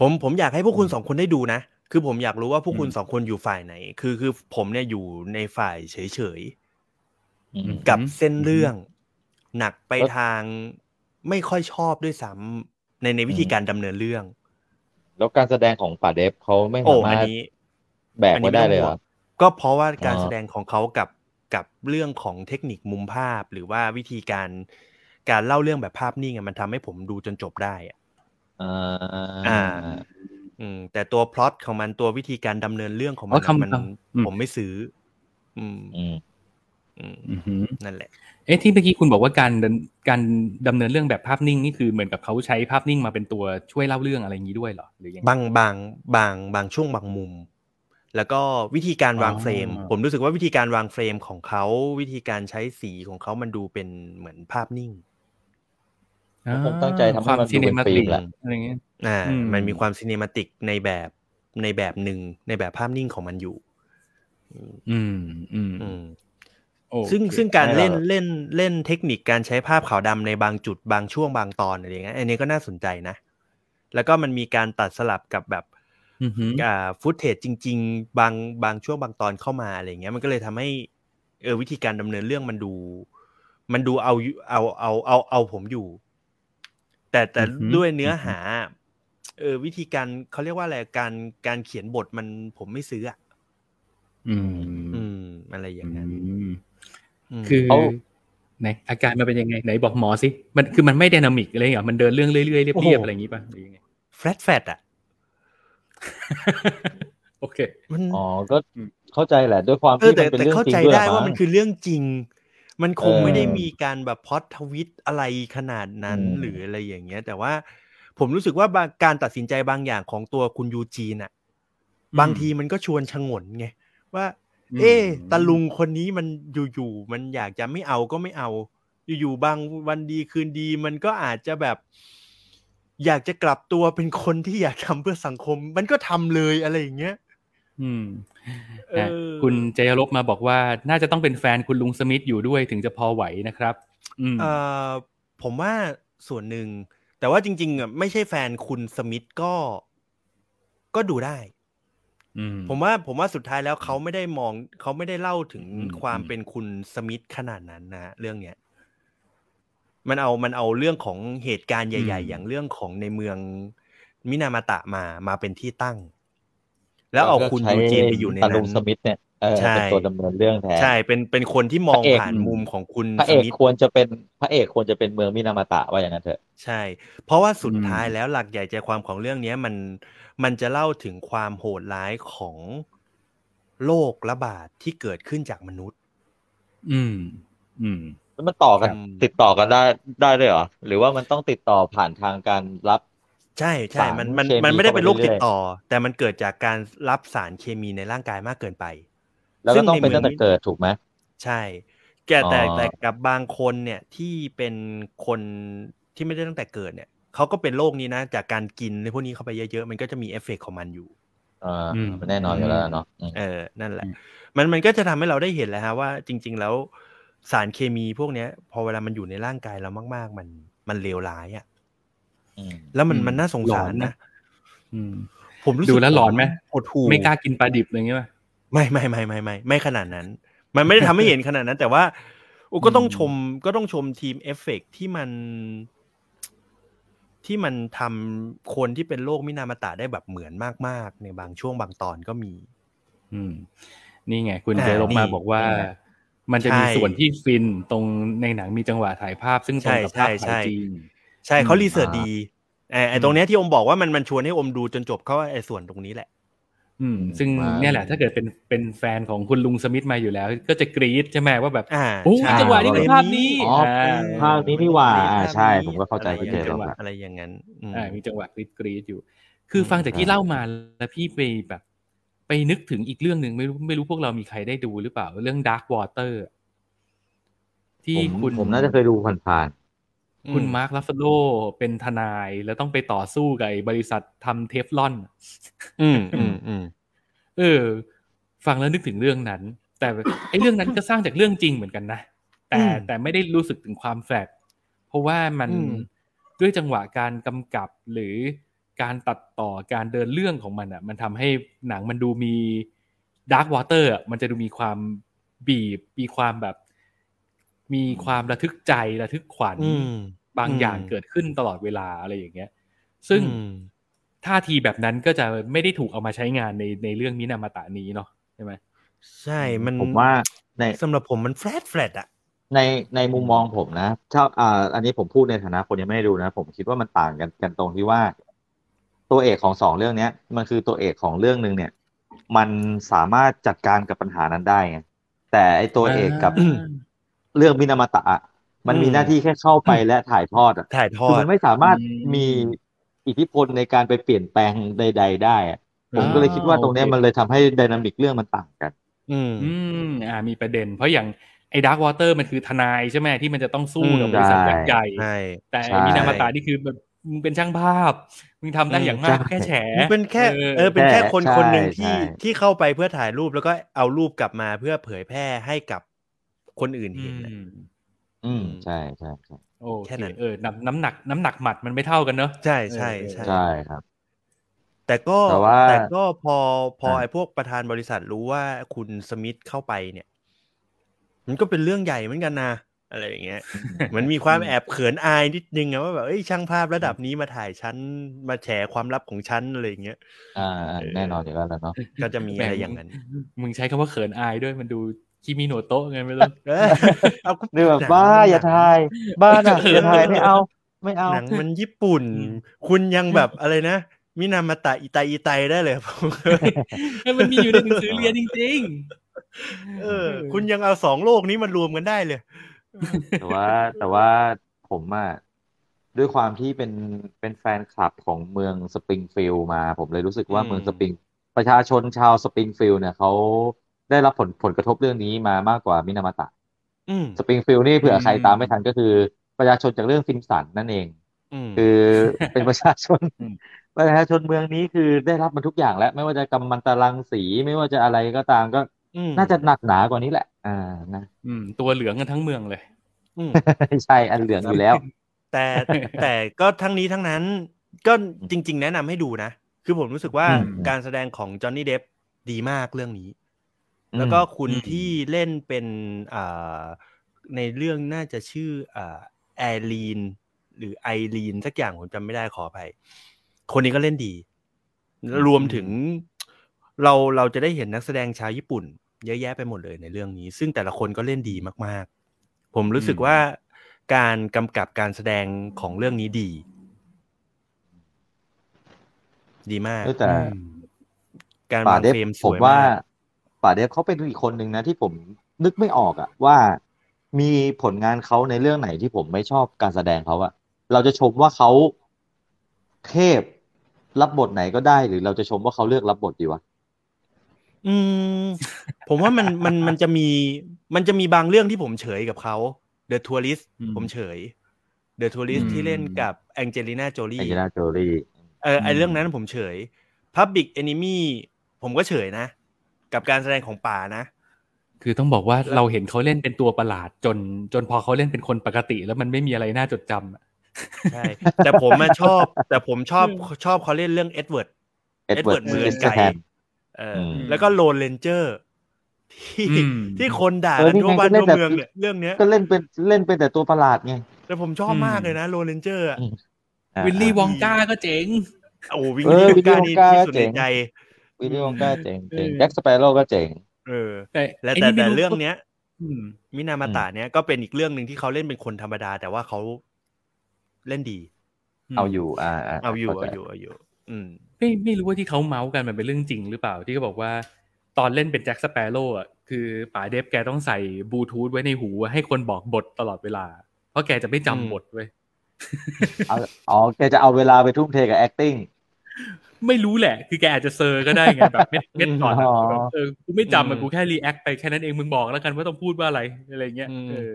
ผมผมอยากให้พวกคุณสองคนได้ดูนะ คือผมอยากรู้ว่าพวกคุณสองคนอยู่ฝ่ายไหน คือคือผมเนี่ยอยู่ในฝ่ายเฉยอืม ๆ กับเส้นเรื่อง หนักไปแล้วทางไม่ค่อยชอบด้วยซ้ำในในวิธีอืมการดำเนินเรื่อง แล้วการแสดงของป่าเดฟเขาไม่โอ้สาอัมานรถนี้แบกไว้ได้เลยเหรอ ก็เพราะว่าการอ๋อแสดงของเขากับ กับเรื่องของเทคนิคมุมภาพ หรือว่าวิธีการการเล่าเรื่องแบบภาพนิ่งอะมันทำให้ผมดูจนจบได้อะอ่าอ่าอืมแต่ตัวพล็อตของมันตัววิธีการดำเนินเรื่องของมันอ๋ออะคำมันอืมผมไม่ซื้อ อืมอืมอืมอือหือนั่นแหละ เอ๊ะที่เมื่อกี้คุณบอกว่าการเดินการดำเนินเรื่องแบบภาพนิ่งนี่คือเหมือนกับเขาใช้ภาพนิ่งมาเป็นตัวช่วยเล่าเรื่องอะไรอย่างนี้ด้วยเหรอหรือยังไงบางบางบางบางช่วงบางมุม แล้วก็วิธีการวางอ๋อ frame ผมรู้สึกว่าวิธีการวางเฟรมของเขาวิธีการใช้สีของเขามันดูเป็นเหมือนภาพนิ่งเขาคงตั้งใจทำให้ความมันดูซีเนเป็นฟิล์กมแหละอะไรเงี้ยอ่าอืมมันมีความ cinematic ในแบบในแบบหนึ่งในแบบภาพนิ่งของมันอยู่ อืมอืมอืมโอเคซึ่งซึ่งการให้เราเล่นเล่นเล่นเทคนิคการใช้ภาพขาวดำในบางจุดบางช่วงบางตอนอะไรอย่างเงี้ยอันนี้ก็น่าสนใจนะ แล้วก็มันมีการตัดสลับกับแบบ อือหืออ่าฟุตเทจจริง ๆ บางบางช่วงบางตอนเข้ามาอะไรอย่างเงี้ยมันก็เลยทำให้เออวิธีการดำเนินเรื่องมันดู มันดูเอาอยู่เอาเอาเอาเอาผมอยู่ แต่แต่อือหือด้วยเนื้อหา เออวิธีการเขาเรียกว่าอะไรการการเขียนบทมันผมไม่ซื้ออะอืม อืมอะไรอย่างนั้นอืมมคือเขาไหนอาการมันเป็นยังไงไหนบอกหมอสิมันคือมันไม่ไดนามิกอะไรเหรอมันเดินเรื่องเรื่อยๆเรียบๆอะไรอย่างนี้ป่ะหรือยังไงแฟลตแฟตอะ โอเคมันอ๋อก็อืมเข้าใจแหละด้วยความเออที่แต่มันเป็นแต่เรื่องเข้าจริงใจด้วยได้ละว่ามั้มันงคือเรื่องจริง มันคงเออไม่ได้มีการแบบพล็อดทวิตอะไรขนาดนั้นอืมหรืออะไรอย่างเงี้ย แต่ว่าผมรู้สึกว่าบางการตัดสินใจบางอย่างของตัวคุณยูจีนอะอืมบางทีมันก็ชวนชงนไงว่าอืมเอ๊ะตาลุงคนนี้มันอยู่ๆมันอยากจะไม่เอาก็ไม่เอา อยู่ๆบางวันดีคืนดีมันก็อาจจะแบบ อยากจะกลับตัวเป็นคนที่อยากทำเพื่อสังคม มันก็ทำเลยอะไรอย่างเงี้ยอืมเออนะคุณเจยรบมาบอกว่า น่าจะต้องเป็นแฟนคุณลุงสมิธอยู่ด้วยถึงจะพอไหวนะครับ อืมเอ่อผมว่าส่วนหนึ่ง แต่ว่าจริงๆอะไม่ใช่แฟนคุณสมิธก็ ก็ดูได้อืมผมว่าผมว่าสุดท้ายแล้วเขาไม่ได้มอง เขาไม่ได้เล่าถึงอืมความอืมเป็นคุณสมิธขนาดนั้นนะเรื่องเนี้ย มันเอามันเอาเรื่องของเหตุการณ์ใหญ่ ๆ อย่างเรื่องของในเมืองมินามาตะมามาเป็นที่ตั้ง แล้วเอาคุณก็ใช้ยูจีนไปอยู่ในตานั้ลุงนสมิธเนี่ยเออใช่เป็นตัวดำเนินเรื่องแทนใช่เป็นเป็นคนที่มองพระเอกผ่านมุมของคุณพระสเอกมิธควรจะเป็นพระเอกควรจะเป็นเมืองมินามาตะว่าอย่างนั้นเถอะ ใช่ เพราะว่าสุดอืมท้ายแล้วหลักใหญ่ใจความของเรื่องเนี้ยมันมันจะเล่าถึงความโหดร้ายของโรคระบาดที่เกิดขึ้นจากมนุษย์ อืม อืมแล้ว มันต่อกันครับติดต่อกันได้ได้ด้วยเหรอ หรือว่ามันต้องติดต่อผ่านทางการรับ ใช่ใช่สารมันมันเคมีมันไม่ได้เป็นโรคเข้าไปติดเรื่อยๆต่อ แต่มันเกิดจากการรับสารเคมีในร่างกายมากเกินไป แล้วซึ่ก็งต้องในเป็นเมืองตั้งแต่เกิดถูกไหมใช่แกแต่อ๋อแต่กับบางคนเนี่ยที่เป็นคนที่ไม่ได้ตั้งแต่เกิดเนี่ยเขาก็เป็นโรคนี้นะ จากการกินในพวกนี้เข้าไปเยอะๆ มันก็จะมีเอฟเฟกต์ของมันอยู่อ่าอืมมันแน่นอนอยู่แล้วเนาะอืมเออนั่นแหละอืมมันมันก็จะทำให้เราได้เห็นแล้วฮะว่าจริง ๆ แล้ว สารเคมีพวกเนี้ย พอเวลามันอยู่ในร่างกายเรามาก ๆ มันมันเลวร้ายอะ่ะอืมแล้วมันอืมมันน่าสงสารหลอนนะนะอืมผมรู้สึกดูแล้วหลอนไหมหดหู่ไม่กล้ากินปลาดิบอะไรอย่างเงี้ยป่ะไม่ไม่ไม่ไม่ไม่ไม่ขนาดนั้น มันไม่ได้ทำให้เห็นขนาดนั้น แต่ว่าอุก็ต้องอืมชมก็ต้องชมทีมเอฟเฟกต์ที่มัน ที่มันทำคนที่เป็นโรคมินามาตะได้แบบเหมือนมาก ๆ ในบางช่วงบางตอนก็มี อืม นี่ไง คุณอ่าเจยรบมานี่บอกว่านี่ไง มันจะมีใช่ส่วนที่ฟินตรงในหนังมีจังหวะถ่ายภาพ ซึ่งตรงกับใช่ภาพใช่ถ่ายจริงใช่เขาอืมรีเสิร์ชอ่าดีไอ้ไอ้ตรงเนี้ยที่อมบอกว่ามันมันชวนให้อมดูจนจบเขาไอ้ส่วนตรงนี้แหละ อืม ซึ่งมาเนี่ยแหละถ้าเกิดเป็นเป็นแฟนของคุณลุงสมิธมาอยู่แล้ว ก็จะกรี๊ดใช่ไหมว่าแบบอ่าโอ้ยใช่จังหวะนี้เป็นภาพนี้อ๋ออ่าภาพนี้นี่หว่าอ่าภพนี้ใช่ ผมก็เข้าใจอะไรพี่อเจย่างแล้นั้วนครับอะไรอย่างนั้นอืมอ่ามีจังหวะกรี๊ดกรี๊ดอยู่ คือฟังจากที่ใช่เล่ามาแล้วพี่ไปแบบ ไปนึกถึงอีกเรื่องหนึ่งไม่รู้ไม่รู้พวกเรามีใครได้ดูหรือเปล่า เรื่อง Dark Water ที่ผมคุณผมน่าจะเคยดูผ่านคุณมาร์ครัฟฟาโลเป็นทนายแล้วต้องไปต่อสู้กับไอ้บริษัททำเทฟลอน อืมอืมอืมเออ ฟังแล้วนึกถึงเรื่องนั้น แต่ไอ้เรื่องนั้นก็สร้างจากเรื่องจริงเหมือนกันนะแต่อืมแต่ไม่ได้รู้สึกถึงความ fact เพราะว่ามันอืมด้วยจังหวะการกำกับหรือ การตัดต่อการเดินเรื่องของมันอะ มันทำให้หนังมันดูมีDark Waters มันจะดูมีความบีบมีความแบบ มีความระทึกใจระทึกขวัญอืมบางอย่างอืมเกิดขึ้นตลอดเวลาอะไรอย่างเงี้ย ซึ่งอืมท่าทีแบบนั้นก็จะไม่ได้ถูกเอามาใช้งานในในเรื่องมินามาตะนี้เนาะใช่ไหมใช่มันๆผมว่าในสำหรับผมมัน flat flat อะในในมุมมองผมนะถ้าอ่าอันนี้ผมพูดในฐานะคนยังไม่ได้ดูนะ ผมคิดว่ามันต่างกันกันตรงที่ว่า ตัวเอกของสองเรื่องเนี้ย มันคือตัวเอกของเรื่องหนึ่งเนี่ย มันสามารถจัดการกับปัญหานั้นได้ไงแต่ไอตัวเอกกับอ่าเรื่องมินามาตะอะมันมีอืมหน้าที่แค่เข้าไปและถ่ายทอดอะถ่ายทอคือดมันไม่สามารถอืมมีอิทธิพลในการไปเปลี่ยนแปลงใด ๆ ได้อะผมก็เลยคิดว่าตรงเนี้ยโอเคมันเลยทำให้ dynamic เรื่องมันต่างกันอืมอืมอ่า มีประเด็น เพราะอย่างไอ้ Dark Waters มันคือทนายใช่ไหมที่มันจะต้องสู้กับบริษัทใช่ยักษ์ใหญ่ใช่แต่ใช่มินามาตานี่คือแบบ มึงเป็นช่างภาพ มึงทำได้อย่างมากใช่แค่แฉมันเป็นแค่เออเออเป็นแค่ใช่คนใช่คนหนึ่งที่ใช่ที่เข้าไปเพื่อถ่ายรูปแล้วก็เอารูปกลับมาเพื่อเผยแพร่ให้กับคนอื่นอืเห็นน่ะมอืมใช่ใช่ใช่โอแค่เคนั้นเออน้ำน้ำหนักน้ำหนักหมัดมันไม่เท่ากันเนอะใช่ใช่เออใช่ใช่ครับ แต่ก็แต่ว่าแต่ก็พอพออ่าไอ้พวกประธานบริษัทรู้ว่าคุณสมิธเข้าไปเนี่ย มันก็เป็นเรื่องใหญ่เหมือนกันนะ อะไรอย่างเงี้ยเหมันมีความแอบเขินอายนิดนึงอะว่าแบบเอ้ยช่างภาพระดับนี้มาถ่ายชั้นมาแฉความลับของชั้นอะไรอย่างเงี้ยอ่าอ่าแน่นอนอยู่แล้วแหละเนาะก็จะมีอะไรอย่างนั้น มึงใช้คำว่าเขินอายด้วยมันดูคิมิโนโตะไงไม่รู้เออเอาก็นี่แบบหนังบ้ามันอย่าหนังถ่าย บ้าน่ะอย่าถ่ายไม่เอาไม่เอาหนังมันญี่ปุ่น คุณยังแบบอะไรนะมินามาตะอิไตอิไตได้เลยผมมันมีอยู่ในหนังสือเรียนจริงเออ คุณยังเอาสองโลกนี้มารวมกันได้เลย แต่ว่าแต่ว่าผมอะด้วยความที่เป็นเป็นแฟนคลับของเมืองสปริงฟิลด์มา ผมเลยรู้สึกว่าอืมเมืองสปริงประชาชนชาวสปริงฟิลด์เนี่ยเขาได้รับผลผลกระทบเรื่องนี้มามากกว่ามินามาตะอืมสปริงฟิลด์นี่เผื่อใครตามไม่ทันก็คือ ประชาชนจากเรื่องซิมสันนั่นเองอืมคือเป็นประชาชนอืมประชาชนเมืองนี้คือได้รับมันทุกอย่างแล้ว ไม่ว่าจะกำมันตรังสีไม่ว่าจะอะไรก็ตามก็อืมน่าจะหนักหนากว่านี้แหละ อ่านะๆอืม ตัวเหลืองกันทั้งเมืองเลย อืมใช่อันเหลืองอยู่แล้ว แต่แต่ก็ทั้งนี้ทั้งนั้น ก็จริง ๆ แนะนำให้ดูนะ คือผมรู้สึกว่าอืมการแสดงของจอห์นนี่เดฟดีมากเรื่องนี้อืมแล้วก็คุณอืมที่เล่นเป็นอ่าในเรื่องน่าจะชื่ออ่าแอลีนหรือไอรีนสักอย่างผมจำไม่ได้ขออภัยคนนี้ก็เล่นดี รวมถึงเราเราจะได้เห็นนักแสดงชาวญี่ปุ่น เยอะแยะไปหมดเลยในเรื่องนี้ ซึ่งแต่ละคนก็เล่นดีมาก ๆ ผมรู้สึกอืมว่าการกำกับการแสดงของเรื่องนี้ดี ดีมากเออแต่อืมการป่าวางเดฟเฟรมสผมวยว่ามากป๋าเดฟเขาเป็นอีกคนหนึ่งนะที่ผมนึกไม่ออกอะว่ามีผลงานเขาในเรื่องไหนที่ผมไม่ชอบการแสดงเขาอะเราจะชมว่าเขาเทพรับบทไหนก็ได้ หรือเราจะชมว่าเขาเลือกรับบทดีวะ อืม ผมว่ามันมันมันจะมีมันจะมีบางเรื่องที่ผมเฉยกับเขา The Tourist อืมผมเฉย The Tourist อืมที่เล่นกับแองเจลิน่าโจลี่แองเจลิน่าโจลี่เออไอเรื่องนั้นผมเฉย Public Enemy ผมก็เฉยนะ กับการแสดงของป่านะ คือต้องบอกว่าเราเห็นเขาเล่นเป็นตัวประหลาดจน จนพอเขาเล่นเป็นคนปกติ แล้วมันไม่มีอะไรน่าจดจำอะใช่แต่ผมมาชอบ แต่ผมชอบชอบเขาเล่นเรื่องเอ็ดเวิร์ดเอ็ดเวิร์ด Edward มือเอสไก่แฮนเอออมแล้วก็โลนเลนเจอร์ ที่อืมที่คนด่าเออกันนี่ทั่วไงบ้านก็เล่ทั่วนแบบเมืองเนี่ยเรื่องเนี้ยก็เล่นเป็นเล่นเป็นแต่ตัวประหลาดไงแต่ผมชอบอืมมากเลยนะ Lone Ranger อะอืมอ่าวิลลี่วองกาก็เจ๋งโอ้วิงเออลี่การนี่ Willy Wonka ที่สุดเจ๋ในงใจวิลลี่วองกาเจ๋งเจ๋งเออแจ็คสเปโร่ก็เจ๋งเออแต่และไอ้แต่นี่ไม่แต่เรื่องเนี้ยอืมมินามาตะเนี้ยก็เป็นอีกเรื่องหนึ่งที่เขาเล่นเป็นคนธรรมดา แต่ว่าเขาเล่นดี เอาอยู่ อ่าเอาอยู่ข้เอาใจอยู่เอาอยู่ อืม ไม่ไม่รู้ว่าที่เขาเมาส์กันมันเป็นเรื่องจริงหรือเปล่าที่เขาบอกว่า ตอนเล่นเป็นแจ็คสเปโร่อะคือป๋าเดฟแกต้องใส่บลูทูธไว้ในหูให้คนบอกบทตลอดเวลา เพราะแกจะไม่จำอืมบทเว้ยเอาอ๋อแกจะเอาเวลาไปทุ่มเทกับ acting ไม่รู้แหละ คือแกอาจจะเซอร์ก็ได้ไงแบบ method method ก่อนอะอ๋อแบบเออกูไม่จำอือะมกูแค่ react ไปแค่นั้นเองมึงบอกแล้วกันว่าต้องพูดว่าอะไรอะไรเงี้ยอืมเออ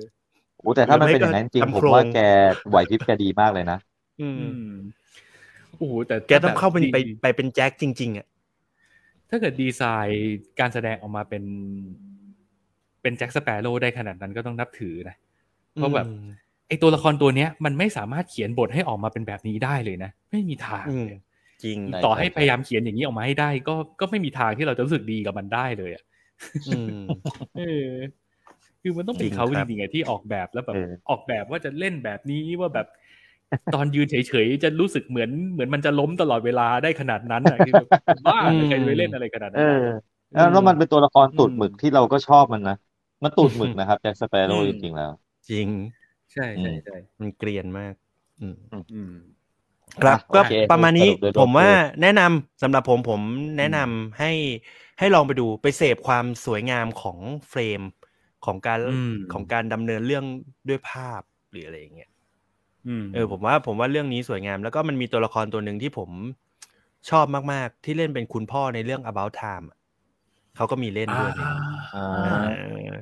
โอ้แต่ถ้ามันเป็นอย่างนั้นจริงทำผมว่าโคตรแกไหวพริบแกดีมากเลยนะ อืมอืม โอ้โหแต่แกต้องเข้าเป็นดีไปไปเป็นแจ็คจริง ๆอะถ้าเกิดดีไซน์การแสดงออกมาเป็น เป็นแจ็คสเปโร่ได้ขนาดนั้นก็ต้องนับถือนะเพราะแบบไอตัวละครตัวเนี้ย มันไม่สามารถเขียนบทให้ออกมาเป็นแบบนี้ได้เลยนะไม่มีทางอืมเลยจริงใช่ต่อให้พยายามเขียนอย่างนี้ออกมาให้ได้ ก็ก็ไม่มีทางที่เราจะรู้สึกดีกับมันได้เลยอะอืมเออคือมันต้องเป็จรินงเขาคจรับริงๆอะที่ออกแบบแล้วแบบเออออกแบบว่าจะเล่นแบบนี้ว่าแบบ ตอนยืนเฉยๆจะรู้สึกเหมือนเหมือนมันจะล้มตลอดเวลาได้ขนาดนั้นอะคือแบบบ้าใครจะไปเล่นอะไรขนาดนั้เอนอแล้วแล้วมันเป็นตัวละครตูดหมึกที่เราก็ชอบมันนะมันตูดหมึกนะครับแจ็คสเปโร่อืมจริงๆแล้ว จริง ใช่ใช่ใช่มันเกรียนมาก อืมอืมครับอะก็โอเคประมาณนี้สรุปโดยรวมผมว่าคือแนะนำสำหรับผมผมแนะนำให้ให้ลองไปดูไปเสพความสวยงามของเฟรมของการอืมของการดำเนินเรื่องด้วยภาพหรืออะไรอย่างเงี้ยอืม เออผมว่าผมว่าเรื่องนี้สวยงาม แล้วก็มันมีตัวละครตัวหนึ่งที่ผมชอบมาก ๆ ที่เล่นเป็นคุณพ่อในเรื่อง about time อะเขาก็มีเล่นด้วยเนี่ยอ่าเออ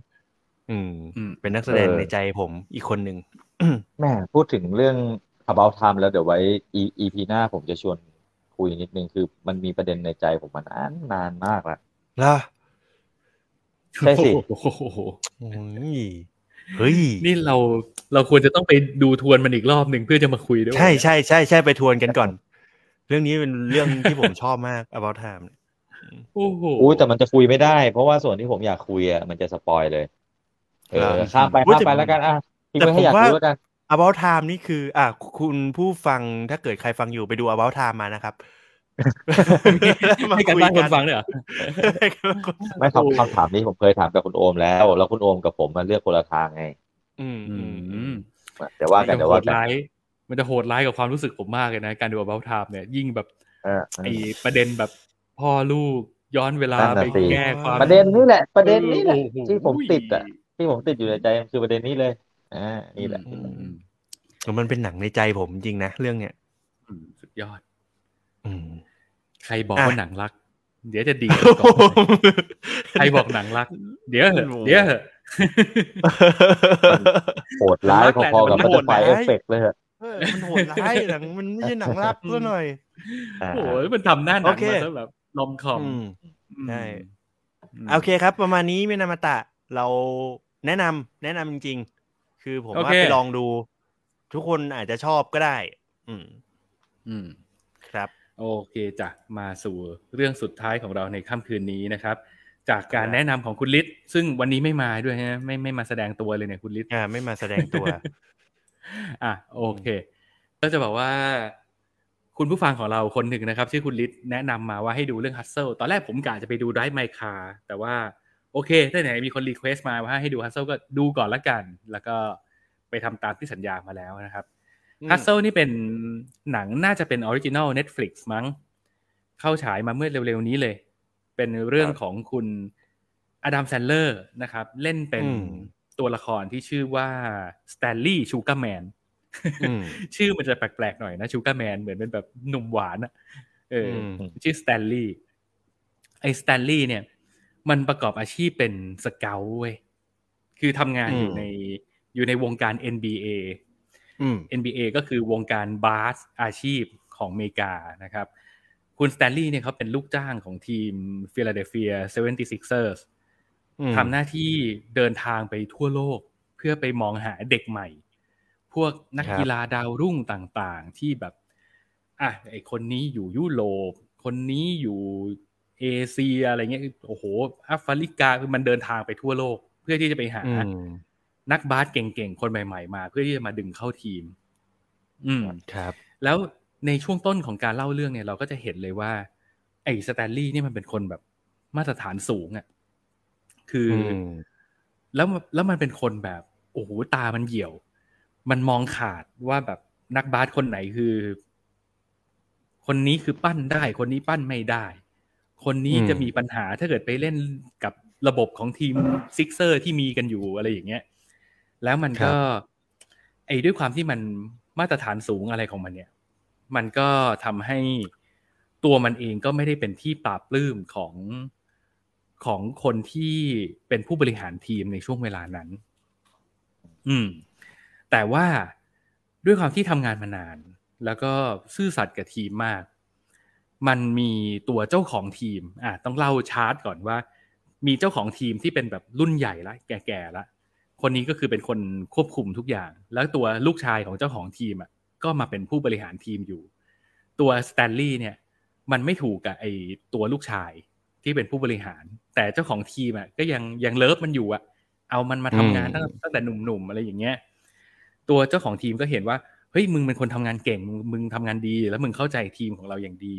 อืมอืมเป็นนักแสดงเออในใจผมอีกคนหนึ่งแม่พูดถึงเรื่อง about time แล้วเดี๋ยวไว้ E- EP หน้าผมจะชวนคุยนิดนึงคือมันมีประเด็นในใจผมมานานนานมากแล้วล่ะใช่สิโอ้โหโอ้ย เฮ้ยนี่เราเราควรจะต้องไปดูทวนมันอีกรอบหนึ่งเพื่อจะมาคุยด้วยใช่ใช่ใช่ใช่ไปทวนกันก่อน เรื่องนี้เป็นเรื่องที่ผมชอบมาก about time เนี่ยโอ้โหอุ้ยแต่มันจะคุยไม่ได้ เพราะว่าส่วนที่ผมอยากคุยอะมันจะสปอยเลย เออข้ามไปอุ๊ยข้ามไปแต่แล้วกันอะทิ้งแต่ไว้ให้อยากผมว่ารู้แล้วกัน about time นี่คือ อะคุณผู้ฟังถ้าเกิดใครฟังอยู่ไปดู about time มานะครับ ให้กันบ้านคนฟังเนี่ยเหรอให้กันบ้านคนฟังไม่คำคำถามนี้ผมเคยถามกับคุณโอมแล้ว แล้วคุณโอมกับผมมาเลือกคนละทางไง อืมอือืมอืมมเดี๋ยวว่ากันมัเดี๋ยวโหว่าดกันร้ายมันจะโหดร้ายกับความรู้สึกผมมากเลยนะ การดู about time เนี่ยยิ่งแบบเออไอประเด็นแบบพ่อลูกย้อนเวลานั่นไปน่ะสิแก้ความประเด็นนี้แหละ ประเด็นนี้แหละโอ้โหที่ผมติดอะที่ผมติดอยู่ในใจมันคือประเด็นนี้เลยอ่านี่แหละอืมอืมมันเป็นหนังในใจผมจริงนะเรื่องเนี้ยอืมสุดยอดอืม ใครบอกอะว่าหนังรัก เดี๋ยวจะดีกันก่อนใครบอกหนังรัก เดี๋ยวเหอะเดี๋ยวเหอะโหดร้ายมันรักแหละพอๆกับแต่บัมัตนเตอร์ไฟโหดร้ายเอฟเฟกเลยเหรอเออมันโหดร้ายหนังมันไม่ใช่หนังรักซะหน่อยอ่าโอ้ยมันทำหน้าหนังโอเคมาซะแบบลอมคอมอืมใช่อืมโอเคครับ ประมาณนี้มินามาตะ เราแนะนำแนะนำจริงๆ คือผมโอว่าเคไปลองดู ทุกคนอาจจะชอบก็ได้ อืม อืมครับ โอเคจ้ะมาสู่เรื่องสุดท้ายของเราในค่ำคืนนี้นะครับ จากการครับแนะนำของคุณฤทธิ์ซึ่งวันนี้ไม่มาด้วยฮะไม่ไม่มาแสดงตัวเลยเนี่ยคุณฤทธิ์อ่าไม่มาแสดงตัว อะโอเค ก็จะบอกว่า คุณผู้ฟังของเราคนหนึ่งนะครับ ชื่อคุณฤทธิ์แนะนำมาว่าให้ดูเรื่อง Hustle ตอนแรกผมกะจะไปดู Drive My Car แต่ว่าโอเคถ้าไหนมีคน request มาว่าให้ดู Hustle ก็ดูก่อนละกัน แล้วก็ไปทำตามที่สัญญามาแล้วนะครับ อืม Hustle นี่เป็นหนังน่าจะเป็นออริจิน l ล Netflix มั้ง เข้าฉายมาเมื่อเร็วๆนี้เลย เป็นเรื่องของคุณอดัมแซนเลอร์นะครับ เล่นเป็นอืมตัวละครที่ชื่อว่าสแตนลีย์ชูการ์แมนอืมชื่อมันจะแปลกๆหน่อยนะชูการ์แมนเหมือนเป็นแบบหนุ่มหวานอะเอออมชื่อสแตนลีย์ไอ้สแตนลีย์เนี่ย มันประกอบอาชีพเป็น scout เว้ยคือทำงานอยู่ในอยู่ในวงการ NBA อืม NBA ก็คือวงการบาสอาชีพของอเมริกานะครับ คุณสแตนลีย์เนี่ยเขาเป็นลูกจ้างของทีมฟิลาเดลเฟีย 76ers อืมทำหน้าที่เดินทางไปทั่วโลกเพื่อไปมองหาเด็กใหม่ พวกนักครับกีฬาดาวรุ่งต่างๆ ที่แบบอะไอคนนี้อยู่ยุโรปคนนี้อยู่เอเชียอะไรเงี้ยโอ้โหแอฟริกาคือมันเดินทางไปทั่วโลก เพื่อที่จะไปหาอืม นักบาสเก่งๆ คนใหม่ๆ มา เพื่อที่จะมาดึงเข้าทีม อืมครับ แล้วในช่วงต้นของการเล่าเรื่องเนี่ย เราก็จะเห็นเลยว่า ไอ้สแตนลีย์นี่มันเป็นคนแบบมาตรฐานสูงอะ่ะ คืออมแล้วแล้วมันเป็นคนแบบโอ้โหตามันเหี่ยว มันมองขาดว่าแบบนักบาสคนไหนคือ คนนี้คือปั้นได้ คนนี้ปั้นไม่ได้ คนนี้อืมจะมีปัญหาถ้าเกิดไปเล่นกับระบบของทีมซิกเซอร์ที่มีกันอยู่อะไรอย่างเงี้ย แล้วมันก็ ไอ้ด้วยความที่มันมาตรฐานสูงอะไรของมันเนี่ย มันก็ทำให้ตัวมันเองก็ไม่ได้เป็นที่ปลาบปลื้มของของคนที่เป็นผู้บริหารทีมในช่วงเวลานั้น อืม แต่ว่าด้วยความที่ทำงานมานาน แล้วก็ซื่อสัตย์กับทีมมาก มันมีตัวเจ้าของทีม อะต้องเล่าชาร์ตก่อนว่า มีเจ้าของทีมที่เป็นแบบรุ่นใหญ่ละแก่ๆละ คนนี้ก็คือเป็นคนควบคุมทุกอย่าง แล้วตัวลูกชายของเจ้าของทีมอะก็มาเป็นผู้บริหารทีมอยู่ ตัวสแตนลีย์เนี่ยมันไม่ถูกกับไอตัวลูกชายที่เป็นผู้บริหาร แต่เจ้าของทีมอะก็ยังยังเลิฟมันอยู่อะ เอามันมาทำงานตั้งตั้งแต่หนุ่มๆอะไรอย่างเงี้ยตัวเจ้าของทีมก็เห็นว่าเฮ้ยมึงเป็นคนทำงานเก่งมึงมึงทำงานดี แล้วมึงเข้าใจทีมของเราอย่างดี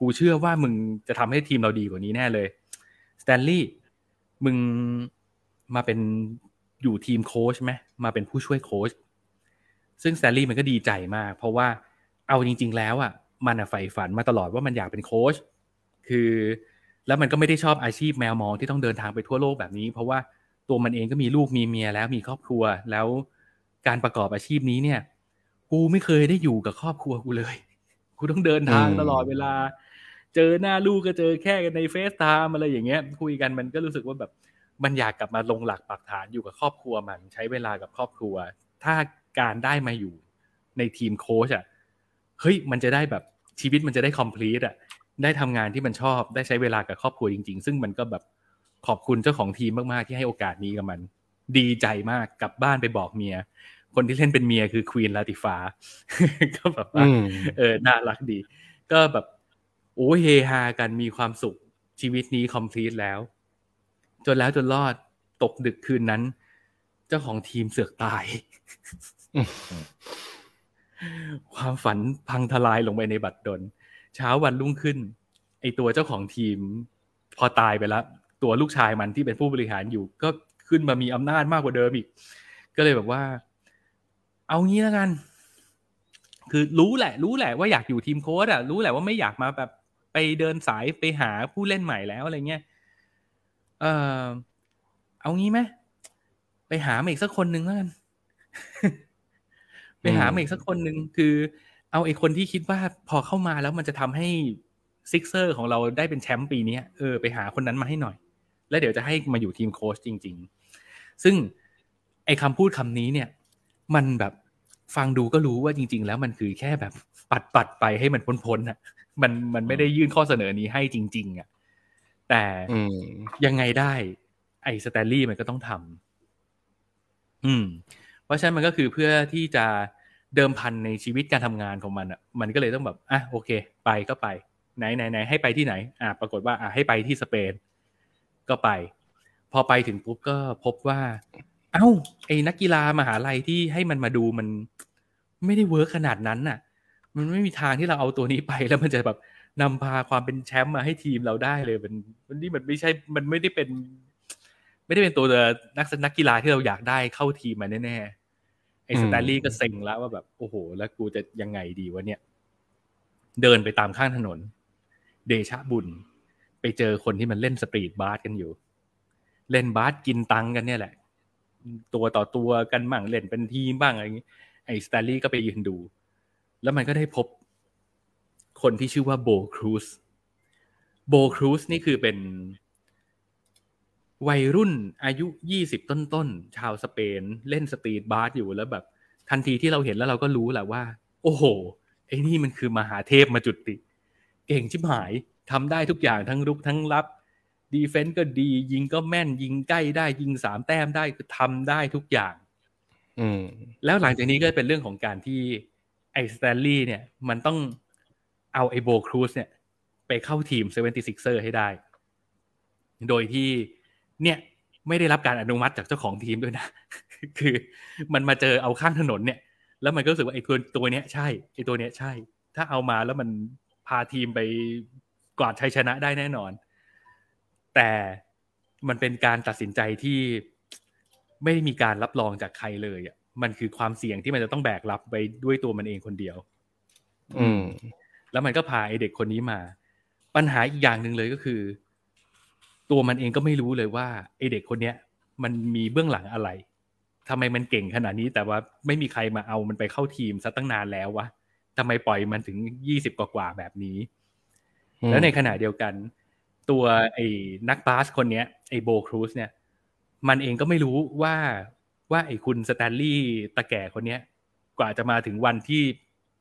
กูเชื่อว่ามึงจะทำให้ทีมเราดีกว่านี้แน่เลยสแตนลีย์มึงมาเป็น อยู่ทีมโค้ชไหมมาเป็นผู้ช่วยโค้ชซึ่งสแตนลีย์มันก็ดีใจมาก เพราะว่าเอาจริง ๆ แล้วอะมันใฝ่ฝันมาตลอดว่ามันอยากเป็นโค้ชคือแล้วมันก็ไม่ได้ชอบอาชีพแมวมองที่ต้องเดินทางไปทั่วโลกแบบนี้ เพราะว่าตัวมันเองก็มีลูกมีเมียแล้วมีครอบครัวแล้วการประกอบอาชีพนี้เนี่ย กูไม่เคยได้อยู่กับครอบครัวกูเลยกูต้องเดินทางตลอดเวลา เจอหน้าลูกก็เจอแค่กันในเฟซไทม์อะไรอย่างเงี้ย คุยกันมันก็รู้สึกว่าแบบ มันอยากกลับมาลงหลักปักฐานอยู่กับครอบครัวมันใช้เวลากับครอบครัว ถ้าการได้มาอยู่ในทีมโค้ชอะเฮ้ยมันจะได้แบบชีวิตมันจะได้คอมพลีทอะได้ทำงานที่มันชอบได้ใช้เวลากับครอบครัวจริง ๆ ซึ่งมันก็แบบขอบคุณเจ้าของทีมมากๆที่ให้โอกาสนี้กับมัน ดีใจมากกลับบ้านไปบอกเมีย คนที่เล่นเป็นเมียคือควีนลาติฟาก็แบบว่าเออน่ารักดี ก็แบบโอ้เฮฮากันมีความสุขชีวิตนี้คอมพลีทแล้ว จนแล้วจนรอดตกดึกคืนนั้น เจ้าของทีมเสือกตาย ความฝันพังทลายลงไปในบัตรดล เช้าวันรุ่งขึ้น ไอตัวเจ้าของทีม พอตายไปแล้ว ตัวลูกชายมันที่เป็นผู้บริหารอยู่ ก็ขึ้นมามีอำนาจมากกว่าเดิมอีก ก็เลยแบบว่า เอางี้แล้วกัน คือรู้แหละ รู้แหละว่าอยากอยู่ทีมโค้ดอะรู้แหละว่าไม่อยากมาแบบไปเดินสายไปหาผู้เล่นใหม่แล้วอะไรเงี้ย เออเอางี้ไหมไปหามาอีกสักคนหนึ่งแล้วกัน ไปหามาอีกสักคนหนึ่งคือ เอาไอ้คนที่คิดว่าพอเข้ามาแล้วมันจะทำให้ Sixers ของเราได้เป็นแชมป์ปีนี้เออไปหาคนนั้นมาให้หน่อย แล้วเดี๋ยวจะให้มาอยู่ทีมโค้ชจริง ๆ ซึ่งไอ้คำพูดคำนี้เนี่ย มันแบบฟังดูก็รู้ว่าจริง ๆ แล้วมันคือแค่แบบปัดปัดไปให้มันพ้นๆอะมันมันไม่ได้ยื่นข้อเสนอนี้ให้จริง ๆอะ แต่ยังไงได้ ไอ้สแตนลี่มันก็ต้องทำอืม เพราะฉะนั้นมันก็คือเพื่อที่จะเดิมพันในชีวิตการทำงานของมันอะ มันก็เลยต้องแบบอะโอเค ไปก็ไป ไหนไหนไหนให้ไปที่ไหน อะปรากฏว่า อะให้ไปที่สเปน ก็ไป พอไปถึงปุ๊บก็พบว่า เอ้า ไอ้นักกีฬามหาลัยที่ให้มันมาดูมันไม่ได้ work ขนาดนั้นน่ะ มันไม่มีทางที่เราเอาตัวนี้ไปแล้วมันจะแบบ นำพาความเป็นแชมป์มาให้ทีมเราได้เลยมันมันนี่มันไม่ใช่มันไม่ได้เป็น ไม่ได้เป็นตัวนักนักกีฬาที่เราอยากได้เข้าทีมมาแน่ๆไอ้สแตนลี่ก็เซ็งแล้วว่าแบบโอ้โห แล้วกูจะยังไงดีวะเนี่ย เดินไปตามข้างถนน เดชะบุญ ไปเจอคนที่มันเล่น street บาสกันอยู่ เล่นบาสกินตังกันเนี่ยแหละ ตัวต่อตัวกันบ้างเล่นเป็นทีมบ้างอะไรอย่างนี้ไอ้สแตนลี่ก็ไปยืนดู แล้วมันก็ได้พบ คนที่ชื่อว่าโบครูซโบครูซนี่คือเป็นวัยรุ่นอายุยี่สิบต้นๆ ชาวสเปน เล่น street บาสอยู่แล้วแบบ ทันทีที่เราเห็นแล้วเราก็รู้แหละว่า โอ้โหไอ้นี่มันคือมหาเทพมาจุติ เก่งชิบหายทำได้ทุกอย่างทั้งรุกทั้งรับ defend ก็ดียิงก็แม่น ยิงใกล้ได้ยิงสามแต้มได้คือทำได้ทุกอย่าง อืมแล้วหลังจากนี้ก็เป็นเรื่องของการที่ไอ้สแตนลี่เนี่ย มันต้อง เอาไอโบครูซเนี่ย ไปเข้าทีม Seventy Sixers ให้ได้ โดยที่เนี่ยไม่ได้รับการอนุมัติจากเจ้าของทีมด้วยนะ คือมันมาเจอเอาข้างถนนเนี่ย แล้วมันก็รู้สึกว่าไอ้ตัวตัวเนี้ยใช่ไอ้ตัวเนี้ยใช่ ถ้าเอามาแล้วมันพาทีมไปกวาดชัยชนะได้แน่นอน แต่มันเป็นการตัดสินใจที่ไม่ได้มีการรับรองจากใครเลยอะ มันคือความเสี่ยงที่มันจะต้องแบกรับไปด้วยตัวมันเองคนเดียว อืม แล้วมันก็พาไอเด็กคนนี้มา ปัญหาอีกอย่างหนึ่งเลยก็คือ ตัวมันเองก็ไม่รู้เลยว่าไอเด็กคนเนี้ย มันมีเบื้องหลังอะไรทำไมมันเก่งขนาดนี้ แต่ว่าไม่มีใครมาเอามันไปเข้าทีมซะตั้งนานแล้ววะทำไมปล่อยมันถึงยี่สิบกว่าๆแบบนี้ แล้วในขณะเดียวกัน ตัวไอ้นักบาสคนเนี้ยไอ้โบครูซเนี่ย มันเองก็ไม่รู้ว่าว่าไอ้คุณสแตนลีย์ตะแก่คนเนี้ย กว่าจะมาถึงวันที่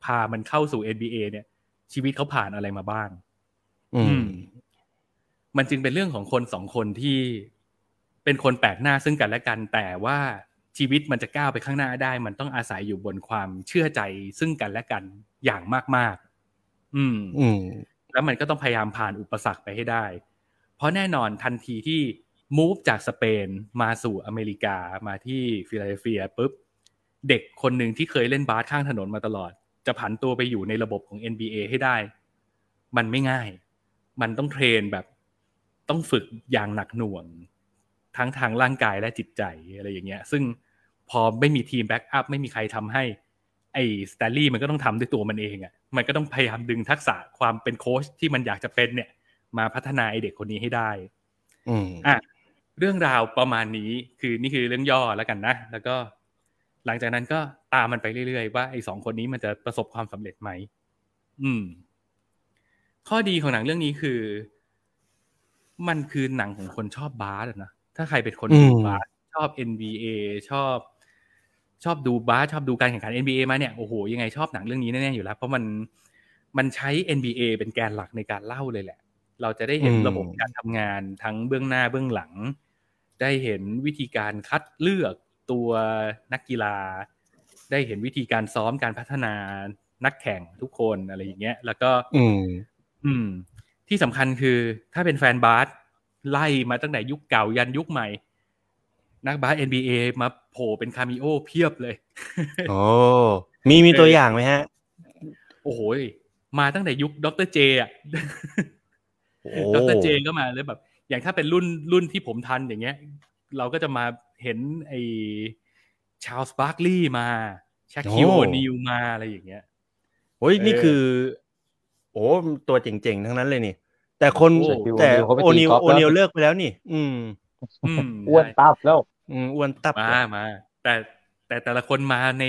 พามันเข้าสู่ NBA เนี่ย ชีวิตเขาผ่านอะไรมาบ้าง อืม มันจึงเป็นเรื่องของคนสองคนที่เป็นคนแปลกหน้าซึ่งกันและกัน แต่ว่าชีวิตมันจะก้าวไปข้างหน้าได้ มันต้องอาศัยอยู่บนความเชื่อใจซึ่งกันและกันอย่างมาก ๆ อืม อืม แล้วมันก็ต้องพยายามผ่านอุปสรรคไปให้ได้ เพราะแน่นอนทันทีที่ move จากสเปนมาสู่อเมริกามาที่ฟิลาเดลเฟียปุ๊บ เด็กคนหนึ่งที่เคยเล่นบาสข้างถนนมาตลอด จะผันตัวไปอยู่ในระบบของ NBA ให้ได้ มันไม่ง่าย มันต้อง train แบบ ต้องฝึกอย่างหนักหน่วง ทั้งทางร่างกายและจิตใจอะไรอย่างเงี้ย ซึ่งพอไม่มีทีม backup ไม่มีใครทำให้ ไอ้สแตนลี่มันก็ต้องทำด้วยตัวมันเองอะ่ะ มันก็ต้องพยายามดึงทักษะความเป็นโค้ชที่มันอยากจะเป็นเนี่ย มาพัฒนาไอเด็กคนนี้ให้ได้ อืมอะเรื่องราวประมาณนี้คือนี่คือเรื่องย่อแล้วกันนะ แล้วก็ หลังจากนั้นก็ตามมันไปเรื่อยๆ ว่าไอ้สองคนนี้มันจะประสบความสำเร็จไหมอืม ข้อดีของหนังเรื่องนี้คือ มันคือหนังของคนชอบบาสอะนะถ้าใครเป็นคนดูบาสชอบ NBA ชอบ ชอบดูบาสชอบดูการแข่งขัน NBA มาเนี่ยโอ้โหยังไงชอบหนังเรื่องนี้แน่ๆอยู่แล้ว เพราะมันมันใช้ NBA เป็นแกนหลักในการเล่าเลยแหละ เราจะได้เห็นระบบการทำงานทั้งเบื้องหน้าเบื้องหลัง ได้เห็นวิธีการคัดเลือก ตัวนักกีฬา ได้เห็นวิธีการซ้อมการพัฒนานักแข่งทุกคนอะไรอย่างเงี้ย แล้วก็ อืม อืม ที่สำคัญคือ ถ้าเป็นแฟนบาสไล่มาตั้งแต่ยุคเก่ายันยุคใหม่ นักบาส NBA มาโผล่เป็น cameo เพียบเลย โอ้มีมีตัวอย่างไหมฮะ โอ้โหมาตั้งแต่ยุค Dr. J อะโอ้ Dr. J ก็มาเลยแบบ อย่างถ้าเป็นรุ่นรุ่นที่ผมทันอย่างเงี้ย เราก็จะมา เห็นไอ้ชาลส์บาร์กลีย์มาชาคิวโอ้โอนิวมาอะไรอย่างเงี้ยโอ้ยนี่เออคือ โอ้ตัวเจ๋งๆ ทั้งนั้นเลยนี่ แต่คนโอ้แต่เขาไปโอตีนิวกอล์ฟโอแล้วนิวเลิกไปแล้วนี่ อืมอืมอ้วนใช่ตับแล้ว อืมอ้วนตับมามา แต่แต่แต่ละคนมาใน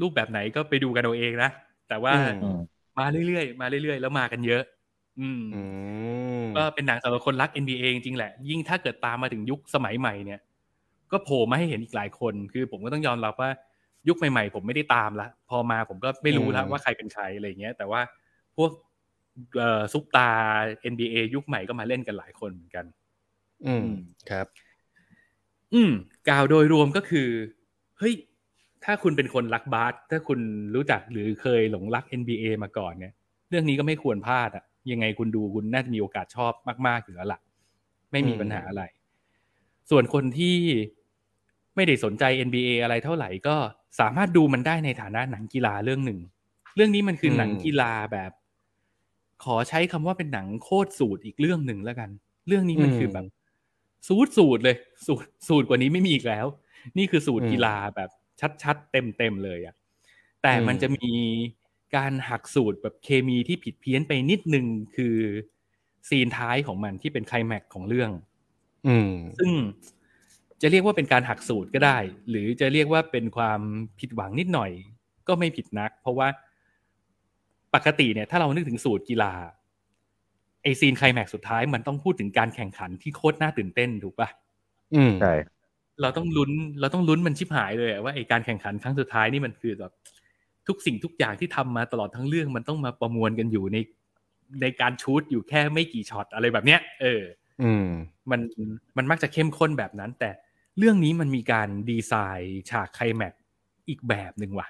รูปแบบไหนก็ไปดูกันเอาเองนะ แต่ว่าอืมมาเรื่อยๆ มาเรื่อยๆ แล้วมากันเยอะ อืมอืมก็เป็นหนังสำหรับคนรัก NBA จริงๆแหละ ยิ่งถ้าเกิดตามมาถึงยุคสมัยใหม่เนี่ย ก็โผล่มาให้เห็นอีกหลายคน คือผมก็ต้องยอมรับว่ายุคใหม่ๆ ผมไม่ได้ตามละ พอมาผมก็ไม่รู้แล้วว่าใครเป็นใครอะไรอย่างเงี้ย แต่ว่าพวกเอ่อซุปตา NBA ยุคใหม่ก็มาเล่นกันหลายคนเหมือนกัน อืมครับ อืมกล่าวโดยรวมก็คือ เฮ้ย ถ้าคุณเป็นคนรักบาสถ้าคุณรู้จักหรือเคยหลงรัก NBA มาก่อนเนี่ย เรื่องนี้ก็ไม่ควรพลาดอะยังไงคุณดูคุณน่าจะมีโอกาสชอบมาก ๆ อยู่แล้วล่ะ ไม่มีปัญหาอะไร ส่วนคนที่ ไม่ได้สนใจ NBA อะไรเท่าไหร่ก็สามารถดูมันได้ในฐานะหนังกีฬาเรื่องหนึ่ง เรื่องนี้มันคือหนังกีฬาแบบ ขอใช้คำว่าเป็นหนังโคตรสูตรอีกเรื่องหนึ่งแล้วกัน เรื่องนี้มันคือแบบ สูตรสูตรเลย สูตรสูตรกว่านี้ไม่มีอีกแล้ว นี่คือสูตรอืมกีฬาแบบชัดๆเต็มๆเลยอะแต่มันอืมจะมีการหักสูตรแบบเคมีที่ผิดเพี้ยนไปนิดนึงคือซีนท้ายของมันที่เป็นไคลแม็กซ์ของเรื่อง อืม ซึ่ง จะเรียกว่าเป็นการหักสูตรก็ได้ หรือจะเรียกว่าเป็นความผิดหวังนิดหน่อย ก็ไม่ผิดนัก เพราะว่าปกติเนี่ยถ้าเรานึกถึงสูตรกีฬาไอซีนไคลแม็กซ์สุดท้ายมันต้องพูดถึงการแข่งขันที่โคตรน่าตื่นเต้นถูกปะอืมใช่เราต้องลุ้นเราต้องลุ้นมันชิบหายเลยอะว่าไอการแข่งขันครั้งสุดท้ายนี่มันคือแบบทุกสิ่งทุกอย่างที่ทำมาตลอดทั้งเรื่องมันต้องมาประมวลกันอยู่ในในการชูตอยู่แค่ไม่กี่ช็อตอะไรแบบเนี้ย เออ อืม มันมันมักจะเข้มข้นแบบนั้น แต่ เรื่องนี้มันมีการดีไซน์ฉากไคลแม็กซ์อีกแบบหนึ่งว่ะ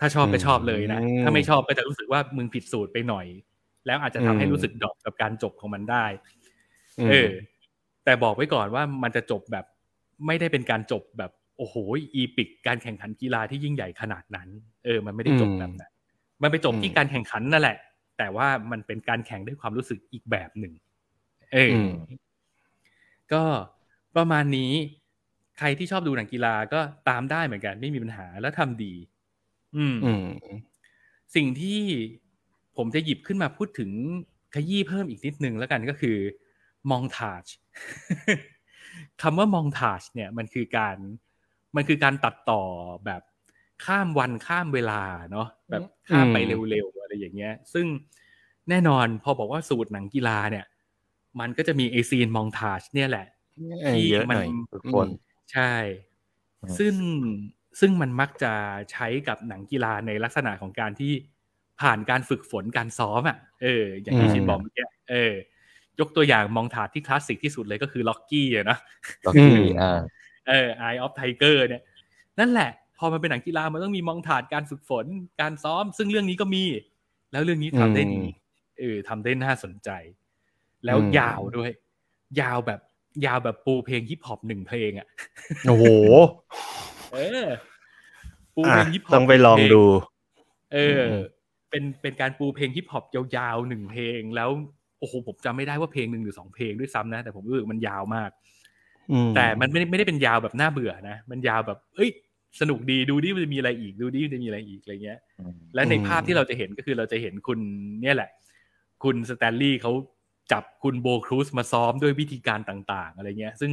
ถ้าชอบก็ชอบเลยนะอืมถ้าไม่ชอบก็จะรู้สึกว่ามึงผิดสูตรไปหน่อย แล้วอาจจะทำให้อืมรู้สึกดรอปกับการจบของมันได้มเออ แต่บอกไว้ก่อนว่ามันจะจบแบบ ไม่ได้เป็นการจบแบบโอ้โหอีปิกการแข่งขันกีฬาที่ยิ่งใหญ่ขนาดนั้น เออ มันไม่ได้จบแบบนั้น มันไปจบที่การแข่งขันนั่นแหละ แต่ว่ามันเป็นการแข่งด้วยความรู้สึกอีกแบบหนึ่ง เอออมก็ประมาณนี้ ใครที่ชอบดูหนังกีฬาก็ตามได้เหมือนกัน ไม่มีปัญหาแล้วทำดีอืมอืมสิ่งที่ผมจะหยิบขึ้นมาพูดถึงขยี้เพิ่มอีกนิดนึงแล้วกันก็คือมองทาจคำว่ามองทาจเนี่ยมันคือการมันคือการตัดต่อแบบข้ามวันข้ามเวลาเนาะแบบข้ามไปอืมเร็วๆอะไรอย่างเงี้ย ซึ่งแน่นอนพอบอกว่าสูตรหนังกีฬาเนี่ย มันก็จะมีไอซีนมองทาจเนี่ยแหละเออเยอะหน่อยที่มันทุกคน ใช่ทซึ่งซึ่งมันมักจะใช้กับหนังกีฬาในลักษณะของการที่ผ่านการฝึกฝนการซ้อมอะเออ อย่างที่ชินบอกเมื่อกี้เออ ยกตัวอย่าง montage ที่คลาสสิกที่สุดเลยก็คือ Rocky อะนะ Rocky อ่าเออ Eye of Tiger เนี่ย นั่นแหละ พอมันเป็นหนังกีฬามันต้องมี montage การฝึกฝนการซ้อม ซึ่งเรื่องนี้ก็มี แล้วเรื่องนี้ทำได้ดีเออทำได้น่าสนใจ แล้วยาวด้วย ยาวแบบ ยาวแบบปูเพลงฮิปฮอปหนึ่งเพลงอะโอ้โหเออปูเพลงฮิปฮอปต้องไปลองดู เออ เป็นเป็นการปูเพลงฮิปฮอปยาวๆหนึ่งเพลง แล้วโอ้โหผมจำไม่ได้ว่าเพลงหนึ่งหรือสองเพลงด้วยซ้ำนะ แต่ผมรู้สึกมันยาวมากแต่มันไม่ได้ไม่ได้เป็นยาวแบบน่าเบื่อนะมันยาวแบบ เอ้ย สนุกดีดูดิมันจะมีอะไรอีกดูดิมันจะมีอะไรอีกอะไรเงี้ย และในภาพที่เราจะเห็นก็คือเราจะเห็นคุณเนี่ยแหละ คุณสแตนลีย์เขา จับคุณโบครูซมาซ้อมด้วยวิธีการต่าง ๆ อะไรเงี้ย ซึ่ง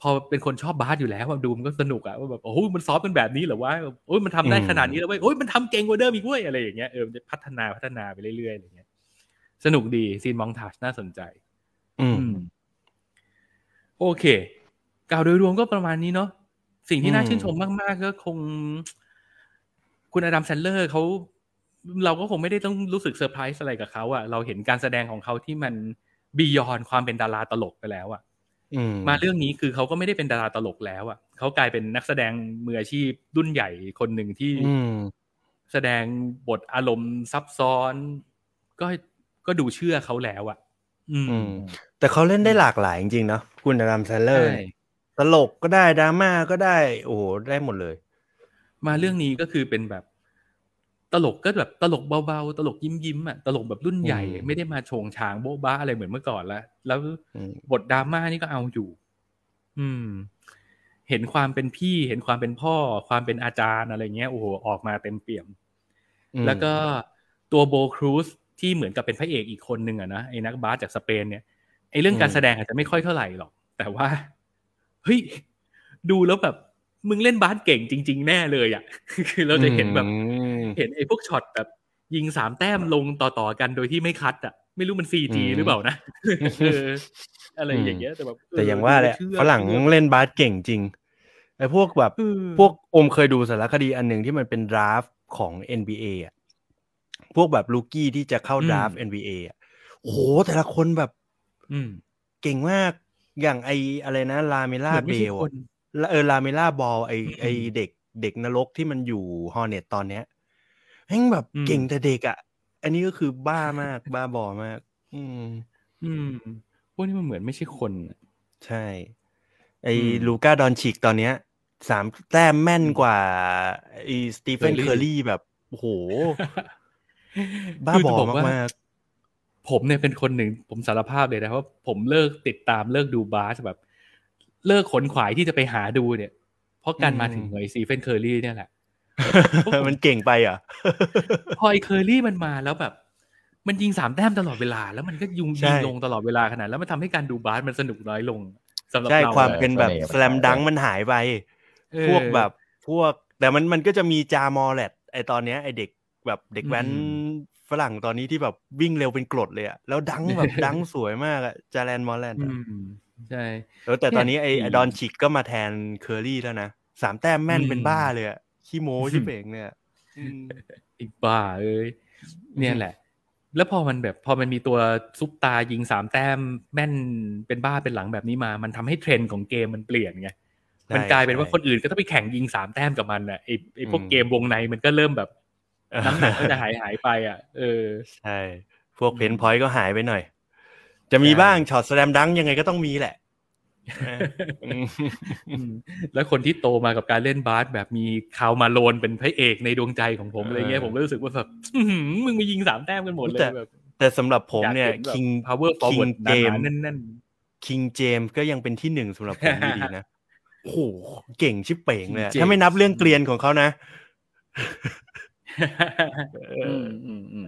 พอเป็นคนชอบบาสอยู่แล้วดูมันก็สนุกอะว่าแบบโอ้โหมันซ้อมเป็นแบบนี้เหรอวะโอ้ยมันทำได้ขนาดนี้แล้วเว้ยโอ้ยมันทำเก่งกว่าเดิมอีกเว้ยอะไรอย่างเงี้ยเออมันจะพัฒนาพัฒนาไปเรื่อยๆอะไรเงี้ย สนุกดีซีน montage น่าสนใจ อืม โอเคกล่าวโดยรวมก็ประมาณนี้เนาะสิ่งที่น่าชื่นชมมาก ๆ ก็คง คุณอดัมแซนด์เลอร์เขา เราก็คงไม่ได้ต้องรู้สึกเซอร์ไพรส์อะไรกับเขาอะเราเห็นการแสดงของเขาที่มัน beyond ความเป็นดาราตลกไปแล้วอะมาเรื่องนี้คือเขาก็ไม่ได้เป็นดาราตลกแล้วอะเขากลายเป็นนักแสดงมืออาชีพรุ่นใหญ่คนหนึ่งที่แสดงบทอารมณ์ซับซ้อน ก็ก็ดูเชื่อเขาแล้วอะอืม แต่เขาเล่นได้หลากหลายจริงๆเนาะคุณอดัมแซนเลอร์ตลกก็ได้ดราม่าก็ได้ โอ้โหได้หมดเลย มาเรื่องนี้ก็คือเป็นแบบ ตลกก็แบบตลกเบาๆ ตลกยิ้มยิ้มอะตลกแบบรุ่นใหญ่ ไม่ได้มาโชงชางโบ๊ะบ้าอะไรเหมือนเมื่อก่อนแล้วแล้วบทดราม่านี่ก็เอาอยู่ อืม เห็นความเป็นพี่ เห็นความเป็นพ่อ ความเป็นอาจารย์อะไรเงี้ยโอ้โหออกมาเต็มเปี่ยม แล้วก็ตัวโบครูซที่เหมือนกับเป็นพระเอกอีกคนหนึ่งอะนะไอ้นักบาสจากสเปนเนี่ยไอ้เรื่องการแสดงอาจจะไม่ค่อยเท่าไหร่หรอก แต่ว่าเฮ้ยดูแล้วแบบมึงเล่นบาสเก่งจริง ๆ แน่เลยอะ คือเราจะเห็นแบบ เห็นไอ้พวกช็อตแบบ ยิงสามแต้มลงต่อๆกันโดยที่ไม่คัดอะไม่รู้มันซีจีหรือเปล่านะอะไรอย่างเงี้ยแต่แบบแต่อย่างว่าแหละฝรั่งเล่นบาสเก่งจริงไอ้พวกแบบพวกผมเคยดูสารคดีอันหนึ่งที่มันเป็น draft ของ NBA อะพวกแบบ rookie ที่จะเข้า draft NBA อะโอ้โหแต่ละคนแบบอืมเก่งมากอย่างไออะไรนะ ลาเมโล่บอลเออลาเมโล่บอลไอไอเด็กเด็กนรกที่มันอยู่ Hornets ตอนเนี้ย แม่งแบบเก่งแต่เด็กอะ อันนี้ก็คือบ้ามาก บ้าบอมาก อืม อืมพวกนี้มันเหมือนไม่ใช่คน ใช่ ไอลูก้าดอนชิกตอนเนี้ยสามแต้มแม่นกว่าไอสตีเฟนเคอร์รี่แบบโอ้โห บ้าบอมากผมเนี่ยเป็นคนหนึ่งผมสารภาพเลยนะว่าผมเลิกติดตามเลิกดูบาสแบบ เลิกขวนขวายที่จะไปหาดูเนี่ย เพราะการมาถึงไอสตีเฟนเคอร์รี่เนี่ยแหละ มันเก่งไปอะ พอไอเคอร์รี่มันมาแล้วแบบ มันยิงสามแต้มตลอดเวลา แล้วมันก็ยุงยิงลงตลอดเวลาขนาดแล้วมันทำให้การดูบาสมันสนุกน้อยลงสำหรับใช่เราความเป็นแบบ slam dunk มันหายไป พวกแบบพวก แต่มันมันก็จะมีจามอแรนต์ไอตอนเนี้ยไอเด็กแบบเด็กแว้นฝรั่งตอนนี้ที่แบบวิ่งเร็วเป็นกรดเลยอะแล้ว dunk แบบ dunk สวยมากอะจาแลนมอลแลนด์ใช่แล้วแต่ตอนนี้ไอดอนชิกก็มาแทนเคอรี่แล้วนะสามแต้มแม่นเป็นบ้าเลยอะ ขี้โม้ชิบเป๋งเนี่ยอีกบ้าเอ้ยเนี่ยแหละ แล้วพอมันแบบพอมันมีตัวซุปตาร์ยิงสามแต้มแม่นเป็นบ้าเป็นหลังแบบนี้มา มันทำให้เทรนด์ของเกมมันเปลี่ยนไงมันกลายเป็นว่าคนอื่นก็ต้องไปแข่งยิงสามแต้มกับมันอะไอไอพวกเกมวงในมันก็เริ่มแบบน้ำหนักก็จะหายหายไปอะ เออใช่ พวก paint point ก็หายไปหน่อย จะมีบ้างช็อต slam dunk ยังไงก็ต้องมีแหละ แล้วคนที่โตมากับการเล่นบาสแบบมีคาร์ล มาโลนเป็นพระเอกในดวงใจของผมอะไรเงี้ยผมรู้สึกว่าแบบมึงมายิงสามแต้มกันหมดเลยแบบแต่สำหรับผมเนี่ยคิง power forward เกมแน่นคิงเจมส์ก็ยังเป็นที่หนึ่งสำหรับผมดีนะโอ้โหเก่งชิบเป๋งเลยถ้าไม่นับเรื่องเกรียนของเขานะ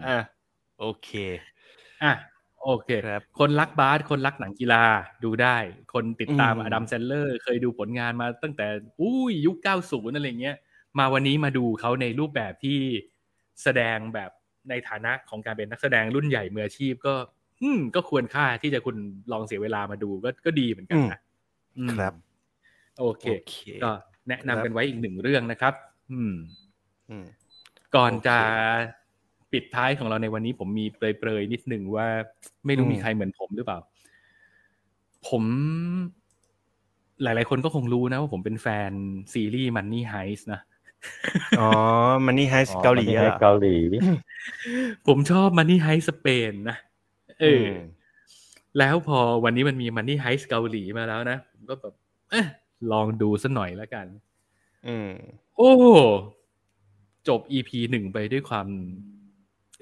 อะโอเค อะ โอเคครับคนรักบาสคนรักหนังกีฬาดูได้ คนติดตามอดัมแซนเลอร์ เคยดูผลงานมาตั้งแต่อุ้ยยุค 90 อะไรเงี้ย มาวันนี้มาดูเขาในรูปแบบที่แสดงแบบในฐานะของการเป็นนักแสดงรุ่นใหญ่มืออาชีพก็ อืม ก็ควรค่าที่จะคุณลองเสียเวลามาดูก็ก็ดีเหมือนกันนะครับ โอเค ก็แนะนำกันไว้อีกหนึ่งเรื่องนะครับ อืมอืมก่อนโอเคจะ ปิดท้ายของเราในวันนี้ผมมีเปรยๆนิดหนึ่งว่า ไม่รู้อืมมีใครเหมือนผมหรือเปล่า ผม หลาย ๆ คนก็คงรู้นะว่าผมเป็นแฟนซีรีส์ Money Heist นะอ๋อมันนี่ไฮส์เกาหลีอ๋ออะเกาหลี ผมชอบ Money Heist สเปนนะเอออมแล้วพอวันนี้มันมี Money Heist เกาหลีมาแล้วนะผมก็แบบเอะลองดูสักหน่อยแล้วกัน อืม โอ้ จบ EP หนึ่งไปด้วยความ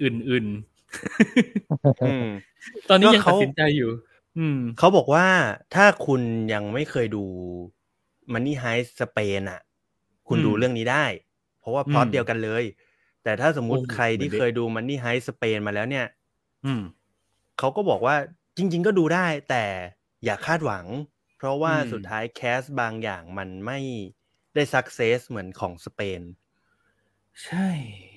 อื่นอืมๆตอนนี้ก็ยังเขาตัดสินใจอยู่ อืมเขาบอกว่าถ้าคุณยังไม่เคยดู Money Heist สเปนอะ คุณอืมดูเรื่องนี้ได้ เพราะว่าพล็อตอืมเดียวกันเลย แต่ถ้าสมมุติโอ้โหใครที่เหมือนเด็กเคยดู Money Heist สเปนมาแล้วเนี่ย อืมเขาก็บอกว่าจริง ๆ ก็ดูได้ แต่อย่าคาดหวัง เพราะว่าอืมสุดท้ายแคสบางอย่างมันไม่ได้สักเซสเหมือนของสเปน ใช่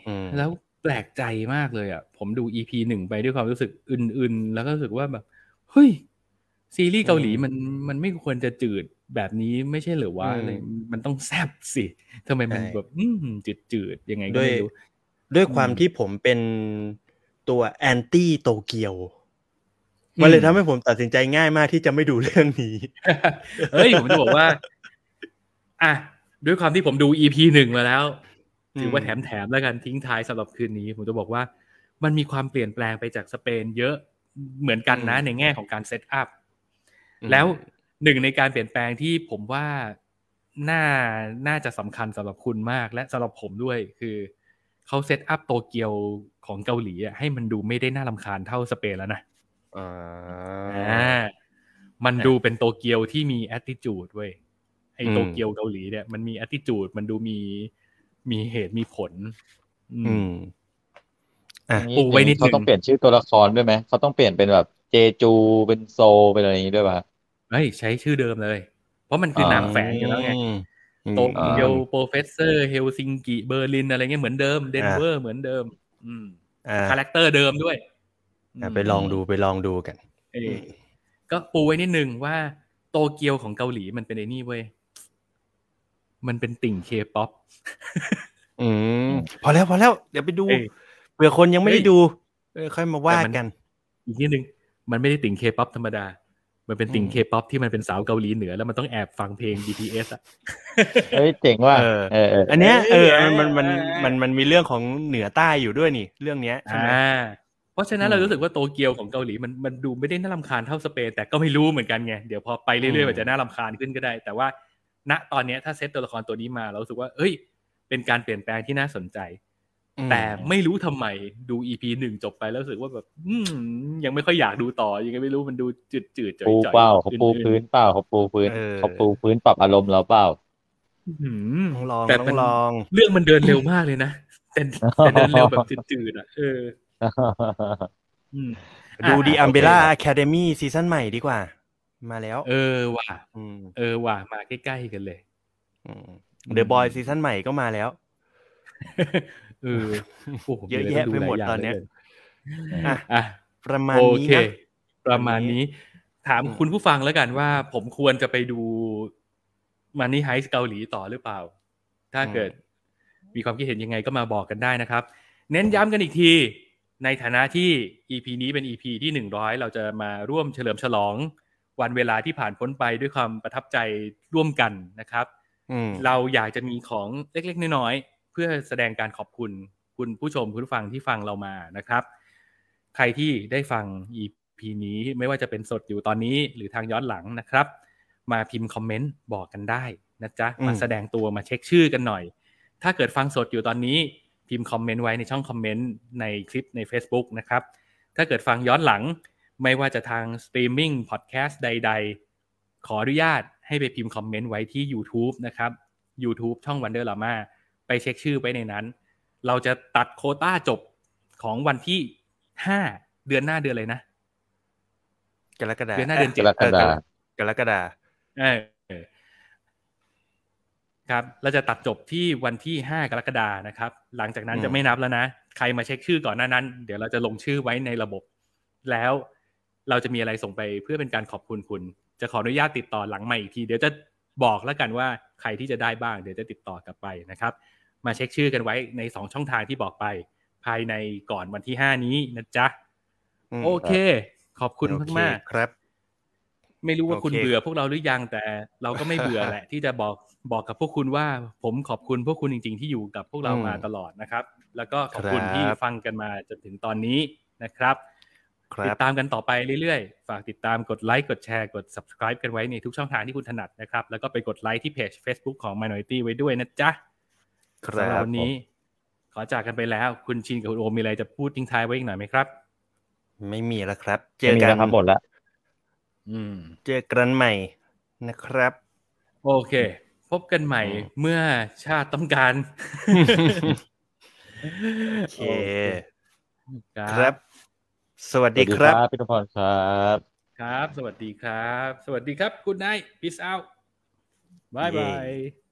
อืมแล้ว แปลกใจมากเลยอะ ผมดู EP หนึ่งไปด้วยความรู้สึกอื่นๆ แล้วก็รู้สึกว่าแบบ เฮ้ย ซีรีส์เกาหลีมันมันไม่ควรจะจืดแบบนี้ไม่ใช่เหรือว่าอืมอะไรมันต้องแซบสิทำไมมันใช่แบบอืมจืดๆยังไงก็ด้วยไม่รู้ ด้วยความอืมที่ผมเป็นตัวแอนตี้โตเกียวมันเลยอืมทำให้ผมตัดสินใจง่ายมากที่จะไม่ดูเรื่องนี้เฮ้ยผมจะบอกว่า อะด้วยความที่ผมดู EP หนึ่งมาแล้ว ถือว่าแถมแถมๆแล้วกันทิ้งท้ายสำหรับคืนนี้ ผมจะบอกว่า มันมีความเปลี่ยนแปลงไปจากสเปน เยอะเหมือนกันนะอืมในแง่ของการเซตอัพอืมแล้วหนึ่งในการเปลี่ยนแปลงที่ผมว่าน่าน่าจะสำคัญสำหรับคุณมาก และสำหรับผมด้วยคือเขา set up โตเกียวของเกาหลีอะให้มันดูไม่ได้น่ารำคาญเท่าสเปนแล้วนะอ่าอ่ามันดูเป็นโตเกียวที่มี attitude เว้ยไออืมโตเกียวเกาหลีเนี่ยมันมี attitude มันดูมี มีเหตุมีผล อืมอืมอะอย่างนี้ปูไว้นิดนึงเขาต้องเปลี่ยนชื่อตัวละครด้วยไหมเขาต้องเปลี่ยนเป็นแบบเจจูเป็นโซเป็นอะไรอย่างนี้ด้วยป่ะเฮ้ยใช้ชื่อเดิมเลย เพราะมันคืออ่านามแฝงอยู่แล้วไงอืมโตเกียวอ่า Professor เฮลซิงกิเบอร์ลินอะไรเงี้ยเหมือนเดิมเดนเวอร์เหมือนเดิม อืมอ่าคาแรคเตอร์เดิมด้วยอะไปลองดูไปลองดูกันเออก็ปูไว้นิดนึงว่าโตเกียวของเกาหลีมันเป็นไอ้นี่เว้ย มันเป็นติ่งเคป๊อปอืมพอแล้วพอแล้วเดี๋ยวไปดูเอ้ยเผื่อคนยังไม่ได้เฮ้ยดูเออค่อยมาว่าแต่มันกันอีกนิดนึงมันไม่ได้ติ่งเคป๊อปธรรมดา มันเป็นติ่งอืมเคป๊อปที่มันเป็นสาวเกาหลีเหนือ แล้วมันต้องแอบฟังเพลง BTS อะเอ้ยเจ๋งว่ะเออเออเอออันเนี้ยเออเอ้ยมันมันเอ้ยมันมันมีเรื่องของเหนือใต้อยู่ด้วยนี่ เรื่องเนี้ยใช่ไหมอ่าเพราะฉะนั้นอืมเรารู้สึกว่าโตเกียวของเกาหลีมันมันดูไม่ได้น่ารำคาญเท่าสเปนแต่ก็ไม่รู้เหมือนกันไงเดี๋ยวพอไปเรื่อือยๆมมันจะน่ารำคาญขึ้นก็ได้ แต่ว่า ณตอนเนี้ยถ้าเซตตัวละครตัวนี้มาเรารู้สึกว่า เอ้ย เป็นการเปลี่ยนแปลงที่น่าสนใจอืมแต่ไม่รู้ทำไมดู EP หนึ่งจบไปแล้วรู้สึกว่าแบบอืมยังไม่ค่อยอยากดูต่อ ยังไงไม่รู้มันดูจืดจืดๆจ่อยปูๆเปล่าเขาปูอื่ๆพื้นเปล่าเขาปูพื้นเออเขาปูพื้นปรับอารมณ์เราเปล่าอืมต้องลองแต่ต้อมันงลอง เรื่องมันเดินเร็วมากเลยนะแต่แต่เดินเร็วแบบจืดๆอะเอออืมดูอะดีโอเคอัมเบล่า Academy ซีซั่นใหม่ดีกว่า มาแล้ว เออว่ะมเออว่ะมาใกล้ๆกันเลยเดอะบอยซีซั่นใหม่ก็มาแล้วเออโอ้โหเยอะแยะไปหมดลาตอนเนี้ยหลืกิอะอะประมาณโอนี้เคนะประมาณนี้ ถามอืมคุณผู้ฟังแล้วกันว่า ผมควรจะไปดูมันนี่ไฮส์เกาหลีต่อหรือเปล่า ถ้าเกิดมีความคิดเห็นยังไงก็มาบอกกันได้นะครับ เน้นย้ำกันอีกทีในฐานะที่ EP นี้เป็น EP ที่หนึ่งร้อยเราจะมาร่วมเฉลิมฉลอง วันเวลาที่ผ่านพ้นไปด้วยความประทับใจร่วมกันนะครับอืมเราอยากจะมีของเล็กๆน้อยๆเพื่อแสดงการขอบคุณคุณผู้ชมคุณผู้ฟังที่ฟังเรามานะครับ ใครที่ได้ฟัง EP นี้ไม่ว่าจะเป็นสดอยู่ตอนนี้หรือทางย้อนหลังนะครับ มาพิมพ์คอมเมนต์บอกกันได้นะจ๊ะอืมมาแสดงตัวมาเช็คชื่อกันหน่อย ถ้าเกิดฟังสดอยู่ตอนนี้พิมพ์คอมเมนต์ไว้ในช่องคอมเมนต์ในคลิปใน Facebook นะครับ ถ้าเกิดฟังย้อนหลัง ไม่ว่าจะทางสตรีมมิ่งพอดแคสต์ใด ๆ ขออนุญาตให้ไปพิมพ์คอมเมนต์ไว้ที่ YouTube นะครับ YouTube ช่อง Wonder Lama ไปเช็คชื่อไว้ในนั้น เราจะตัดโควต้าจบของวันที่ 5 เดือนหน้าเดือนเลยนะ กรกฎาเดือนหน้าเดือนเจ็ดกรกฎากรกฎาเออครับเราจะตัดจบที่วันที่ 5 กรกฎานะครับ หลังจากนั้นจะไม่นับแล้วนะ ใครมาเช็คชื่อก่อนหน้านั้น เดี๋ยวเราจะลงชื่อไว้ในระบบ แล้ว เราจะมีอะไรส่งไปเพื่อเป็นการขอบคุณคุณ จะขออนุญาตติดต่อหลังใหม่อีกที เดี๋ยวจะบอกแล้วกันว่าใครที่จะได้บ้าง เดี๋ยวจะติดต่อกลับไปนะครับ มาเช็คชื่อกันไว้ในสองช่องทางที่บอกไป ภายในก่อนวันที่ห้านี้นะจ๊ะอืมโอเค ขอบคุณโอเมากๆครับ ไม่รู้ว่าคุณโอเคเบื่อพวกเราหรือยังแต่เราก็ไม่เบื่อแหละ ที่จะบอกบอกกับพวกคุณว่า ผมขอบคุณพวกคุณจริง ๆ ที่อยู่กับพวกเรามาตลอดนะครับ แล้วก็ขอบคุณที่ฟังกันมาจนถึงตอนนี้นะครับครั ติบดตามกันต่อไปเรื่อยๆ ฝากติดตามกดไลค์กดแชร์กด subscribe กันไว้ในทุกช่องทางที่คุณถนัดนะครับ แล้วก็ไปกดไลค์ที่เพจ Facebook ของ Minority ไว้ด้วยนะจ๊ะคสำหรัรับบวันนี้ ขอจากกันไปแล้วคุณชินกับคุณโอมมีอะไรจะพูดทิ้งท้ายไว้อีกหน่อยไหมครับ ไม่มีแล้วครับ เจไม่อมีกันแล้วครับหมดแล้วอืมเจอกันใหม่นะครับ โอเค พบกันใหม่อืมเมื่อชาติต้องการโอเคคครัรับบ สวัสสดีวัสดีคครัรับบพี่นพรครับ ครับ สวัสดีครับ สวัสดีครับ good night peace out bye เย้ bye